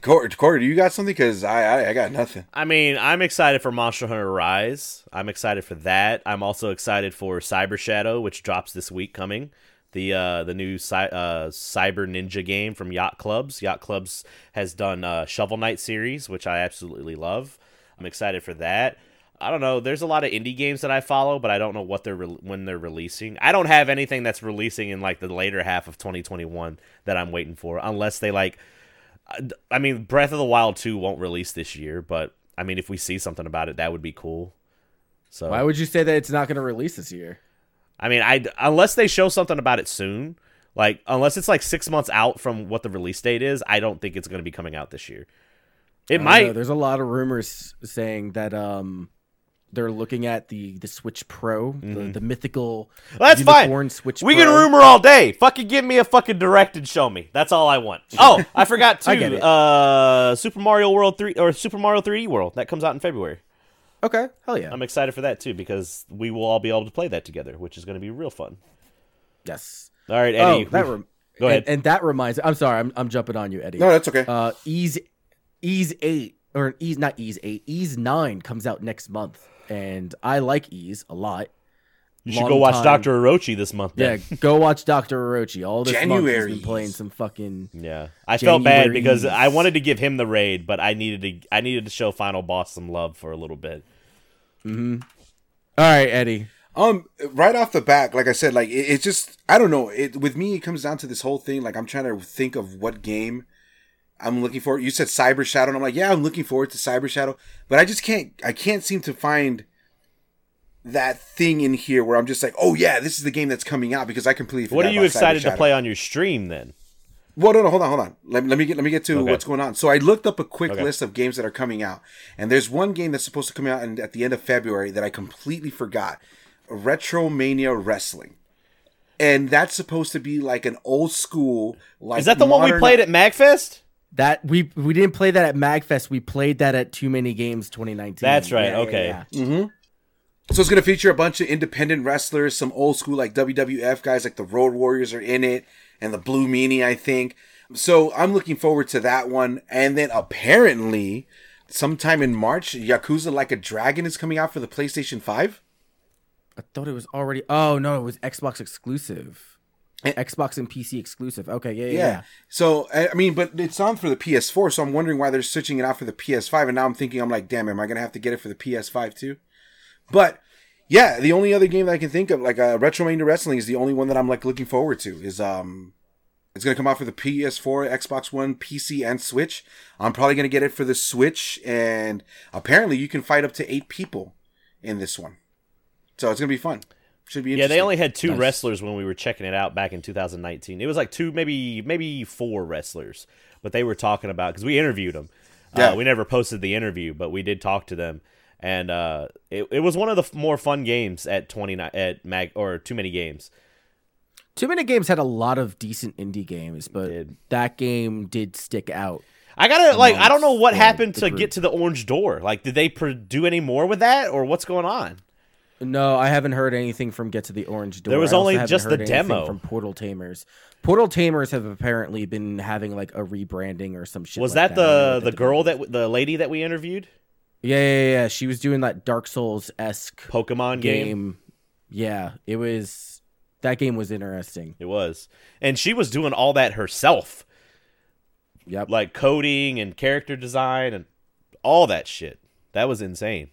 [SPEAKER 2] Corey, Corey, do you got something? Because I, I I got nothing.
[SPEAKER 1] I mean, I'm excited for Monster Hunter Rise. I'm excited for that. I'm also excited for Cyber Shadow, which drops this week coming. The uh, the new cy- uh, Cyber Ninja game from Yacht Clubs. Yacht Clubs has done uh, Shovel Knight series, which I absolutely love. I'm excited for that. I don't know. There's a lot of indie games that I follow, but I don't know what they're re- when they're releasing. I don't have anything that's releasing in like the later half of 2021 that I'm waiting for, unless they like. I mean, Breath of the Wild 2 won't release this year, but I mean, if we see something about it, that would be cool. So
[SPEAKER 3] Why would you say that it's not going to release this year?
[SPEAKER 1] I mean, I unless they show something about it soon, like unless it's like six months out from what the release date is, I don't think it's going to be coming out this year. It might.
[SPEAKER 3] know. There's a lot of rumors saying that um they're looking at the the Switch Pro, the, the mythical
[SPEAKER 1] Mm-hmm. Well, that's fine.
[SPEAKER 3] Switch
[SPEAKER 1] We
[SPEAKER 3] Pro.
[SPEAKER 1] can rumor all day. Fucking give me a fucking direct and show me. That's all I want. Oh, I forgot too.
[SPEAKER 3] I.
[SPEAKER 1] Uh, Super Mario World three or Super Mario 3D World that comes out in February.
[SPEAKER 3] Okay, hell yeah.
[SPEAKER 1] I'm excited for that too because we will all be able to play that together, which is going to be real fun.
[SPEAKER 3] yes.
[SPEAKER 1] All right, Eddie.
[SPEAKER 3] oh, that rem-
[SPEAKER 1] go ahead.
[SPEAKER 3] And, and that reminds. I'm sorry. I'm I'm jumping on you, Eddie.
[SPEAKER 2] No, that's okay.
[SPEAKER 3] Uh, Ys Ys eight or Ys not Ys eight. Ys nine comes out next month, and I like Ys a lot.
[SPEAKER 1] you should
[SPEAKER 3] long
[SPEAKER 1] go watch Doctor Orochi this month.
[SPEAKER 3] Yeah, go watch Doctor Orochi. All this month he's
[SPEAKER 2] January.
[SPEAKER 3] been playing some fucking.
[SPEAKER 1] Yeah, I felt bad because I wanted to give him the raid, but I needed to I needed to show Final Boss some love for a little bit.
[SPEAKER 3] All right, Eddie.
[SPEAKER 2] Um, right off the bat, like I said, like it, it's just I don't know. It with me, it comes down to this whole thing. Like I'm trying to think of what game I'm looking for. You said Cyber Shadow, and I'm like, yeah, I'm looking forward to Cyber Shadow, but I just can't. I can't seem to find that thing in here where I'm just like, oh yeah, this is the game that's coming out because I completely.
[SPEAKER 1] What are you
[SPEAKER 2] about Cyber
[SPEAKER 1] excited to
[SPEAKER 2] Shadow.
[SPEAKER 1] play on your stream then?
[SPEAKER 2] Well, no, no, hold on, hold on. Let, let me get let me get to
[SPEAKER 1] Okay.
[SPEAKER 2] what's going on. So I looked up a quick
[SPEAKER 1] Okay.
[SPEAKER 2] list of games that are coming out, and there's one game that's supposed to come out in, at the end of February that I completely forgot. Retromania Wrestling, and that's supposed to be like an old school. Like
[SPEAKER 1] Is that the one we played at Magfest?
[SPEAKER 3] That we we didn't play that at Magfest. We played that at Too Many Games 2019.
[SPEAKER 1] That's right,
[SPEAKER 3] Yeah, yeah,
[SPEAKER 1] okay.
[SPEAKER 3] yeah. Mm-hmm.
[SPEAKER 2] So it's gonna feature a bunch of independent wrestlers, some old school like WWF guys, like the Road Warriors are in it, and the Blue Meanie, I think. So I'm looking forward to that one. And then apparently, sometime in March, Yakuza Like a Dragon is coming out for the PlayStation Five.
[SPEAKER 3] I thought it was already. Oh no, it was Xbox exclusive.
[SPEAKER 2] Eh.
[SPEAKER 3] Xbox and PC exclusive. Okay, yeah, yeah.
[SPEAKER 2] Yeah.
[SPEAKER 3] yeah.
[SPEAKER 2] So I I mean, but it's on for the PS4. So I'm wondering why they're switching it out for the PS5. And now I'm thinking, I'm like, damn, am I gonna have to get it for the PS5 too? But yeah, the only other game that I can think of, like uh, Retromania Wrestling, is the only one that I'm like looking forward to. Is um, it's gonna come out for the PS4, Xbox One, PC, and Switch. I'm probably gonna get it for the Switch, and apparently you can fight up to eight people in this one. So it's gonna be fun. Should be
[SPEAKER 1] Yeah, they only had two
[SPEAKER 3] Nice.
[SPEAKER 1] wrestlers when we were checking it out back in 2019. It was like two, maybe maybe four wrestlers, but they were talking about because we interviewed them.
[SPEAKER 2] Yeah.
[SPEAKER 1] Uh, we never posted the interview, but we did talk to them, and uh, it, it was one of the f- more fun games at 29 at Mag or too many games.
[SPEAKER 3] Too Many Games had a lot of decent indie games, but
[SPEAKER 1] did.
[SPEAKER 3] that game did stick out.
[SPEAKER 1] I gotta like I don't know what happened to
[SPEAKER 3] group.
[SPEAKER 1] get to the orange door. Like, did they do any more with that, or what's going on?
[SPEAKER 3] No, I haven't heard anything from Get to the Orange Door.
[SPEAKER 1] There was only just the demo.
[SPEAKER 3] from Portal Tamers. Portal Tamers have apparently been having like a rebranding or some shit.
[SPEAKER 1] Was
[SPEAKER 3] like
[SPEAKER 1] that
[SPEAKER 3] don't
[SPEAKER 1] the the girl that w- the lady that we interviewed?
[SPEAKER 3] Yeah, yeah, yeah, yeah. She was doing that Dark Souls esque
[SPEAKER 1] Pokemon game.
[SPEAKER 3] game. Yeah, it was. That game was interesting.
[SPEAKER 1] It was, and she was doing all that herself.
[SPEAKER 3] Yep.
[SPEAKER 1] like coding and character design and all that shit. That was insane.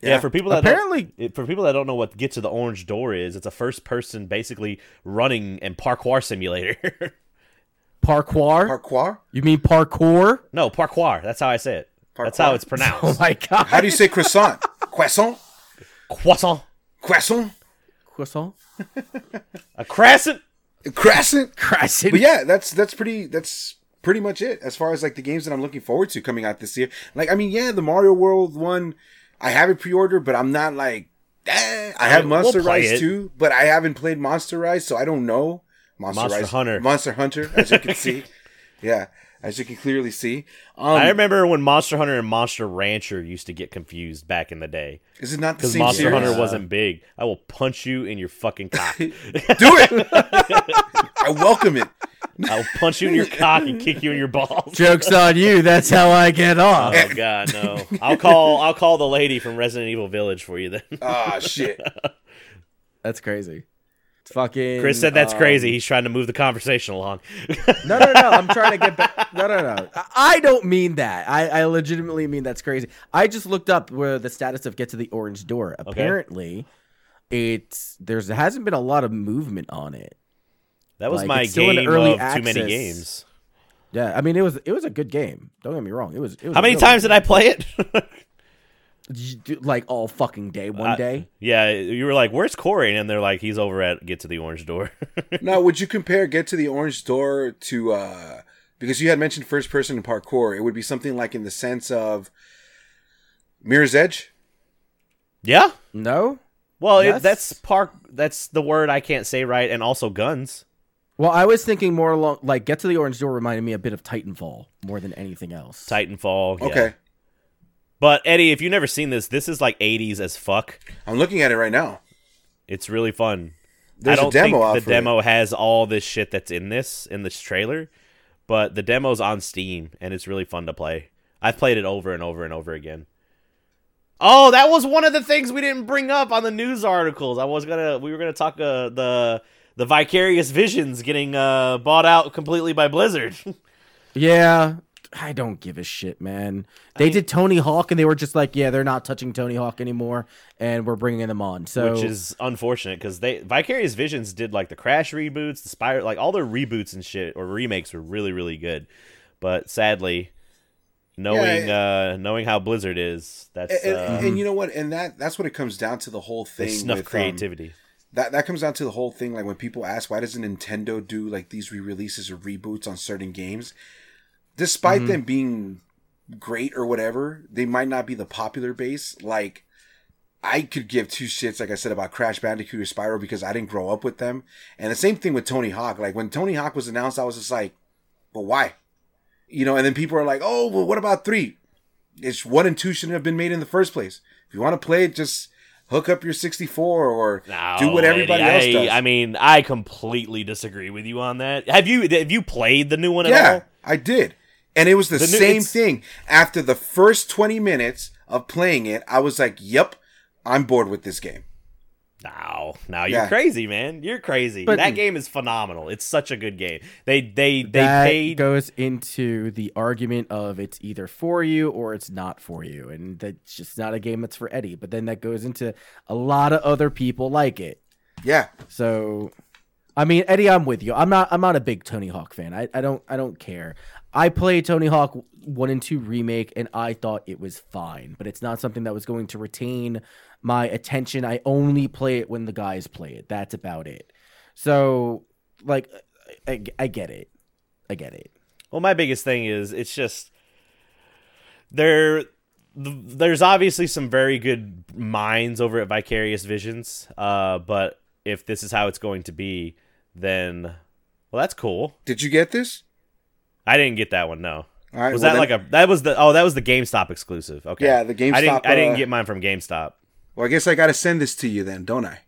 [SPEAKER 1] Yeah,
[SPEAKER 2] Yeah.
[SPEAKER 1] for people that
[SPEAKER 3] Apparently-
[SPEAKER 1] don't, for people that don't know what Get to the Orange Door is, it's a first person basically running and parkour simulator.
[SPEAKER 3] Parkour?
[SPEAKER 2] parkour.
[SPEAKER 3] you mean parkour?
[SPEAKER 1] no, parkour. That's how I say it. That's how it's pronounced.
[SPEAKER 3] Oh my god.
[SPEAKER 2] How do you say croissant? croissant.
[SPEAKER 1] Croissant.
[SPEAKER 2] Croissant.
[SPEAKER 3] Croissant?
[SPEAKER 1] A crescent.
[SPEAKER 2] Crescent.
[SPEAKER 3] Crescent.
[SPEAKER 2] But yeah, that's that's pretty that's pretty much it as far as like the games that I'm looking forward to coming out this year. Like I mean, yeah, the Mario World one, I have it pre-ordered, but I'm not like eh. I have
[SPEAKER 1] We'll
[SPEAKER 2] Monster
[SPEAKER 1] play
[SPEAKER 2] Rise
[SPEAKER 1] it.
[SPEAKER 2] too, but I haven't played Monster Rise, so I don't know Monster,
[SPEAKER 1] Monster
[SPEAKER 2] Rise,
[SPEAKER 1] Hunter.
[SPEAKER 2] Monster Hunter, as you can see. Yeah, as you can clearly see. Um,
[SPEAKER 1] I remember when Monster Hunter and Monster Rancher used to get confused back in the day
[SPEAKER 2] is it not the
[SPEAKER 1] because
[SPEAKER 2] same
[SPEAKER 1] Monster
[SPEAKER 2] series?
[SPEAKER 1] Hunter wasn't big. I will punch you in your fucking cock.
[SPEAKER 2] Do it. I welcome it.
[SPEAKER 1] I will punch you in your cock and kick you in your balls.
[SPEAKER 3] Joke's on you. That's how I get off.
[SPEAKER 1] Oh god, no! I'll call I'll call the lady from Resident Evil Village for you then.
[SPEAKER 2] Ah, shit.
[SPEAKER 3] That's crazy. Fucking.
[SPEAKER 1] Chris said that's
[SPEAKER 3] um,
[SPEAKER 1] crazy. He's trying to move the conversation along.
[SPEAKER 3] No, no, no. I'm trying to get back. No, no, no. I- don't mean that. I, I legitimately mean that's crazy. I just looked up where the status of Get to the Orange Door. Apparently, it's there's hasn't been a lot of movement on it.
[SPEAKER 1] That was
[SPEAKER 3] Like,
[SPEAKER 1] my game
[SPEAKER 3] early
[SPEAKER 1] of too many games.
[SPEAKER 3] Yeah, I mean it was it was a good game. Don't get me wrong. It was. It was
[SPEAKER 1] How many times
[SPEAKER 3] good
[SPEAKER 1] did I play it?
[SPEAKER 3] game. like all fucking day, one
[SPEAKER 1] Uh,
[SPEAKER 3] day?
[SPEAKER 1] yeah, you were like, "Where's Corey?" And they're like, "He's over at Get to the Orange Door."
[SPEAKER 2] Now, would you compare Get to the Orange Door to uh because you had mentioned first person parkour, it would be something like in the sense of Mirror's Edge?
[SPEAKER 1] yeah.
[SPEAKER 3] No.
[SPEAKER 1] Well,
[SPEAKER 3] Yes.
[SPEAKER 1] it, that's park. That's the word I can't say right, and also guns.
[SPEAKER 3] Well, I was thinking more along like Get to the Orange Door reminded me a bit of Titanfall more than anything else.
[SPEAKER 1] Titanfall. yeah.
[SPEAKER 2] Okay.
[SPEAKER 1] But Eddie, if you've never seen this, this is like '80s as fuck.
[SPEAKER 2] I'm looking at it right now.
[SPEAKER 1] It's really fun.
[SPEAKER 2] There's
[SPEAKER 1] I
[SPEAKER 2] a
[SPEAKER 1] don't
[SPEAKER 2] demo
[SPEAKER 1] think the
[SPEAKER 2] for
[SPEAKER 1] demo has all this shit that's in this in this trailer, but the demo's on Steam and it's really fun to play. I've played it over and over and over again. Oh, that was one of the things we didn't bring up on the news articles. I was gonna, we were gonna talk uh, the the Vicarious Visions getting uh, bought out completely by Blizzard.
[SPEAKER 3] Yeah, I don't give a shit, man. They did Tony Hawk, and they were just like, yeah, they're not touching Tony Hawk anymore, and we're bringing them on. So
[SPEAKER 1] which is unfortunate because they Vicarious Visions did like the Crash reboots, the Spyro, like all their reboots and shit or remakes were really really good. But sadly, knowing uh, knowing how Blizzard is, that's
[SPEAKER 2] And,
[SPEAKER 1] uh,
[SPEAKER 2] and, and you know what? And that that's what it comes down to the whole
[SPEAKER 1] they
[SPEAKER 2] thing.
[SPEAKER 1] snuff
[SPEAKER 2] with, um,
[SPEAKER 1] creativity.
[SPEAKER 2] that that comes down to the whole thing. Like when people ask, why doesn't Nintendo do like these re-releases or reboots on certain games? Despite
[SPEAKER 1] Mm-hmm.
[SPEAKER 2] them being great or whatever, they might not be the popular base. Like I could give two shits, like I said, about Crash Bandicoot or Spyro because I didn't grow up with them. And the same thing with Tony Hawk. Like when Tony Hawk was announced, I was just like, but why? You know, and then people are like, oh, well, what about three? It's one and two shouldn't have been made in the first place. If you want to play it, just hook up your 64 or
[SPEAKER 1] No,
[SPEAKER 2] do what everybody else does.
[SPEAKER 1] I mean, I completely disagree with you on that. Have you have you played the new one at
[SPEAKER 2] yeah,
[SPEAKER 1] all?
[SPEAKER 2] I did. And it was the,
[SPEAKER 1] The
[SPEAKER 2] same
[SPEAKER 1] it's-
[SPEAKER 2] thing. After the first 20 minutes of playing it, I was like, yep, I'm bored with this game.
[SPEAKER 1] No, no, you're
[SPEAKER 2] Yeah.
[SPEAKER 1] crazy, man. You're crazy.
[SPEAKER 3] But-
[SPEAKER 1] that game is phenomenal. It's such a good game. They they they
[SPEAKER 3] that
[SPEAKER 1] paid.
[SPEAKER 3] goes into the argument of it's either for you or it's not for you, and that's just not a game that's for Eddie. But then that goes into a lot of other people like it.
[SPEAKER 2] Yeah.
[SPEAKER 3] So, I mean, Eddie, I'm with you. I'm not. I'm not a big Tony Hawk fan. I, I don't. I don't care. I played Tony Hawk one and two remake, and I thought it was fine. But it's not something that was going to retain my attention. I only play it when the guys play it. That's about it. So, like, I, I get it. I get it.
[SPEAKER 1] Well, my biggest thing is it's just there. There's obviously some very good minds over at Vicarious Visions, uh, but if this is how it's going to be, then well, that's cool.
[SPEAKER 2] Did you get this?
[SPEAKER 1] I didn't get that one. No,
[SPEAKER 2] All right.
[SPEAKER 1] was
[SPEAKER 2] well
[SPEAKER 1] that like a that was the oh that was the GameStop exclusive? Okay,
[SPEAKER 2] Yeah, the GameStop.
[SPEAKER 1] I didn't I didn't
[SPEAKER 2] uh,
[SPEAKER 1] get mine from GameStop.
[SPEAKER 2] Well, I guess I got to send this to you then, don't I?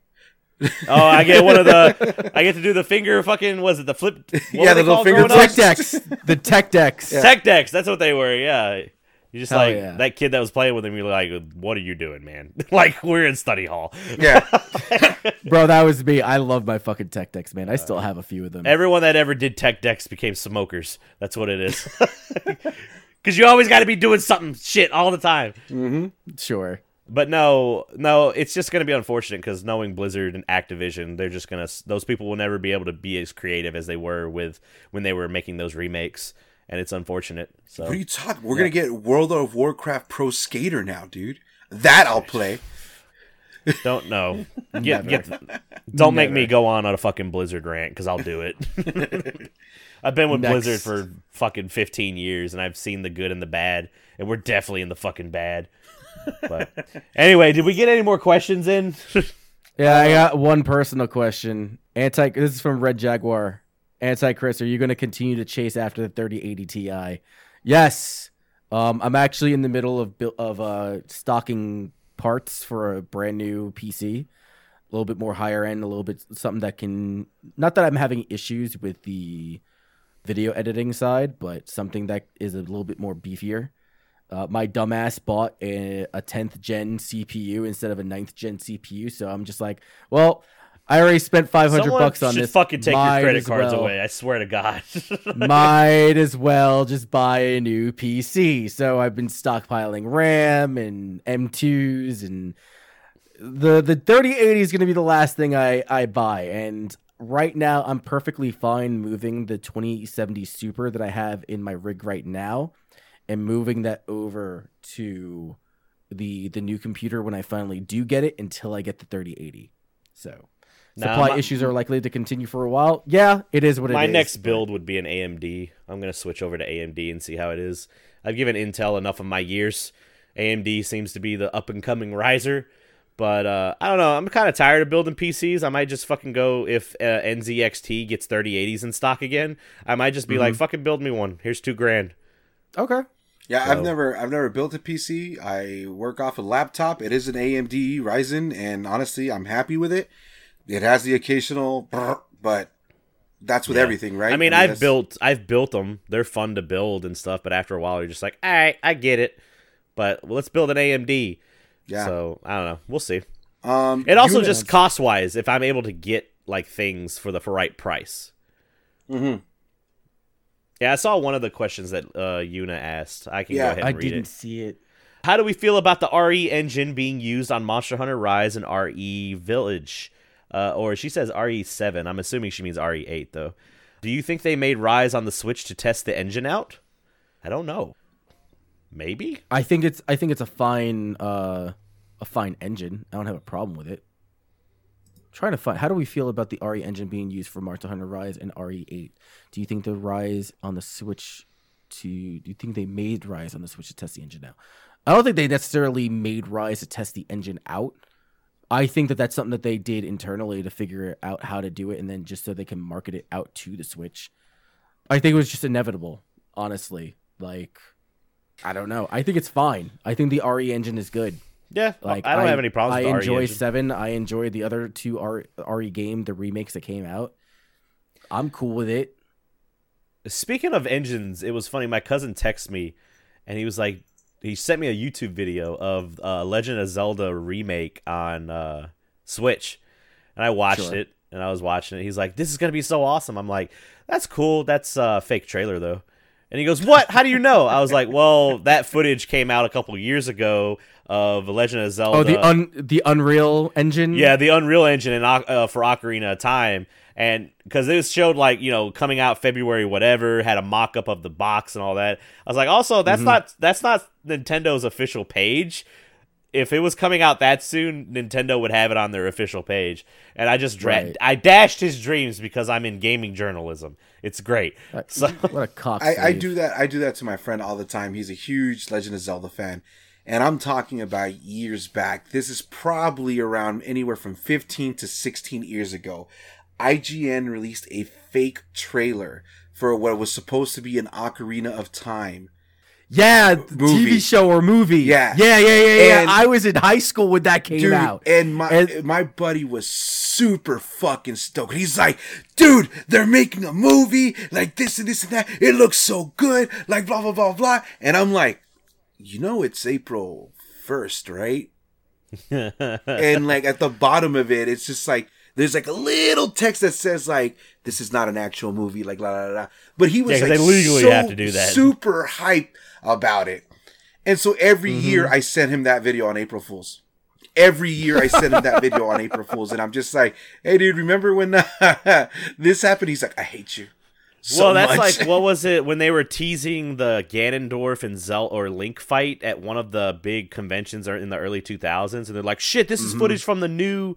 [SPEAKER 1] Oh, I get one of the. I get to do the finger fucking. Was it the flip? What
[SPEAKER 2] Yeah, the little finger
[SPEAKER 1] growing up?
[SPEAKER 3] Tech decks. The tech decks.
[SPEAKER 1] Tech decks. That's what they were. Yeah. You just
[SPEAKER 3] Hell
[SPEAKER 1] like
[SPEAKER 3] yeah.
[SPEAKER 1] that kid that was playing with him. You're like, what are you doing, man? like we're in study hall.
[SPEAKER 2] Yeah.
[SPEAKER 3] Bro, that was me. I love my fucking tech decks, man. I still have a few of them.
[SPEAKER 1] Everyone that ever did tech decks became smokers. That's what it is. Because you always got to be doing something shit all the time. Mm-hmm.
[SPEAKER 3] sure.
[SPEAKER 1] But no, no, it's just going to be unfortunate because knowing Blizzard and Activision, they're just going to those people will never be able to be as creative as they were with when they were making those remakes, and it's unfortunate. So
[SPEAKER 2] what are you talking? We're gonna get World of Warcraft Pro Skater now, dude. That I'll play.
[SPEAKER 1] don't know. Get, get, don't make me go on on a fucking Blizzard rant because I'll do it. I've been with
[SPEAKER 3] Next.
[SPEAKER 1] Blizzard for fucking 15 years and I've seen the good and the bad, and we're definitely in the fucking bad. But anyway, did we get any more questions in?
[SPEAKER 3] Yeah, I uh, got one personal question. Anti this is from Red Jaguar. Anti Chris, are you gonna continue to chase after the 3080 Ti? Yes. Um, I'm actually in the middle of of uh stocking parts for a brand new PC. A little bit more higher end, a little bit something that can not that I'm having issues with the video editing side, but something that is a little bit more beefier. Uh, my dumbass bought a, a 10th gen CPU instead of a 9th gen CPU, so I'm just like, well, I already spent 500 bucks on
[SPEAKER 1] should
[SPEAKER 3] this.
[SPEAKER 1] fucking take your credit cards
[SPEAKER 3] well-
[SPEAKER 1] away. I swear to God.
[SPEAKER 3] might as well just buy a new PC. So I've been stockpiling RAM and M2s and the the 3080 is going to be the last thing I I buy and right now I'm perfectly fine moving the 2070 Super that I have in my rig right now and moving that over to the the new computer when I finally do get it until I get the 3080. So
[SPEAKER 1] Nah,
[SPEAKER 3] supply
[SPEAKER 1] my-
[SPEAKER 3] issues are likely to continue for a while. Yeah, it is what it is.
[SPEAKER 1] My next build would be an AMD. I'm gonna switch over to AMD and see how it is. I've given Intel enough of my years. AMD seems to be the up and coming riser, but uh, I don't know. I'm kind of tired of building PCs. I might just fucking go if uh, NZXT gets 3080s in stock again. I might just be
[SPEAKER 3] Mm-hmm.
[SPEAKER 1] like, fucking build me one. Here's two grand.
[SPEAKER 3] Okay.
[SPEAKER 2] Yeah,
[SPEAKER 1] So-
[SPEAKER 2] I've never I've never built a PC. I work off a laptop. It is an AMD Ryzen, and honestly, I'm happy with it. It has the occasional, brr, but that's with
[SPEAKER 1] Yeah.
[SPEAKER 2] everything, right?
[SPEAKER 1] I mean,
[SPEAKER 2] that's-
[SPEAKER 1] I've built, I've built them. They're fun to build and stuff. But after a while, you're just like, all right, I get it. But let's build an AMD.
[SPEAKER 2] Yeah.
[SPEAKER 1] So I don't know. We'll see.
[SPEAKER 2] Um,
[SPEAKER 1] It also
[SPEAKER 2] you-
[SPEAKER 1] just cost wise, if I'm able to get like things for the for right price.
[SPEAKER 2] Mhm.
[SPEAKER 1] Yeah, I saw one of the questions that uh, Yuna asked. I can
[SPEAKER 2] Yeah,
[SPEAKER 1] go ahead
[SPEAKER 3] I
[SPEAKER 1] and read
[SPEAKER 3] didn't
[SPEAKER 1] it.
[SPEAKER 3] see it.
[SPEAKER 1] How do we feel about the RE engine being used on Monster Hunter Rise and RE Village? Uh, or she says RE7. I'm assuming she means RE8 though. Do you think they made Rise on the Switch to test the engine out? I don't know. Maybe.
[SPEAKER 3] I think it's I think it's a fine uh a fine engine. I don't have a problem with it. trying to find how do we feel about the RE engine being used for Monster Hunter Rise and RE8? Do you think the Rise on the Switch to do you think they made Rise on the Switch to test the engine now? I don't think they necessarily made Rise to test the engine out. I think that that's something that they did internally to figure out how to do it and then just so they can market it out to the Switch. I think it was just inevitable, honestly. Like I don't know. I think it's fine. I think the RE engine is good.
[SPEAKER 1] Yeah.
[SPEAKER 3] Like
[SPEAKER 1] I don't have any problems
[SPEAKER 3] I enjoy seven. I enjoy the other two R- RE game, the remakes that came out. I'm cool with it.
[SPEAKER 1] Speaking of engines, it was funny. My cousin texted me, and he was like, he sent me a YouTube video of uh, Legend of Zelda remake on uh, Switch, and I watched
[SPEAKER 3] Sure.
[SPEAKER 1] it, and I was watching it. He's like, "This is gonna be so awesome." I'm like, "That's cool. That's a fake trailer though." And he goes, "What? How do you know?" I was like, "Well, that footage came out a couple years ago of Legend of Zelda."
[SPEAKER 3] Oh, the un the Unreal Engine.
[SPEAKER 1] Yeah, the Unreal Engine in, uh, for Ocarina of Time, and because it showed like you know coming out February whatever, had a mock up of the box and all that. I was like, also that's not that's not Nintendo's official page. If it was coming out that soon, Nintendo would have it on their official page. And I just dra-
[SPEAKER 3] Right.
[SPEAKER 1] I dashed his dreams because I'm in gaming journalism. It's great. So
[SPEAKER 3] What a cock.
[SPEAKER 2] I, I do that. I do that to my friend all the time. He's a huge Legend of Zelda fan, and I'm talking about years back. This is probably around anywhere from 15 to 16 years ago. IGN released a fake trailer for what was supposed to be an Ocarina of Time.
[SPEAKER 3] Yeah,
[SPEAKER 2] Movie.
[SPEAKER 3] TV show or movie.
[SPEAKER 2] Yeah.
[SPEAKER 3] yeah, yeah, yeah, yeah.
[SPEAKER 2] And-
[SPEAKER 3] I was in high school when that came
[SPEAKER 2] Dude,
[SPEAKER 3] out.
[SPEAKER 2] and my
[SPEAKER 3] And-
[SPEAKER 2] my buddy was super fucking stoked. He's like, dude, they're making a movie like this and this and that. It looks so good, like blah blah blah blah. And I'm like, you know, it's April first, right? and like at the bottom of it, it's just like there's like a little text that says like this is not an actual movie, like la la la. la. But he was
[SPEAKER 1] Yeah, 'cause
[SPEAKER 2] like
[SPEAKER 1] they legally
[SPEAKER 2] so
[SPEAKER 1] have to do that.
[SPEAKER 2] super hyped about it. And so every
[SPEAKER 1] Mm-hmm.
[SPEAKER 2] year I sent him that video on April Fools. Every year I send him that video on April Fools, and I'm just like, "Hey, dude, remember when this happened?" He's like, "I hate you." So
[SPEAKER 1] well, that's
[SPEAKER 2] much."
[SPEAKER 1] like what was it when they were teasing the Ganondorf and Zel or Link fight at one of the big conventions or in the early 2000s, and they're like, "Shit, this is
[SPEAKER 2] Mm-hmm.
[SPEAKER 1] footage from the new."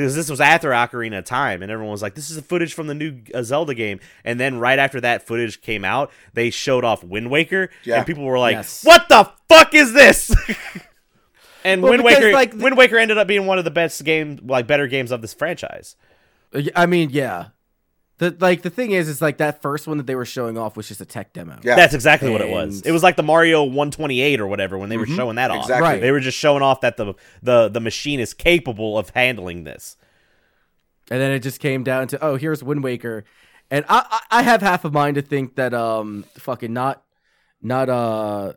[SPEAKER 1] This, this was after Ocarina of Time, and everyone was like, "This is footage from the new uh, Zelda game." And then right after that footage came out, they showed off Wind Waker,
[SPEAKER 2] Yeah.
[SPEAKER 1] and people were like,
[SPEAKER 3] Yes.
[SPEAKER 1] "What the fuck is this?" and
[SPEAKER 3] Well,
[SPEAKER 1] Wind
[SPEAKER 3] because,
[SPEAKER 1] Waker,
[SPEAKER 3] like, the-
[SPEAKER 1] Wind Waker ended up being one of the best game, like better games of this franchise.
[SPEAKER 3] I mean, yeah. The like the thing is, is like that first one that they were showing off was just a tech demo.
[SPEAKER 2] Yeah.
[SPEAKER 1] That's exactly what it was. It was like the Mario 128 or whatever when they were showing that off.
[SPEAKER 2] Exactly.
[SPEAKER 3] Right.
[SPEAKER 1] They were just showing off that the, the the machine is capable of handling this.
[SPEAKER 3] And then it just came down to, oh, here's Wind Waker, and I I, I have half a mind to think that um fucking not not uh.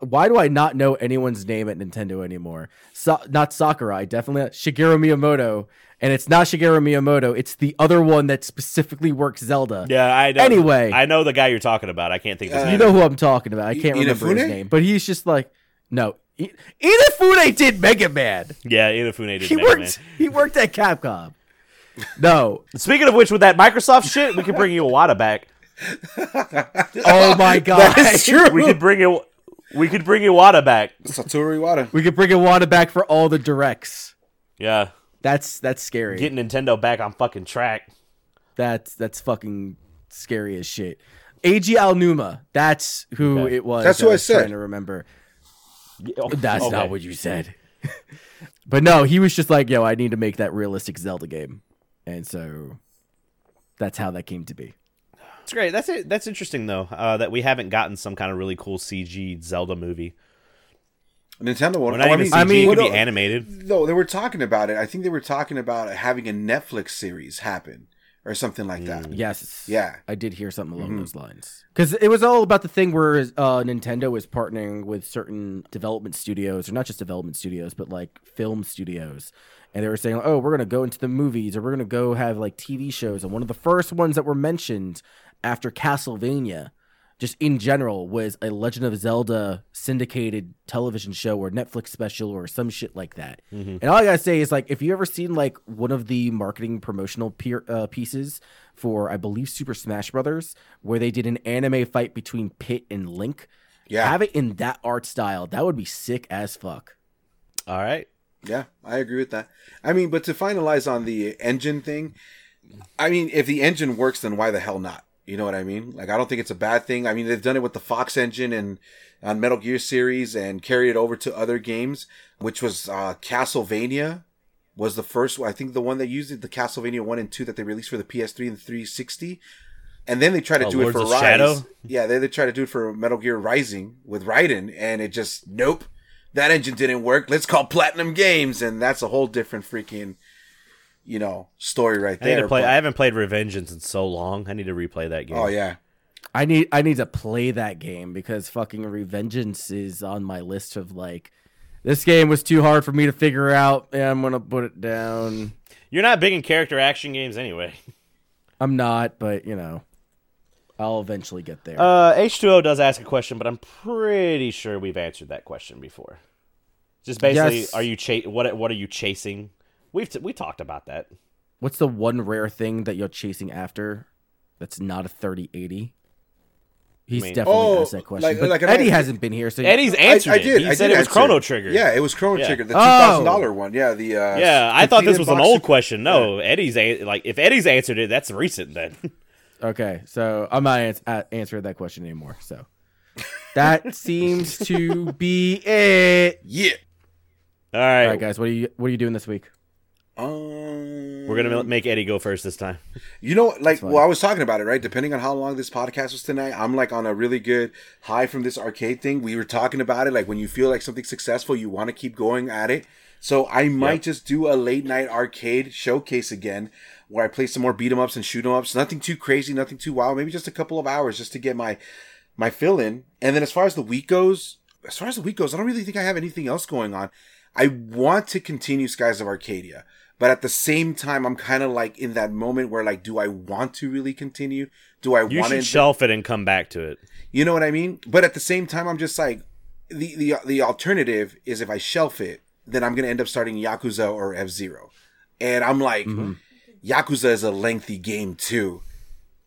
[SPEAKER 3] Why do I not know anyone's name at Nintendo anymore? Sa- not Sakurai, definitely not. Shigeru Miyamoto, and it's not Shigeru Miyamoto. It's the other one that specifically works Zelda.
[SPEAKER 1] Yeah, I know.
[SPEAKER 3] Anyway.
[SPEAKER 1] I know the guy you're talking about. I can't think of his
[SPEAKER 2] Uh,
[SPEAKER 3] You
[SPEAKER 1] name.
[SPEAKER 3] know who I'm talking about. I
[SPEAKER 2] I-
[SPEAKER 3] can't remember his name, but he's just like, no. I- Inafune did Mega Man.
[SPEAKER 1] Yeah, Inafune did
[SPEAKER 3] He
[SPEAKER 1] Mega
[SPEAKER 3] worked.
[SPEAKER 1] Man.
[SPEAKER 3] He worked at Capcom. No.
[SPEAKER 1] Speaking of which, with that Microsoft shit, we could bring Iwata back.
[SPEAKER 3] Oh my god.
[SPEAKER 2] That's true.
[SPEAKER 1] We could bring it. We could bring Iwata back.
[SPEAKER 2] Satoru Iwata.
[SPEAKER 3] We could bring Iwata back for all the directs.
[SPEAKER 1] Yeah,
[SPEAKER 3] That's that's scary.
[SPEAKER 1] get Nintendo back on fucking track.
[SPEAKER 3] that's that's fucking scary as shit. Eiji Aonuma. That's who
[SPEAKER 1] Okay.
[SPEAKER 3] it was.
[SPEAKER 2] That's
[SPEAKER 3] that
[SPEAKER 2] who I
[SPEAKER 3] was
[SPEAKER 2] said.
[SPEAKER 3] Trying to remember.
[SPEAKER 1] Oh,
[SPEAKER 3] That's
[SPEAKER 1] okay.
[SPEAKER 3] not what you said. but no, he was just like, yo, I need to make that realistic Zelda game, and so that's how that came to be.
[SPEAKER 1] It's great. That's it. That's interesting though. Uh, that we haven't gotten some kind of really cool CG Zelda movie.
[SPEAKER 2] Nintendo one.
[SPEAKER 1] Or not
[SPEAKER 2] oh, I mean,
[SPEAKER 1] CG.
[SPEAKER 3] I mean-
[SPEAKER 1] it could
[SPEAKER 2] Well,
[SPEAKER 1] be animated.
[SPEAKER 2] No, they were talking about it. I think they were talking about having a Netflix series happen or something like that.
[SPEAKER 3] Yes.
[SPEAKER 2] Yeah.
[SPEAKER 3] I did hear something along
[SPEAKER 2] Mhm.
[SPEAKER 3] those lines. Because it was all about the thing where uh, Nintendo is partnering with certain development studios, or not just development studios, but like film studios. And they were saying, oh, we're going to go into the movies, or we're going to go have like TV shows. And one of the first ones that were mentioned after Castlevania just in general was a Legend of Zelda syndicated television show or Netflix special or some shit like that.
[SPEAKER 1] Mm-hmm.
[SPEAKER 3] And all I gotta say is like, if you ever seen like one of the marketing promotional peer, uh, pieces for I believe Super Smash Brothers, where they did an anime fight between Pit and Link,
[SPEAKER 2] Yeah.
[SPEAKER 3] have it in that art style. That would be sick as fuck.
[SPEAKER 1] All right.
[SPEAKER 2] Yeah, I agree with that. I mean, but to finalize on the engine thing, I mean, if the engine works, then why the hell not? You know what I mean? Like, I don't think it's a bad thing. I mean, they've done it with the Fox engine and on Metal Gear series and carried it over to other games, which was uh, Castlevania was the first. I think the one that used it, the Castlevania one and two that they released for the PS3 and the 360. And then they tried to
[SPEAKER 1] Oh,
[SPEAKER 2] do
[SPEAKER 1] Lords
[SPEAKER 2] it for Rise.
[SPEAKER 1] Shadow?
[SPEAKER 2] Yeah, they, they tried to do it for Metal Gear Rising with Raiden, and it just nope. That engine didn't work. Let's call Platinum Games, and that's a whole different freaking, you know, story right
[SPEAKER 1] I need
[SPEAKER 2] there.
[SPEAKER 1] to play.
[SPEAKER 2] but-
[SPEAKER 1] I haven't played Revengeance in so long. I need to replay that game.
[SPEAKER 2] oh yeah,
[SPEAKER 3] I need I need to play that game because fucking Revengeance is on my list of like this game was too hard for me to figure out and I'm gonna put it down.
[SPEAKER 1] You're not big in character action games anyway.
[SPEAKER 3] I'm not, but you know, I'll eventually get there.
[SPEAKER 1] Uh, H2O does ask a question, but I'm pretty sure we've answered that question before. Just basically,
[SPEAKER 3] Yes.
[SPEAKER 1] are you cha- what what are you chasing? We've t- we talked about that.
[SPEAKER 3] What's the one rare thing that you're chasing after that's not a 3080? He's
[SPEAKER 1] mean-
[SPEAKER 3] definitely
[SPEAKER 2] Oh,
[SPEAKER 3] asked that question.
[SPEAKER 2] like-
[SPEAKER 3] but
[SPEAKER 2] like
[SPEAKER 3] Eddie
[SPEAKER 2] idea-
[SPEAKER 3] hasn't been here, so
[SPEAKER 1] Eddie's
[SPEAKER 2] I,
[SPEAKER 1] answered
[SPEAKER 2] I
[SPEAKER 1] it.
[SPEAKER 2] did.
[SPEAKER 1] He
[SPEAKER 2] I
[SPEAKER 1] said
[SPEAKER 2] did
[SPEAKER 1] it was
[SPEAKER 2] answer
[SPEAKER 1] Chrono Trigger.
[SPEAKER 2] Yeah, it was Chrono
[SPEAKER 1] Yeah.
[SPEAKER 2] Trigger, the two thousand dollar
[SPEAKER 3] Oh.
[SPEAKER 2] one. Yeah, the uh,
[SPEAKER 1] Yeah, I thought this was an old question. No, Eddie's a- like if Eddie's answered it, that's recent then.
[SPEAKER 3] Okay, so I'm not ans- uh, answering that question anymore. So that seems to be it.
[SPEAKER 2] Yeah.
[SPEAKER 1] All right,
[SPEAKER 3] All right, guys, what are you what are you doing this week?
[SPEAKER 2] Um,
[SPEAKER 1] we're gonna make Eddie go first this time.
[SPEAKER 2] You know, like, well, I was talking about it, right? Depending on how long this podcast was tonight, I'm like on a really good high from this arcade thing. We were talking about it, like when you feel like something's successful, you want to keep going at it. So I might
[SPEAKER 1] Yep.
[SPEAKER 2] just do a late night arcade showcase again, where I play some more beat 'em ups and shoot 'em ups. Nothing too crazy, nothing too wild. Maybe just a couple of hours just to get my my fill in. And then as far as the week goes, as far as the week goes, I don't really think I have anything else going on. I want to continue Skies of Arcadia, but at the same time, I'm kind of like in that moment where like, do I want to really continue? Do I want to?
[SPEAKER 1] shelf it and come back to it.
[SPEAKER 2] You know what I mean? But at the same time, I'm just like, the the the alternative is if I shelf it, then I'm gonna end up starting Yakuza or F Zero, and I'm like, mm-hmm. Yakuza is a lengthy game too.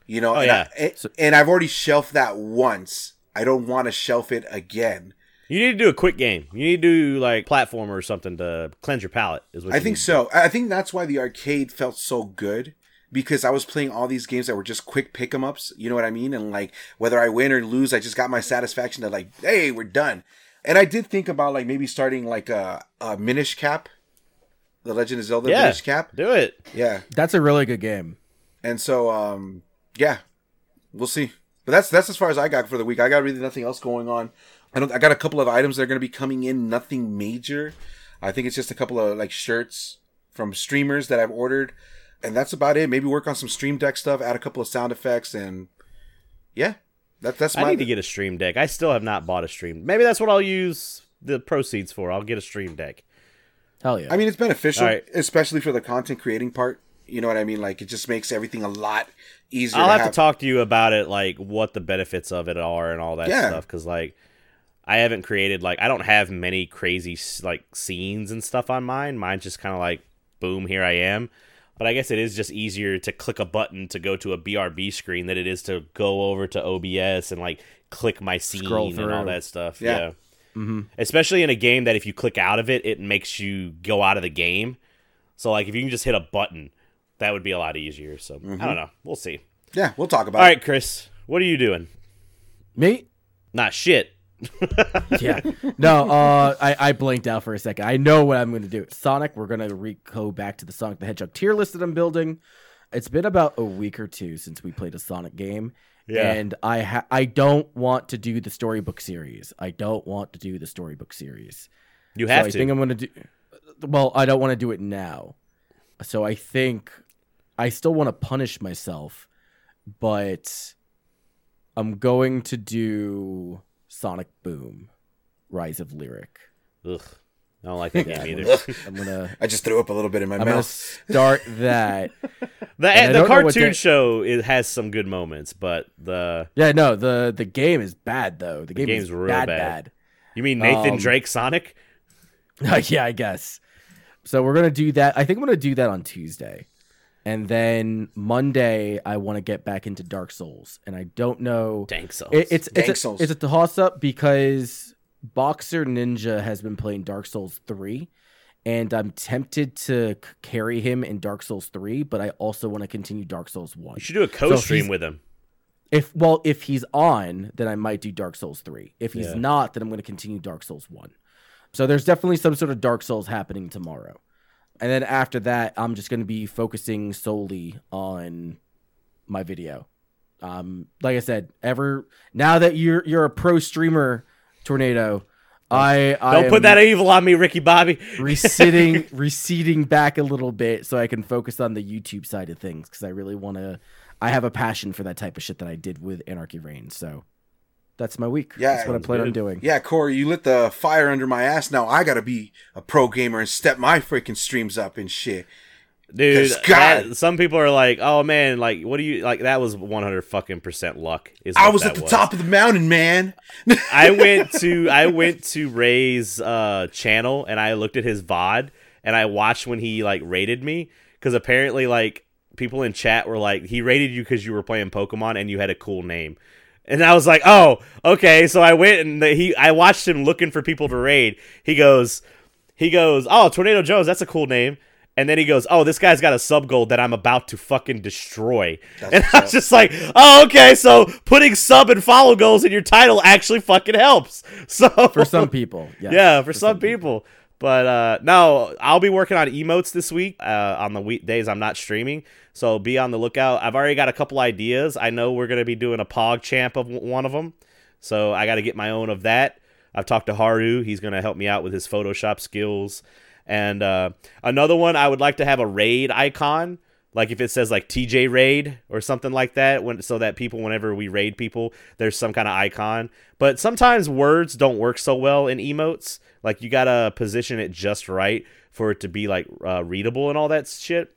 [SPEAKER 2] You know,
[SPEAKER 1] Oh,
[SPEAKER 2] and,
[SPEAKER 1] yeah.
[SPEAKER 2] I, and, and I've already shelved that once. I don't want to shelf it again.
[SPEAKER 1] You need to do a quick game. You need to do like platformer or something to cleanse your palate. Is what
[SPEAKER 2] I
[SPEAKER 1] you
[SPEAKER 2] think so. I think that's why the arcade felt so good because I was playing all these games that were just quick pick 'em ups. You know what I mean? And like whether I win or lose, I just got my satisfaction that like, hey, we're done. And I did think about like maybe starting like a, a Minish Cap, the Legend of Zelda
[SPEAKER 1] Yeah,
[SPEAKER 2] Minish Cap.
[SPEAKER 1] do it.
[SPEAKER 2] Yeah,
[SPEAKER 3] That's a really good game.
[SPEAKER 2] and so um, yeah, we'll see. But that's that's as far as I got for the week. I got really nothing else going on. I don't. I got a couple of items that are going to be coming in. Nothing major. I think it's just a couple of like shirts from streamers that I've ordered, and that's about it. Maybe work on some Stream Deck stuff, add a couple of sound effects, and yeah, that, that's my.
[SPEAKER 1] I need to get a stream deck. I still have not bought a stream. Maybe that's what I'll use the proceeds for. I'll get a stream deck.
[SPEAKER 3] Hell yeah.
[SPEAKER 2] I mean, it's beneficial,
[SPEAKER 1] All right.
[SPEAKER 2] especially for the content creating part. You know what I mean? Like it just makes everything a lot easier.
[SPEAKER 1] I'll
[SPEAKER 2] to
[SPEAKER 1] have, to talk to you about it, like what the benefits of it are and all that
[SPEAKER 2] Yeah.
[SPEAKER 1] stuff. Because like, I haven't created like I don't have many crazy like scenes and stuff on mine. Mine's just kind of like, boom, here I am. But I guess it is just easier to click a button to go to a BRB screen than it is to go over to OBS and like click my scene and all that stuff.
[SPEAKER 2] Yeah.
[SPEAKER 1] Yeah. Mm-hmm. Especially in a game that if you click out of it, it makes you go out of the game. So like if you can just hit a button, that would be a lot easier. So I mm-hmm. don't know. We'll see.
[SPEAKER 2] Yeah, we'll talk about.
[SPEAKER 1] All
[SPEAKER 2] it.
[SPEAKER 1] right, Chris, what are you doing?
[SPEAKER 3] Me?
[SPEAKER 1] Not shit.
[SPEAKER 3] Yeah. No, uh, I, I blanked out for a second. I know what I'm going to do. Sonic, we're going to re- go back to the Sonic the Hedgehog tier list that I'm building. It's been about a week or two since we played a Sonic game.
[SPEAKER 1] Yeah.
[SPEAKER 3] And I ha- I don't want to do the storybook series. I don't want to do the storybook series.
[SPEAKER 1] You
[SPEAKER 3] So
[SPEAKER 1] have
[SPEAKER 3] I
[SPEAKER 1] to.
[SPEAKER 3] think I'm going to do. Well, I don't want to do it now. So I think I still want to punish myself, but I'm going to do Sonic Boom, Rise of Lyric.
[SPEAKER 1] Ugh. I don't like that game either.
[SPEAKER 3] I'm gonna
[SPEAKER 2] I just threw up a little bit in my
[SPEAKER 3] I'm
[SPEAKER 2] mouth.
[SPEAKER 3] start that.
[SPEAKER 1] The
[SPEAKER 3] I
[SPEAKER 1] the
[SPEAKER 3] don't know what
[SPEAKER 1] cartoon show it has some good moments, but the
[SPEAKER 3] Yeah, no, the the game is bad though. The game
[SPEAKER 1] game's
[SPEAKER 3] is
[SPEAKER 1] real
[SPEAKER 3] bad,
[SPEAKER 1] bad. you mean Nathan
[SPEAKER 3] Um,
[SPEAKER 1] Drake Sonic?
[SPEAKER 3] yeah, I guess. So we're gonna do that. I think I'm gonna do that on Tuesday, and then Monday I want to get back into Dark Souls, and I don't know.
[SPEAKER 1] Dank Souls.
[SPEAKER 3] It, it's
[SPEAKER 2] Dank
[SPEAKER 3] it's a,
[SPEAKER 2] Souls.
[SPEAKER 3] it's a toss up because Boxer Ninja has been playing Dark Souls three, and I'm tempted to c- carry him in Dark Souls three, but I also want to continue Dark Souls one.
[SPEAKER 1] you should do a co-stream
[SPEAKER 3] he's-
[SPEAKER 1] with him.
[SPEAKER 3] If well, if he's on, then I might do Dark Souls three. If he's
[SPEAKER 1] Yeah.
[SPEAKER 3] not, then I'm going to continue Dark Souls one. So there's definitely some sort of Dark Souls happening tomorrow, and then after that, I'm just going to be focusing solely on my video. Um, like I said, ever now that you're you're a pro streamer, tornado, I I
[SPEAKER 1] Don't put that evil on me, Ricky Bobby.
[SPEAKER 3] receding receding back a little bit so I can focus on the YouTube side of things because I really want to. I have a passion for that type of shit that I did with Anarchy Reign. So that's my week.
[SPEAKER 2] Yeah,
[SPEAKER 3] that's what I
[SPEAKER 1] sounds
[SPEAKER 3] plan on doing.
[SPEAKER 2] Yeah, Corey, you lit the fire under my ass. Now I gotta be a pro gamer and step my freaking streams up and shit.
[SPEAKER 1] Dude,
[SPEAKER 2] God-
[SPEAKER 1] that- some people are like, "Oh man, like what do you like that was 100 fucking percent luck." Is
[SPEAKER 2] I was at the top of the mountain, man.
[SPEAKER 1] I went to I went to Ray's uh, channel and I looked at his VOD and I watched when he like rated me because apparently like people in chat were like he rated you because you were playing Pokemon and you had a cool name. And I was like, "Oh, okay." So I went and the, he I watched him looking for people to raid. He goes he goes, "Oh, Tornado Jones, that's a cool name." And then he goes, "Oh, this guy's got a sub goal that I'm about to fucking destroy."
[SPEAKER 2] That's
[SPEAKER 1] and I
[SPEAKER 2] up.
[SPEAKER 1] was just like, "Oh, okay. So putting sub and follow goals in your title actually fucking helps." So
[SPEAKER 3] For some people, yes.
[SPEAKER 1] yeah, for, some, people. But uh, no, I'll be working on emotes this week uh, on the weekdays I'm not streaming. So be on the lookout. I've already got a couple ideas. I know we're gonna be doing a Pog Champ of one of them. So I got to get my own of that. I've talked to Haru. He's gonna help me out with his Photoshop skills. And uh, another one, I would like to have a raid icon, like if it says like TJ raid or something like that, when so that people, whenever we raid people, there's some kind of icon. But sometimes words don't work so well in emotes. Like you gotta position it just right for it to be like uh, readable and all that shit.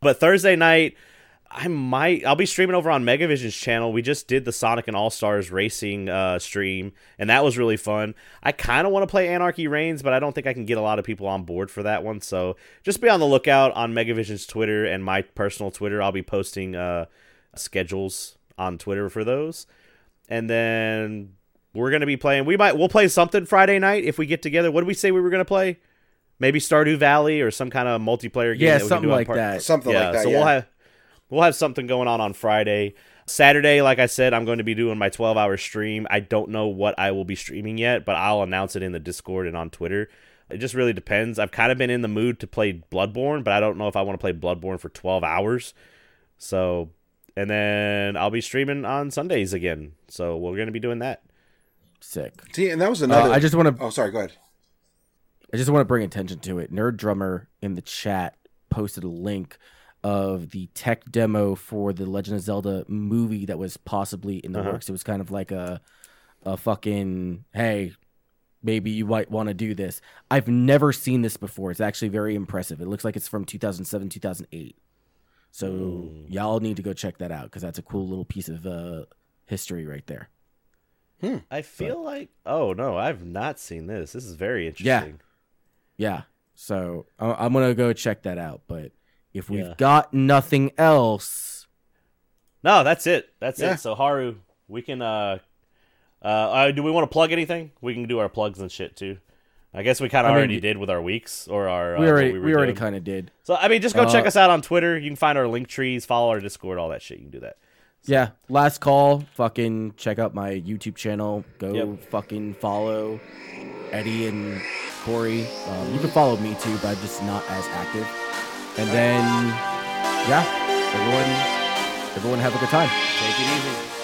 [SPEAKER 1] But Thursday night, I might I'll be streaming over on Megavision's channel. We just did the Sonic and All Stars racing uh, stream, and that was really fun. I kind of want to play Anarchy Reigns, but I don't think I can get a lot of people on board for that one. So just be on the lookout on Megavision's Twitter and my personal Twitter. I'll be posting uh, schedules on Twitter for those, and then we're gonna be playing. We might we'll play something Friday night if we get together. What did we say we were gonna play? Maybe Stardew Valley or some kind of multiplayer game.
[SPEAKER 3] Yeah,
[SPEAKER 1] that we can
[SPEAKER 3] something
[SPEAKER 1] do
[SPEAKER 3] like
[SPEAKER 1] part-
[SPEAKER 3] that.
[SPEAKER 2] Something
[SPEAKER 1] yeah,
[SPEAKER 2] like that.
[SPEAKER 1] so
[SPEAKER 2] yeah.
[SPEAKER 1] we'll have we'll have something going on on Friday. Saturday, like I said, I'm going to be doing my 12 hour stream. I don't know what I will be streaming yet, but I'll announce it in the Discord and on Twitter. It just really depends. I've kind of been in the mood to play Bloodborne, but I don't know if I want to play Bloodborne for 12 hours. So, and then I'll be streaming on Sundays again. So we're going to be doing that.
[SPEAKER 3] Sick.
[SPEAKER 2] See, and that was
[SPEAKER 3] Uh,
[SPEAKER 2] another.
[SPEAKER 3] I just want to
[SPEAKER 2] oh, sorry. Go ahead.
[SPEAKER 3] I just want to bring attention to it. Nerd Drummer in the chat posted a link of the tech demo for the Legend of Zelda movie that was possibly in the
[SPEAKER 1] Uh-huh.
[SPEAKER 3] works. It was kind of like a a fucking hey, maybe you might want to do this. I've never seen this before. It's actually very impressive. It looks like it's from 2007, 2008. So
[SPEAKER 1] Ooh.
[SPEAKER 3] y'all need to go check that out because that's a cool little piece of uh, history right there.
[SPEAKER 1] I feel like, oh no, I've not seen this. This is very interesting.
[SPEAKER 3] Yeah. yeah. So I- I'm gonna go check that out. But if we've
[SPEAKER 1] Yeah.
[SPEAKER 3] got nothing else,
[SPEAKER 1] No, that's it. That's
[SPEAKER 2] Yeah.
[SPEAKER 1] it. So Haru, we can uh uh, uh do we want to plug anything? We can do our plugs and shit too. I guess we kind of
[SPEAKER 3] I mean,
[SPEAKER 1] already did with our weeks or our uh,
[SPEAKER 3] we already
[SPEAKER 1] were
[SPEAKER 3] we, already kind of did.
[SPEAKER 1] So I mean, just go check
[SPEAKER 3] Uh,
[SPEAKER 1] us out on Twitter. You can find our link trees, follow our Discord, all that shit. You can do that.
[SPEAKER 3] Yeah. Last call. Fucking check out my YouTube channel. Go
[SPEAKER 1] Yep.
[SPEAKER 3] fucking follow Eddie and Corey. Um, you can follow me too, but I'm just not as active. And then, yeah, everyone, everyone have a good time.
[SPEAKER 1] Take it easy.